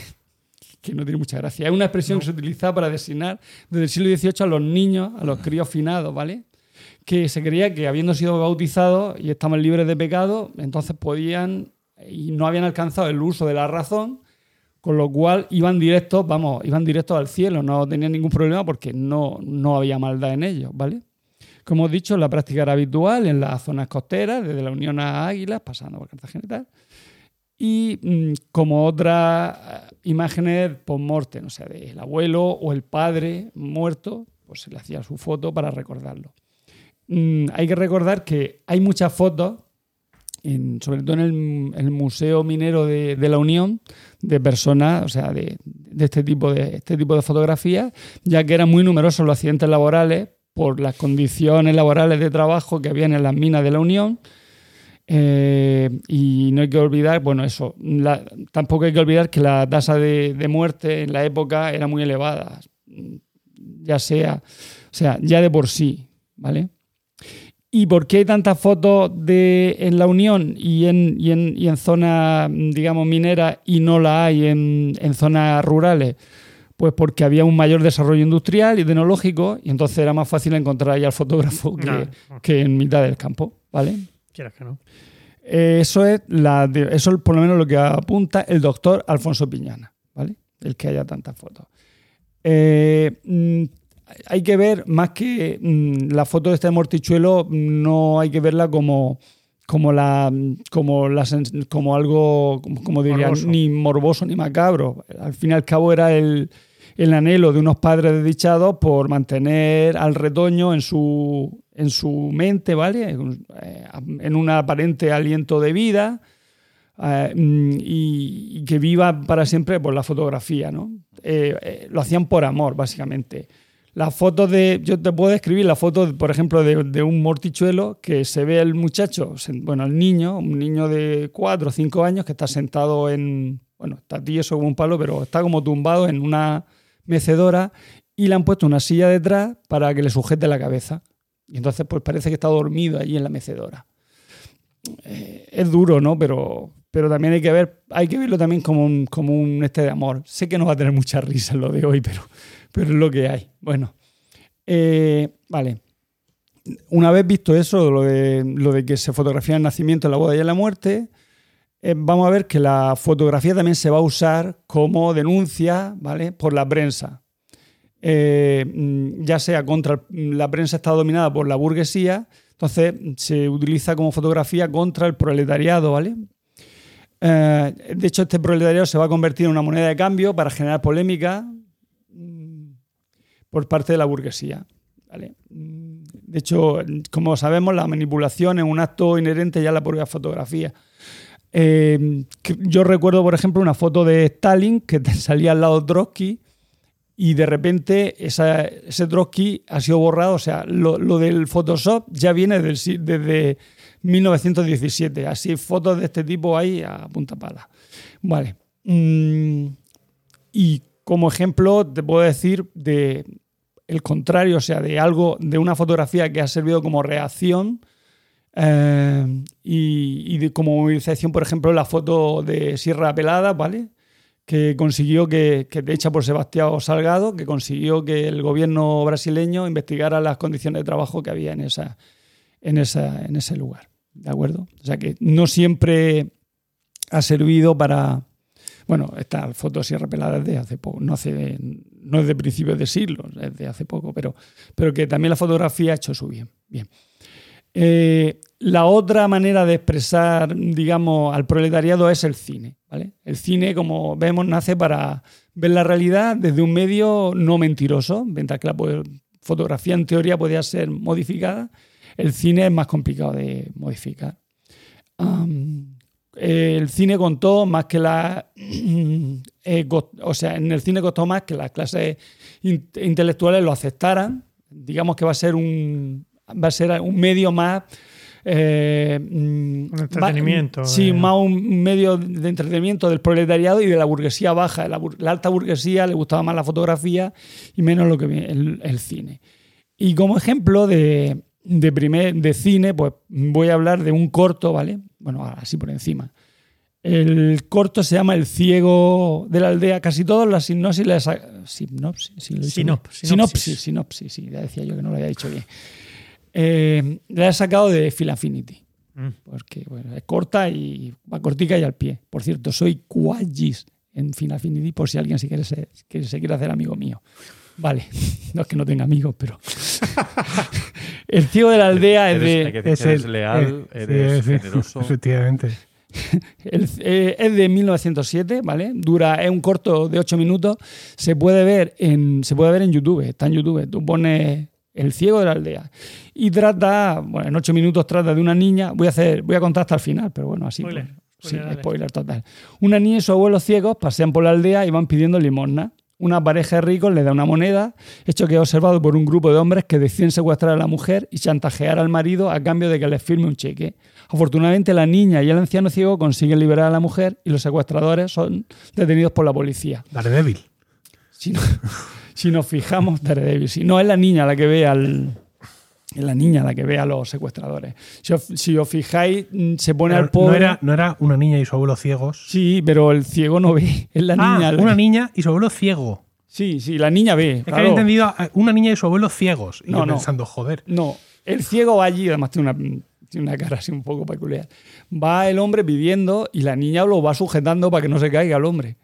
Que no tiene mucha gracia. Es una expresión que se utilizaba para designar desde el siglo XVIII a los niños, a los críos finados, ¿vale? Que se creía que habiendo sido bautizados y estaban libres de pecado, entonces podían y no habían alcanzado el uso de la razón, con lo cual iban directos, vamos, iban directos al cielo, no tenían ningún problema porque no, no había maldad en ellos, ¿vale? como hemos dicho, la práctica era habitual en las zonas costeras, desde la Unión a Águilas, pasando por Cartagena y. Y mm, como otras eh, imágenes post-mortem, o sea, del abuelo o el padre muerto, pues se le hacía su foto para recordarlo. Mm, hay que recordar que hay muchas fotos, en- sobre todo en el, Museo Minero de, de la Unión, de personas, o sea, de, de este, tipo de este tipo de fotografías, ya que eran muy numerosos los accidentes laborales por las condiciones laborales de trabajo que habían en las minas de la Unión. Eh, y no hay que olvidar, bueno, eso, la- tampoco hay que olvidar que la tasa de, de muerte en la época era muy elevada, ya sea, o sea, ya de por sí, ¿vale? ¿Y por qué hay tantas fotos de, en la Unión y en, y en, y en zonas, digamos, mineras y no la hay en, en zonas rurales? Pues porque había un mayor desarrollo industrial y tecnológico y entonces era más fácil encontrar ahí al fotógrafo que, Claro. que en mitad del campo, ¿vale? Quieras que no. Eh, Eso es eso es por lo menos lo que apunta el doctor Alfonso Piñana, ¿vale? El que haya tantas fotos. Eh, mm, hay que ver más que mm, la foto de este mortichuelo, no hay que verla como como la como la sens- como algo como, como ni morboso ni macabro. Al fin y al cabo era el el anhelo de unos padres desdichados por mantener al retoño en su, en su mente, ¿vale? Eh, En un aparente aliento de vida eh, mm, y, y que viva para siempre por la fotografía, ¿no? Eh, eh, lo hacían por amor, básicamente. Las fotos de. Yo te puedo describir la foto, por ejemplo, de, de un mortichuelo que se ve el muchacho, bueno, el niño, un niño de 4 o 5 años que está sentado en. Bueno, está tieso como un palo, pero está como tumbado en una mecedora y le han puesto una silla detrás para que le sujete la cabeza. Y entonces, pues parece que está dormido allí en la mecedora. Eh, es duro, ¿no? Pero, pero también hay que ver, hay que verlo también como un, como un este de amor. Sé que no va a tener mucha risa lo de hoy, pero, pero es lo que hay. Bueno, eh, vale. Una vez visto eso, lo de, lo de que se fotografía el nacimiento, la boda y la muerte, eh, vamos a ver que la fotografía también se va a usar como denuncia, ¿vale? Por la prensa. Eh, mm, ya sea contra la prensa está dominada por la burguesía, entonces se utiliza como fotografía contra el proletariado, ¿vale? Eh, de hecho, este proletariado se va a convertir en una moneda de cambio para generar polémica mm, por parte de la burguesía. ¿vale? Mm, De hecho, como sabemos, la manipulación es un acto inherente ya a la propia fotografía. Eh, yo recuerdo, por ejemplo, una foto de Stalin que <laughs> salía al lado Trotsky y de repente esa- ese Trotsky ha sido borrado. O sea, lo, lo del Photoshop ya viene del desde 1917. Así, fotos de este tipo ahí a punta pala. Vale. Mm, y como ejemplo, te puedo decir de el contrario, o sea, de algo, de una fotografía que ha servido como reacción eh, y, y de- como movilización, por ejemplo, la foto de Sierra Pelada, ¿vale? Que consiguió que, que hecha por Sebastián Salgado, que consiguió que el gobierno brasileño investigara las condiciones de trabajo que había en, esa, en, esa, en ese lugar. ¿De acuerdo? O sea que no siempre ha servido para. Bueno, esta foto de Sierra Pelada es de hace poco, no, hace, no es de principios de siglo, es de hace poco, pero, pero que también la fotografía ha hecho su bien. bien. Eh, la otra manera de expresar, digamos, al proletariado es el cine. El cine, como vemos, nace para ver la realidad desde un medio no mentiroso, mientras que la fotografía en teoría podía ser modificada. El cine es más complicado de modificar. El cine contó más que la. <clears throat> eh, o sea, en el cine costó más que las clases in- intelectuales lo aceptaran. Digamos que va a ser un, va a ser un medio más. eh, mm, Un entretenimiento, va- sí, eh. más un medio de entretenimiento del proletariado y de la burguesía baja. La, alta burguesía le gustaba más la fotografía y menos lo que el, el cine. Y como ejemplo de, de, primer, de cine, pues voy a hablar de un corto, ¿vale? Bueno, así por encima. El corto se llama El ciego de la aldea. Casi todas las sinopsis las sinopsis, sinopsis. sinopsis, sinopsis, sí, ya decía yo que no lo había dicho bien. Eh, la he sacado de Phil Affinity, Mm. porque bueno, es corta y va cortica y al pie. Por cierto, soy Quagis en Phil Affinity, por si alguien se quiere, que se quiere hacer amigo mío. Vale, <laughs> no es que no tenga amigos, pero. <laughs> el ciego de la aldea es de. que que eres leal, eh, eres sí, sí, generoso. Efectivamente. <laughs> El- eh, es de 1907, ¿vale? Dura, es un corto de 8 minutos. Se puede ver en, se puede ver en YouTube, está en YouTube. Tú pones El ciego de la aldea. Y trata, bueno, en 8 minutos trata de una niña. Voy a hacer, voy a contar hasta el final, pero bueno, así. Spoiler, pues, sí, spoiler alert. spoiler total. Una niña y su abuelo ciegos pasean por la aldea y van pidiendo limosna. Una pareja de ricos le da una moneda, hecho que es observado por un grupo de hombres que deciden secuestrar a la mujer y chantajear al marido a cambio de que les firme un cheque. Afortunadamente, la niña y el anciano ciego consiguen liberar a la mujer y los secuestradores son detenidos por la policía. Daredevil. Si, no- si nos fijamos, <laughs> Daredevil, si no es la niña la que ve al. Es la niña la que ve a los secuestradores. Si os, si os fijáis, mm, se pone Pero al pobre. no, era, no era una niña y su abuelo ciegos. Sí, pero el ciego no ve. <laughs> Es la Ah, niña. la- una niña y su abuelo ciego. Sí, sí, la niña ve. Es que claro. había entendido una niña y su abuelo ciegos. Y No, yo no. pensando, joder. No, el ciego va allí, además tiene una, tiene una cara así un poco peculiar. Va el hombre pidiendo y la niña lo va sujetando para que no se caiga el hombre.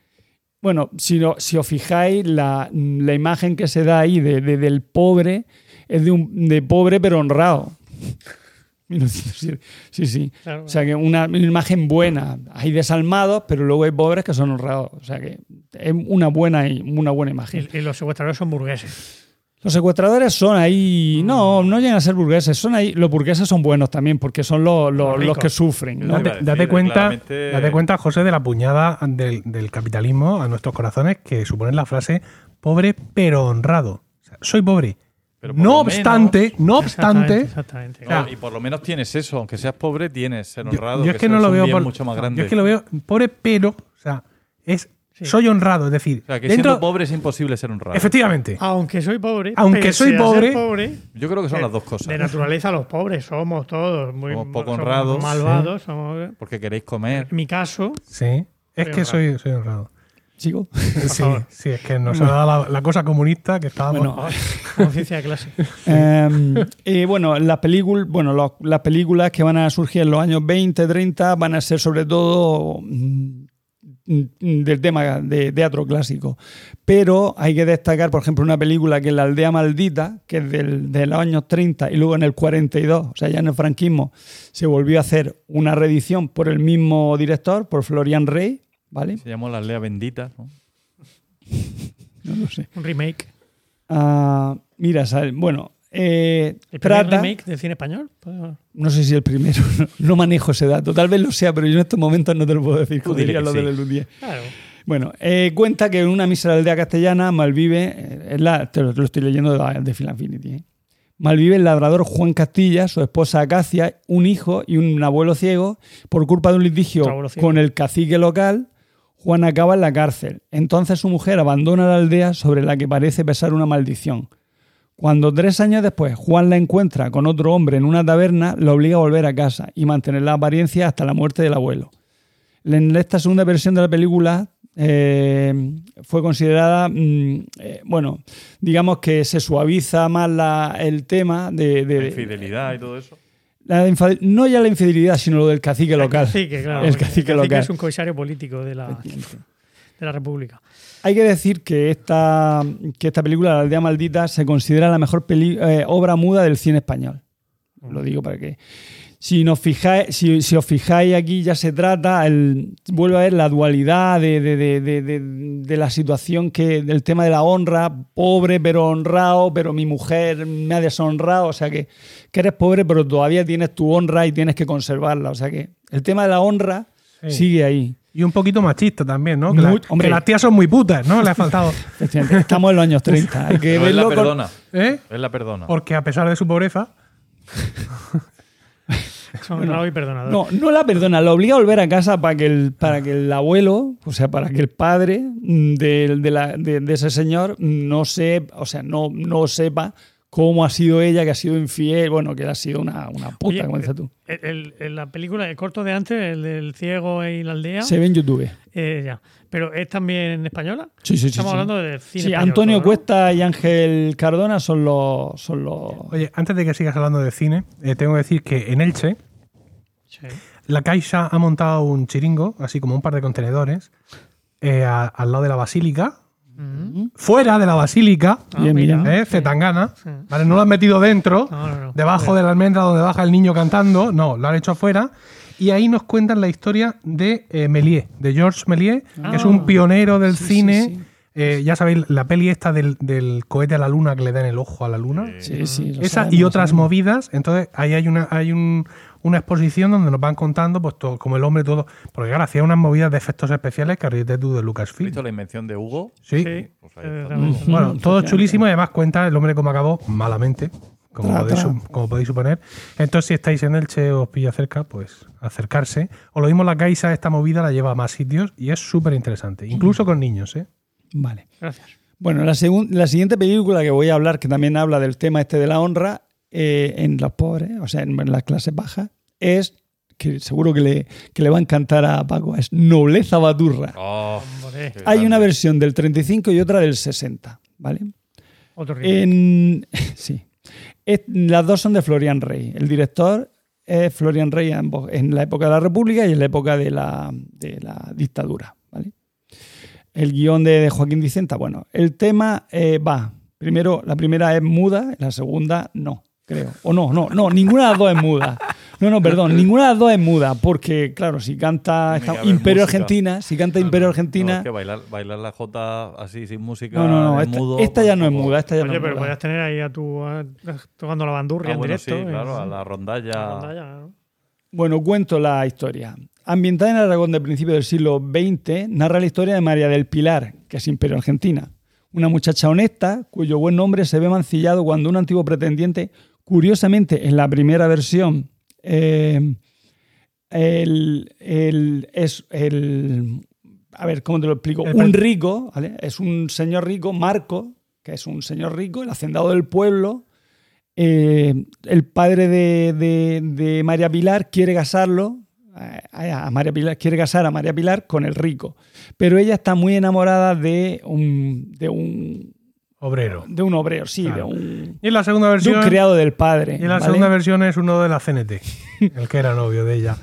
Bueno, si, no- si os fijáis, la, la imagen que se da ahí de, de- del pobre es de, un, de pobre pero honrado. <laughs> 1907. Sí, sí. Claro. O sea que una, una imagen buena. Hay desalmados, pero luego hay pobres que son honrados. O sea que es una buena, una buena imagen. Y, y los secuestradores son burgueses. Los secuestradores son ahí. No, no llegan a ser burgueses. Son ahí. Los burgueses son buenos también, porque son los, los- Los los ricos. que sufren. Date, decir, date cuenta, claramente- date cuenta, José, de la puñada del, del capitalismo a nuestros corazones que supone la frase pobre pero honrado. O sea, soy pobre. Pero no obstante, no obstante, Exactamente. exactamente. No, y por lo menos tienes eso, aunque seas pobre, tienes ser yo, honrado. yo es que no lo veo por- mucho más yo grande. es que lo veo pobre pero, o sea, es Sí. soy honrado, es decir, o sea, que dentro siendo pobre es imposible ser honrado. efectivamente. Aunque soy pobre, Aunque soy pobre, pobre, Yo creo que son de- las dos cosas. De naturaleza, los pobres somos todos muy Somos poco somos honrados. malvados. somos- Porque queréis comer. en mi caso, Sí, es que honrado. soy, soy honrado. Sigo. Sí, sí, es que nos ha dado la, la cosa comunista que estábamos. Bueno, <laughs> conciencia de clase. Eh, y bueno, las películas, bueno, los- las películas que van a surgir en los años 20, 30 van a ser sobre todo mm, del tema de teatro clásico. Pero hay que destacar, por ejemplo, una película que es La aldea maldita, que es del- de los años 30 y luego en el 42, o sea, ya en el franquismo, se volvió a hacer una reedición por el mismo director, por Florian Rey, ¿vale? Se llamó La Aldea Bendita. ¿no? <laughs> No lo sé. Un remake. Ah, mira, sale- bueno, eh, ¿El primer trata... remake del cine español? No sé si el primero, <laughs> no, no manejo ese dato, tal vez lo sea, pero yo en estos momentos no te lo puedo decir, Tú diría lo sí. claro. Bueno, eh, cuenta que en una mísera aldea castellana malvive, eh, la, te lo, te lo estoy leyendo de, la- de ¿eh? malvive el labrador Juan Castilla, su esposa Acacia, un hijo y un abuelo ciego. Por culpa de un litigio con el cacique local, Juan acaba en la cárcel. Entonces su mujer abandona la aldea sobre la que parece pesar una maldición. Cuando tres años después Juan la encuentra con otro hombre en una taberna, la obliga a volver a casa y mantener la apariencia hasta la muerte del abuelo. En esta segunda versión de la película eh, fue considerada, mm, eh, bueno, digamos que se suaviza más la- el tema de... de- La infidelidad y todo eso. la no ya la infidelidad, sino lo del cacique local. Sí, que claro. El porque cacique local. es un comisario político de la, de la República. Hay que decir que esta, que esta película, La aldea maldita, se considera la mejor peli- eh, obra muda del cine español. Lo digo para que. Si, nos fijáis, si, si os fijáis aquí, ya se trata, el, vuelve a ver la dualidad de, de- de- de- de- de la situación que, del tema de la honra, pobre pero honrado, pero mi mujer me ha deshonrado, o sea que, que eres pobre pero todavía tienes tu honra y tienes que conservarla, o sea que el tema de la honra Sí. sigue ahí. Y un poquito machista también, ¿no? Que, la- Muy- que hombre. las tías son muy putas, ¿no? Le ha faltado. <laughs> Estamos en los años 30. Hay que Pero él la con- perdona. ¿Eh? Él la perdona. Porque a pesar de su pobreza, <laughs> Son honrado y perdonador. No, no la perdona, la obliga a volver a casa para que el, para que el abuelo, o sea, para que el padre mm, de, de la- de- de ese señor no se, o sea, no, no sepa cómo ha sido ella, que ha sido infiel, bueno, que ha sido una, una puta, Oye, como dices tú. El, la película, el corto de antes, el del ciego y la aldea, Se ve en YouTube. eh, ya. Pero es también española. Sí, sí, sí. Estamos sí. hablando de cine Sí, español, Antonio. Cuesta y Ángel Cardona son los, son los. oye, antes de que sigas hablando de cine, eh, tengo que decir que en Elche, Sí. la Caixa ha montado un chiringo, así como un par de contenedores, eh, a- al lado de la basílica, fuera de la basílica, Ah. ¿eh? Zetangana, Sí. ¿vale? No lo han metido dentro, No, no, no. debajo de la almendra donde baja el niño cantando, no, lo han hecho afuera. Y ahí nos cuentan la historia de eh, Méliès, de Georges Méliès, que es un pionero del sí, cine. sí. Eh, ya sabéis, la peli esta del, del cohete a la luna que le da en el ojo a la luna. Sí, sí. Esa sabemos, y otras sabemos. movidas. Entonces, ahí hay una, hay un- una exposición donde nos van contando, pues todo, como el hombre todo. Porque claro, hacía unas movidas de efectos especiales que ríete tú de ¿Has Lucasfilm. visto la invención de Hugo? Sí. Sí. Pues Eh. Bueno, todo chulísimo y además cuenta el hombre como acabó malamente, como, Tra, podéis, tra. su- como podéis suponer. Entonces, si estáis en Elche o os pilla cerca, pues acercarse. O lo mismo la Caixa, esta movida la lleva a más sitios y es súper interesante, incluso con niños, ¿eh? Vale. Gracias. Bueno, la, la siguiente película que voy a hablar, que también habla del tema este de la honra eh, en los pobres, o sea, en, en las clases bajas, es, que seguro que le, que le va a encantar a Paco, es Nobleza Baturra. Oh, Hay una versión del 35 y otra del 60, ¿vale? otro. En, <laughs> sí. Es- las dos son de Florian Rey. El director es Florian Rey ambos, en la época de la República y en la época de la, de la dictadura. El guion de, de Joaquín Vicenta, bueno, el tema eh, va. Primero, la primera es muda, la segunda no, creo. O no, no, no, ninguna de las dos es muda. No, no, perdón, ninguna de las dos es muda, porque, claro, si canta esta- Imperio música. Argentina, si canta Imperio No, Argentina. es que bailar, bailar la Jota así, sin música. No, no, no, esta, mudo, esta pues ya no es muda, esta ya no Oye, es pero muda. podías tener ahí a tu a- tocando la bandurria Ah, en bueno, directo. sí, claro, a la rondalla. la rondalla, ¿no? Bueno, cuento la historia. Ambientada en Aragón del principio del siglo XX, narra la historia de María del Pilar, que es Imperio Argentina. Una muchacha honesta, cuyo buen nombre se ve mancillado cuando un antiguo pretendiente, curiosamente en la primera versión, eh, el- el- es el. A ver, ¿cómo te lo explico? Un rico, ¿vale? Es un señor rico, Marco, que es un señor rico, el hacendado del pueblo. Eh, el padre de, de- de María Pilar quiere casarlo. A, María Pilar, quiere casar a María Pilar con el rico. Pero ella está muy enamorada de un, de un, Obrero. de un obrero, sí, Claro. de un, Y en la segunda de versión. un criado del padre. y en la ¿vale? segunda versión es uno de la CNT, <laughs> el que era novio de ella.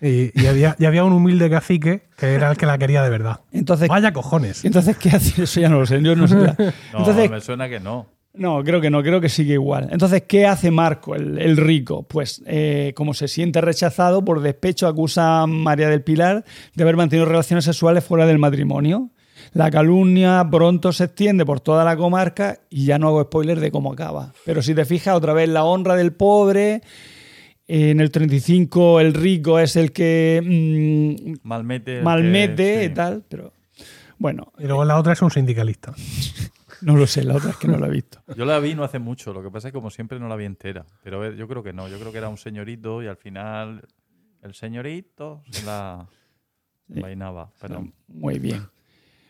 Y, y había, y había un humilde cacique que era el que la quería de verdad. Entonces, Vaya cojones. entonces, ¿qué hace? Eso ya no lo sé. Yo no sé. <laughs> No, Entonces, me suena que no. No, creo que no, creo que sigue igual. Entonces, ¿qué hace Marco, el, el rico? Pues, eh, como se siente rechazado, por despecho acusa a María del Pilar de haber mantenido relaciones sexuales fuera del matrimonio. La calumnia pronto se extiende por toda la comarca y ya no hago spoiler de cómo acaba. Pero si te fijas, otra vez la honra del pobre. En el 35 el rico es el que mm, Malmete. el malmete que- y tal, pero bueno, Y luego la otra es un sindicalista. <laughs> no lo sé, la otra es que no la he visto. <laughs> Yo la vi no hace mucho, lo que pasa es que como siempre no la vi entera. Pero a ver, yo creo que no, yo creo que era un señorito y al final el señorito se la <laughs> vainaba. Pero Muy bien.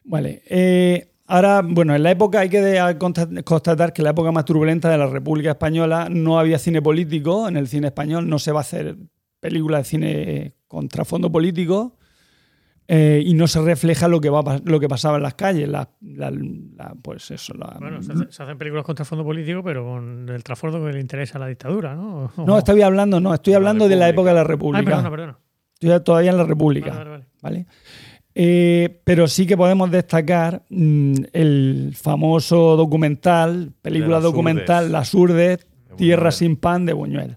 Vale. eh, ahora, bueno, en la época hay que constatar que en la época más turbulenta de la República Española no había cine político. En el cine español no se va a hacer película de cine con trasfondo político. Eh, y no se refleja lo que, va, lo que pasaba en las calles. La, la- la- pues eso. la- Bueno, se, hace- se hacen películas con trasfondo político, pero con el trasfondo que le interesa a la dictadura, ¿no? no, estoy hablando, no, estoy La hablando de la República. época de la Ay, República. perdona, perdona. Estoy todavía en la República. Vale, vale, vale. ¿vale? Eh, pero sí que podemos destacar mm, el famoso documental, película las documental Urdes. Las Urdes, De Tierra sin pan de Buñuel,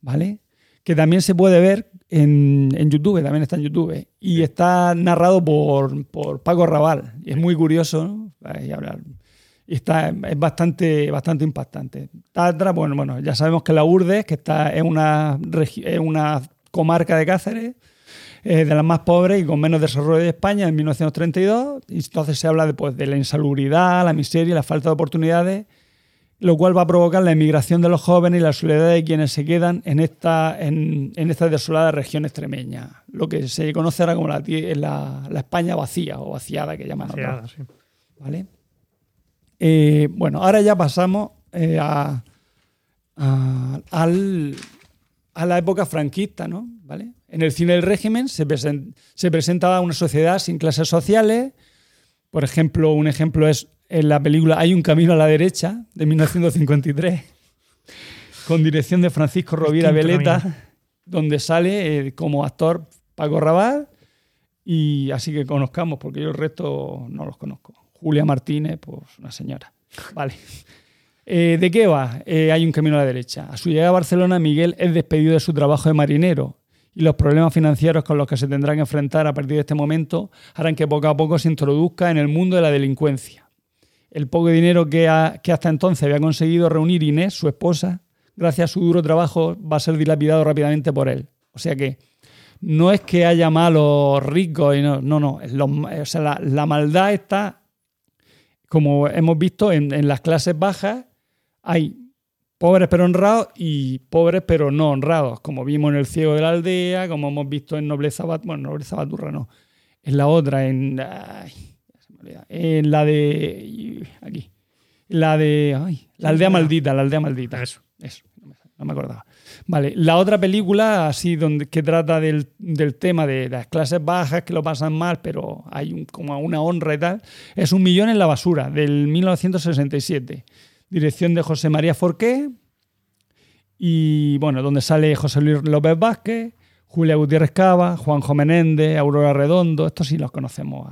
¿vale? Que también se puede ver en, en YouTube, también está en YouTube. Y está narrado por, por Paco Raval. Y es muy curioso, ¿no? Ahí hablar. Y está, es bastante, bastante impactante. Atrás, bueno, bueno, ya sabemos que la Urdes, que está, es, una, es una comarca de Cáceres, eh, de las más pobres y con menos desarrollo de España en 1932. Y entonces se habla de, pues, de la insalubridad, la miseria la falta de oportunidades, lo cual va a provocar la emigración de los jóvenes y la soledad de quienes se quedan en esta, en, en esta desolada región extremeña, lo que se conoce ahora como la, la, la España vacía o vaciada que llaman. Vaciada, sí. ¿vale? Eh, bueno, ahora ya pasamos eh, a, a- al- a la época franquista, ¿no? ¿Vale? En el cine del régimen se, presen- se presentaba una sociedad sin clases sociales. Por ejemplo, un ejemplo es en la película Hay un camino a la derecha, de 1953, con dirección de Francisco Rovira Veleta, donde sale eh, como actor Paco Raval, y así que conozcamos, porque yo el resto no los conozco. Julia Martínez, pues una señora. Vale. <laughs> Eh, ¿De qué va? Eh, hay un camino a la derecha. A su llegada a Barcelona, Miguel es despedido de su trabajo de marinero y los problemas financieros con los que se tendrán que enfrentar a partir de este momento harán que poco a poco se introduzca en el mundo de la delincuencia. El poco dinero que, ha- que hasta entonces había conseguido reunir Inés, su esposa, gracias a su duro trabajo, va a ser dilapidado rápidamente por él. O sea que no es que haya malos ricos, y no, no, no. O sea, la, la maldad está, como hemos visto, en, en las clases bajas hay pobres pero honrados y pobres pero no honrados, como vimos en El Ciego de la Aldea, como hemos visto en Nobleza Bat bueno, Nobleza Baturra no, en la otra, en, ay, se me olvida. en la de, aquí, la de, ay, la aldea maldita, la aldea maldita. Eso. Eso, no me, acordaba. Vale, la otra película, así, donde, que trata del, del tema de las clases bajas que lo pasan mal, pero hay un- como una honra y tal, es Un Millón en la Basura, del 1967. Dirección de José María Forqué. Y bueno, donde sale José Luis López Vázquez, Julia Gutiérrez Cava, Juanjo Menéndez, Aurora Redondo, estos sí los conocemos.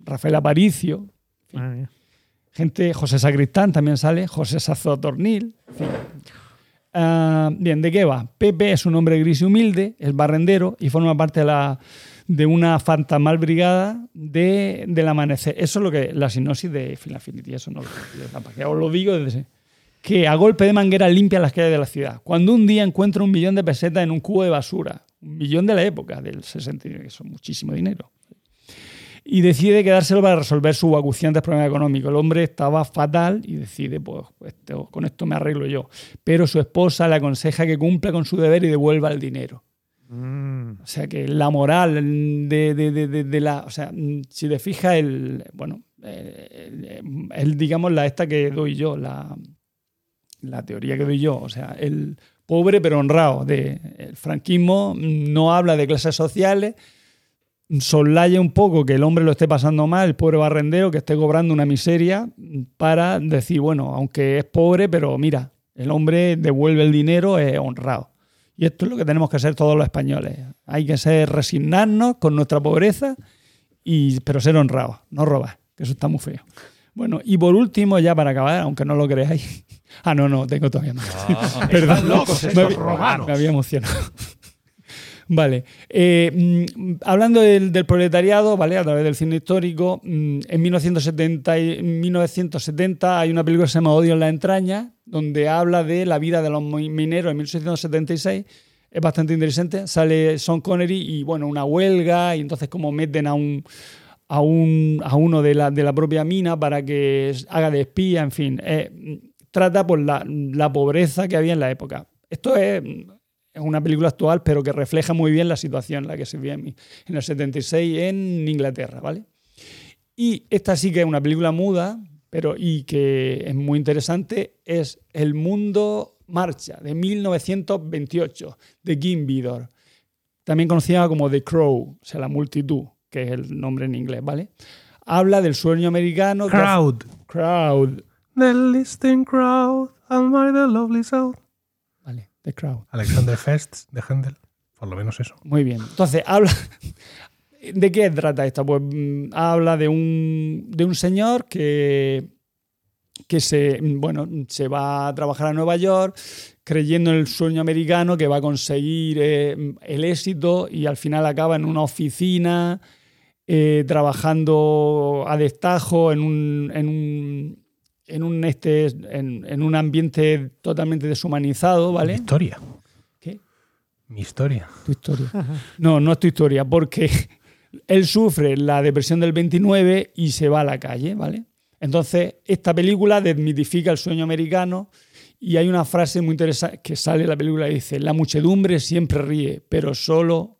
Rafael Aparicio, gente, José Sacristán también sale, José Sazo Tornil. en fin. Ah, bien, ¿de qué va? Pepe es un hombre gris y humilde, es barrendero y forma parte de, la, de una fantasmal brigada de, del amanecer. Eso es lo que la sinopsis de Final Affinity, eso no lo os lo digo desde que a golpe de manguera limpia las calles de la ciudad. Cuando un día encuentra un millón de pesetas en un cubo de basura, un millón de la época, del 60, que son muchísimo dinero y decide quedárselo para resolver su acuciantes problemas económicos. El hombre estaba fatal y decide, pues, esto- con esto me arreglo yo. Pero su esposa le aconseja que cumpla con su deber y devuelva el dinero. Mm. O sea que la moral de, de- de- de- la. O sea, si te fijas, el. Bueno, eh, el, digamos, la esta que doy yo, la, la teoría que doy yo. O sea, el pobre pero honrado. De, el franquismo no habla de clases sociales, soslaya un poco que el hombre lo esté pasando mal, el pobre barrendero que esté cobrando una miseria para decir, bueno, aunque es pobre, pero mira, el hombre devuelve el dinero, es honrado. Y esto es lo que tenemos que ser todos los españoles. Hay que ser resignarnos con nuestra pobreza, y, pero ser honrados, no robar, que eso está muy feo. Bueno, y por último, ya para acabar, aunque no lo creáis. <laughs> Ah, no, no, tengo todavía más. <laughs> Perdón, locos estos romanos. me había emocionado. Vale. Eh, mm, hablando del, del proletariado, ¿vale? A través del cine histórico, mm, en 1970, y- en 1970 hay una película que se llama Odio en la entraña, donde habla de la vida de los mi- mineros en 1876. Es bastante interesante. Sale Sean Connery y, bueno, una huelga, y entonces como meten a un a, un, a uno de la, de la propia mina para que haga de espía, en fin. Eh, trata por la, la pobreza que había en la época. Esto es, es una película actual, pero que refleja muy bien la situación en la que se vivía en, en el 76 en Inglaterra, ¿vale? Y esta sí que es una película muda, pero y que es muy interesante, es El Mundo Marcha, de 1928, de Kim Vidor, también conocida como The Crow, o sea, la multitud, que es el nombre en inglés, ¿vale? Habla del sueño americano. Crowd. Crowd. The listening crowd, and the lovely south. Vale, The Crowd. Alexander Fest de Händel. Por lo menos eso. Muy bien. Entonces, habla. ¿De qué trata esto? Pues mm, habla de un, de un señor que, que se, bueno, se va a trabajar a Nueva York creyendo en el sueño americano que va a conseguir eh, el éxito y al final acaba en una oficina eh, trabajando a destajo en un, en un, en un, este, en, en un ambiente totalmente deshumanizado, Mi ¿vale? historia. ¿Qué? Mi historia. Tu historia. No, no es tu historia, porque <laughs> él sufre la depresión del 29 y se va a la calle, ¿vale? Entonces, esta película desmitifica el sueño americano y hay una frase muy interesante que sale en la película y dice, la muchedumbre siempre ríe, pero solo,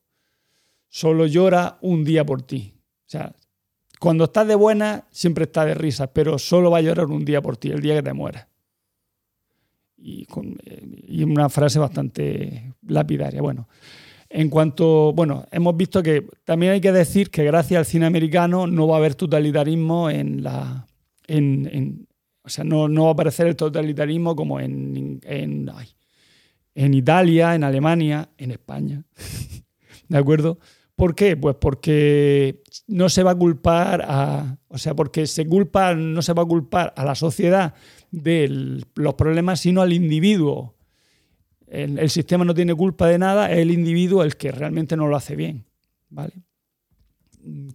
solo llora un día por ti. O sea, cuando estás de buena, siempre está de risa, pero solo va a llorar un día por ti, el día que te mueras. Y, con, eh, una frase bastante lapidaria. Bueno, en cuanto, bueno, hemos visto que también hay que decir que gracias al cine americano no va a haber totalitarismo en la, en, o sea, no, no va a aparecer el totalitarismo como en, en, en Italia, en Alemania, en España. <laughs> ¿De acuerdo? ¿Por qué? Pues porque no se va a culpar a. O sea, porque se culpa, no se va a culpar a la sociedad de los problemas, sino al individuo. El, sistema no tiene culpa de nada, es el individuo el que realmente no lo hace bien. ¿Vale?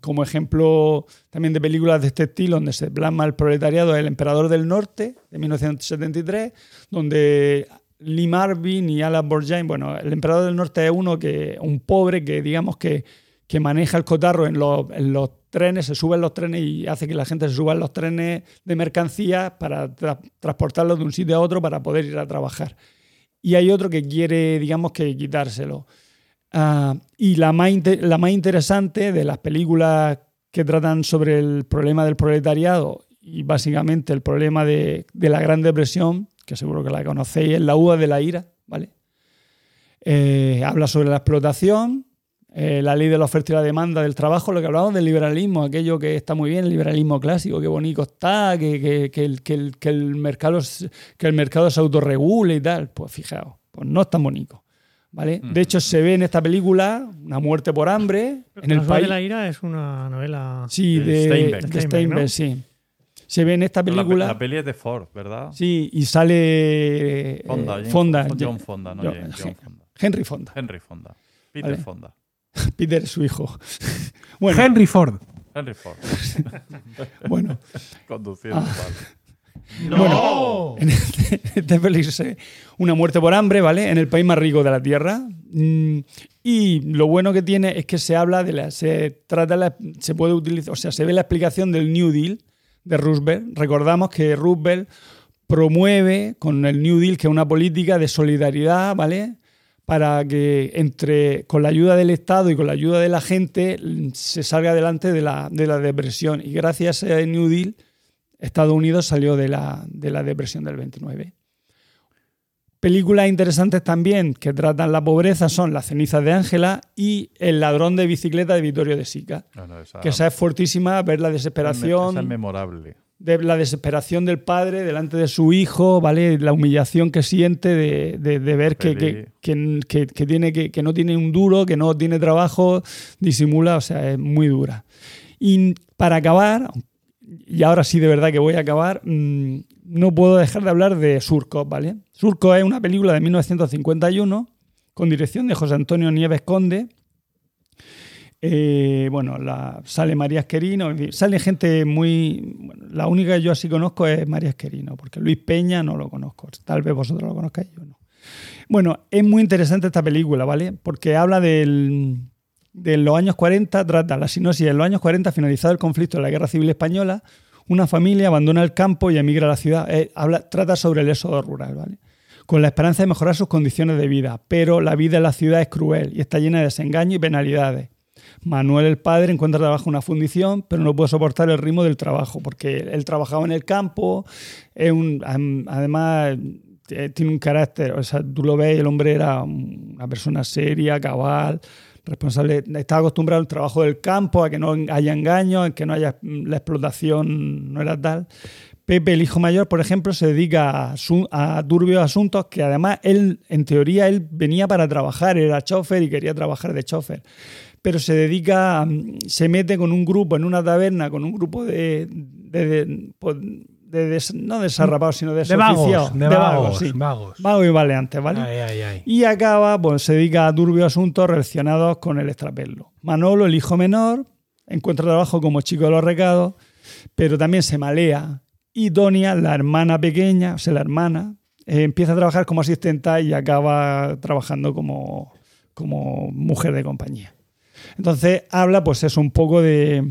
Como ejemplo también de películas de este estilo, donde se plasma el proletariado, El Emperador del Norte, de 1973, donde Lee Marvin y Alan Borjain, bueno, el Emperador del Norte es uno que, un pobre que digamos que, que maneja el cotarro en los, en los trenes, se sube en los trenes y hace que la gente se suba en los trenes de mercancías para tra- transportarlos de un sitio a otro para poder ir a trabajar. Y hay otro que quiere, digamos, que quitárselo. Ah, y la más, la más interesante de las películas que tratan sobre el problema del proletariado y básicamente el problema de, de la Gran Depresión, que seguro que la conocéis, es La uva de la ira, ¿vale? Eh, habla sobre la explotación, eh, la ley de la oferta y la demanda del trabajo, lo que hablamos del liberalismo, aquello que está muy bien, el liberalismo clásico, qué bonito está, que, que- que el, que el- que el mercado, que el mercado se autorregule y tal. Pues fijaos, pues no es tan bonito. ¿vale? De hecho, se ve en esta película una muerte por hambre en el país. de la ira es una novela. Sí, De de Steinbeck. de Steinbeck, Steinbeck, ¿no? sí. Se ve en esta La, película. la peli es de Ford, ¿verdad? Sí, y sale eh, Fonda, James- Fonda, John Fonda, no John- James, John Fonda. Henry Fonda. Henry Fonda. Peter Vale. Fonda. <laughs> Peter, su hijo. <laughs> bueno, Henry Ford. Henry Ford. <laughs> bueno. Conduciendo. Ah. vale. Bueno, en este, en este peli se ve una muerte por hambre, ¿vale? En el país más rico de la Tierra. Mm, Y lo bueno que tiene es que se habla de la. Se trata la, se puede utilizar. O sea, se ve la explicación del New Deal de Roosevelt. Recordamos que Roosevelt promueve con el New Deal, que es una política de solidaridad, ¿vale? Para que entre, con la ayuda del Estado y con la ayuda de la gente se salga adelante de la, de la depresión. Y gracias a ese New Deal, Estados Unidos salió de la, de la depresión del 29. Películas interesantes también que tratan la pobreza son Las cenizas de Ángela y El ladrón de bicicleta de Vittorio de Sica. Bueno, esa, Que esa es fuertísima, ver la esa desesperación, es memorable. de la desesperación del padre delante de su hijo, ¿vale? La humillación que siente de, de- de ver que, que, que- que- tiene que, que no tiene un duro, que no tiene trabajo, disimula, o sea, es muy dura. Y para acabar, y ahora sí de verdad que voy a acabar, mm, no puedo dejar de hablar de Surco, ¿vale? Surco es una película de 1951 con dirección de José Antonio Nieves Conde. Eh, bueno, la, sale María Esquerino, sale gente muy... la única que yo así conozco es María Esquerino, porque Luis Peña no lo conozco. Tal vez vosotros lo conozcáis, yo no. Bueno, es muy interesante esta película, ¿vale? Porque habla del, de los años 40, trata la sinopsis en los años 40, finalizado el conflicto de la Guerra Civil Española, una familia abandona el campo y emigra a la ciudad. Eh, habla, trata sobre el éxodo rural. Con la esperanza de mejorar sus condiciones de vida, pero la vida en la ciudad es cruel y está llena de desengaño y penalidades. Manuel, el padre, encuentra trabajo en una fundición, pero no puede soportar el ritmo del trabajo, porque él trabajaba en el campo, es un, además eh, tiene un carácter, o sea, tú lo ves, el hombre era una persona seria, cabal, responsable, estaba acostumbrado al trabajo del campo, a que no haya engaños, a que no haya la explotación, no era tal. Pepe, el hijo mayor, por ejemplo, se dedica a, a turbios asuntos que además él, en teoría, él venía para trabajar, era chofer y quería trabajar de chofer. Pero se dedica, mm, se mete con un grupo en una taberna, con un grupo de- pues, de des- no desarrapados, sino de De vagos, desoficiados, de vagos, sí. vagos. Y valeantes, ¿vale? Ay, ay, ay. Y acaba, pues se dedica a turbios asuntos relacionados con el extrapelo. Manolo, el hijo menor, encuentra trabajo como chico de los recados, pero también se malea. Y Tonia, la hermana pequeña, o sea, la hermana, eh, empieza a trabajar como asistenta y acaba trabajando como, como mujer de compañía. Entonces habla, pues eso, un poco de,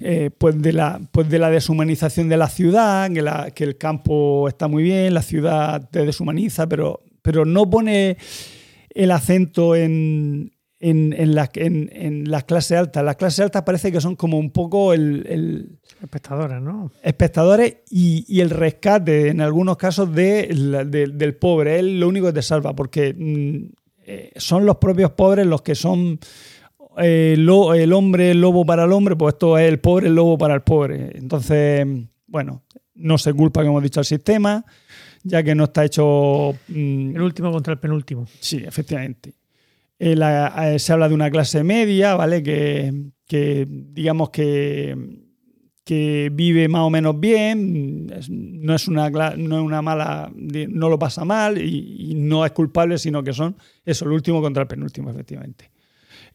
eh, pues de la, pues de la deshumanización de la ciudad, que, la- que el campo está muy bien, la ciudad te deshumaniza, pero, pero no pone el acento en, en, en, la- en- en las clases altas. Las clases altas parece que son como un poco el, el- Espectadora, ¿no? espectadores y, y el rescate, en algunos casos, de del pobre. Es lo único que te salva, porque mm, eh, son los propios pobres los que son eh, lo- el hombre el lobo para el hombre, pues esto es el pobre el lobo para el pobre. Entonces, bueno, no se culpa, como hemos dicho, al sistema, ya que no está hecho... mm, El último contra el penúltimo. Sí, efectivamente. Eh, la- eh, se habla de una clase media, ¿vale? Que, que, digamos que, que vive más o menos bien, no, es una, no es una mala, no lo pasa mal y, y no es culpable, sino que son eso, el último contra el penúltimo, efectivamente.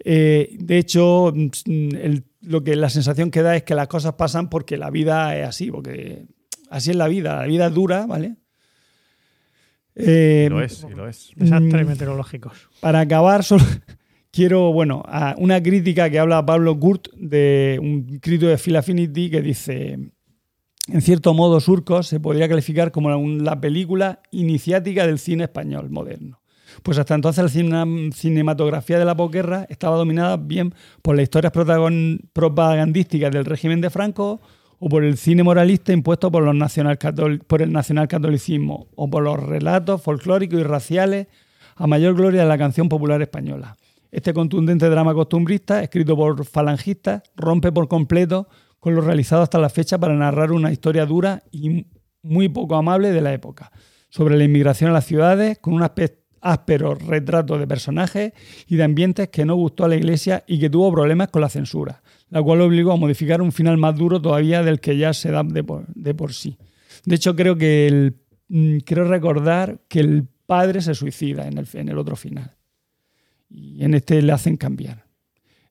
Eh, de hecho, mm, el- lo que la sensación que da es que las cosas pasan porque la vida es así, porque así es la vida, la vida es dura, ¿vale? Eh, Y lo es, y lo es. Desastres Mm. meteorológicos. para acabar, <laughs> solo quiero, bueno, a una crítica que habla Pablo Gurt de un crítico de Phil Affinity que dice, en cierto modo, Surcos se podría calificar como la película iniciática del cine español moderno. Pues hasta entonces la cine- cinematografía de la posguerra estaba dominada bien por las historias propagandísticas del régimen de Franco o por el cine moralista impuesto por, los nacionalcatol- por el nacionalcatolicismo o por los relatos folclóricos y raciales a mayor gloria de la canción popular española. Este contundente drama costumbrista, escrito por falangistas, rompe por completo con lo realizado hasta la fecha para narrar una historia dura y muy poco amable de la época, sobre la inmigración a las ciudades, con un aspecto áspero retrato de personajes y de ambientes que no gustó a la Iglesia y que tuvo problemas con la censura, la cual obligó a modificar un final más duro todavía del que ya se da de por, sí. De hecho, creo que el, mm, creo recordar que el padre se suicida en el, en el otro final. Y en este le hacen cambiar.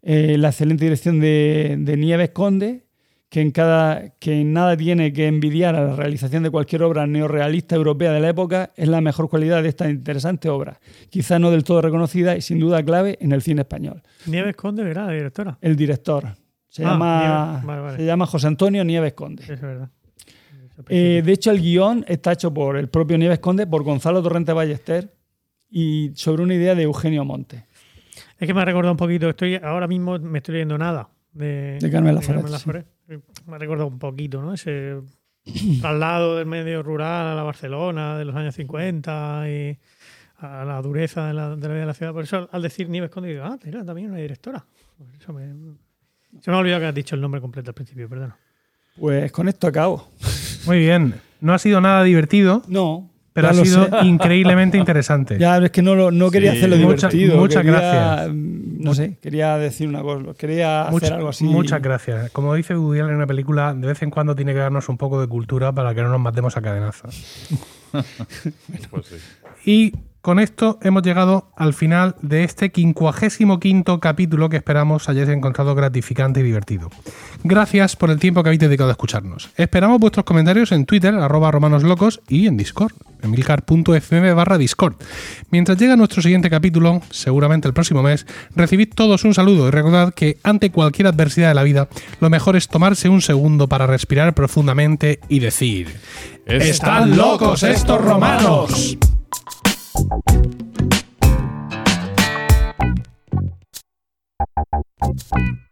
Eh, la excelente dirección de, de Nieves Conde, que en, cada, que en nada tiene que envidiar a la realización de cualquier obra neorrealista europea de la época, es la mejor cualidad de esta interesante obra, quizá no del todo reconocida y sin duda clave en el cine español. Nieves Conde, ¿verdad? La directora. El director se, Ah, llama, Nieves, vale, vale. se llama José Antonio Nieves Conde. Es verdad. Eh, de hecho, el guion está hecho por el propio Nieves Conde, por Gonzalo Torrente Ballester y sobre una idea de Eugenio Monte. Es que me ha recordado un poquito, estoy ahora mismo me estoy leyendo nada de, De Carmen. Laforet. Me ha recordado un poquito, ¿no? Ese traslado del medio rural a la Barcelona de los años 50 y a la dureza de la, de la vida de la ciudad. Por eso al decir Nieves Conde digo, ah, era también una directora. Por eso me- se me ha olvidado que has dicho el nombre completo al principio, perdón. Pues con esto acabo. Muy bien. No ha sido nada divertido, No, pero ya ha sido sé. increíblemente interesante. <laughs> Ya, es que no, lo- no quería Sí. hacerlo Mucha- divertido. muchas quería, gracias. mm, No sé, quería decir una cosa. Quería hacer algo así. Muchas gracias. Como dice Woody en una película, de vez en cuando tiene que darnos un poco de cultura para que no nos matemos a cadenazos. <laughs> Pues sí. Y con esto hemos llegado al final de este 55 capítulo que esperamos hayáis encontrado gratificante y divertido. Gracias por el tiempo que habéis dedicado a escucharnos. Esperamos vuestros comentarios en Twitter, arroba romanoslocos y en Discord, emilcar.fm barra Discord. Mientras llega nuestro siguiente capítulo, seguramente el próximo mes, recibid todos un saludo y recordad que ante cualquier adversidad de la vida, lo mejor es tomarse un segundo para respirar profundamente y decir... Es- ¡Están locos estos romanos! Thank you.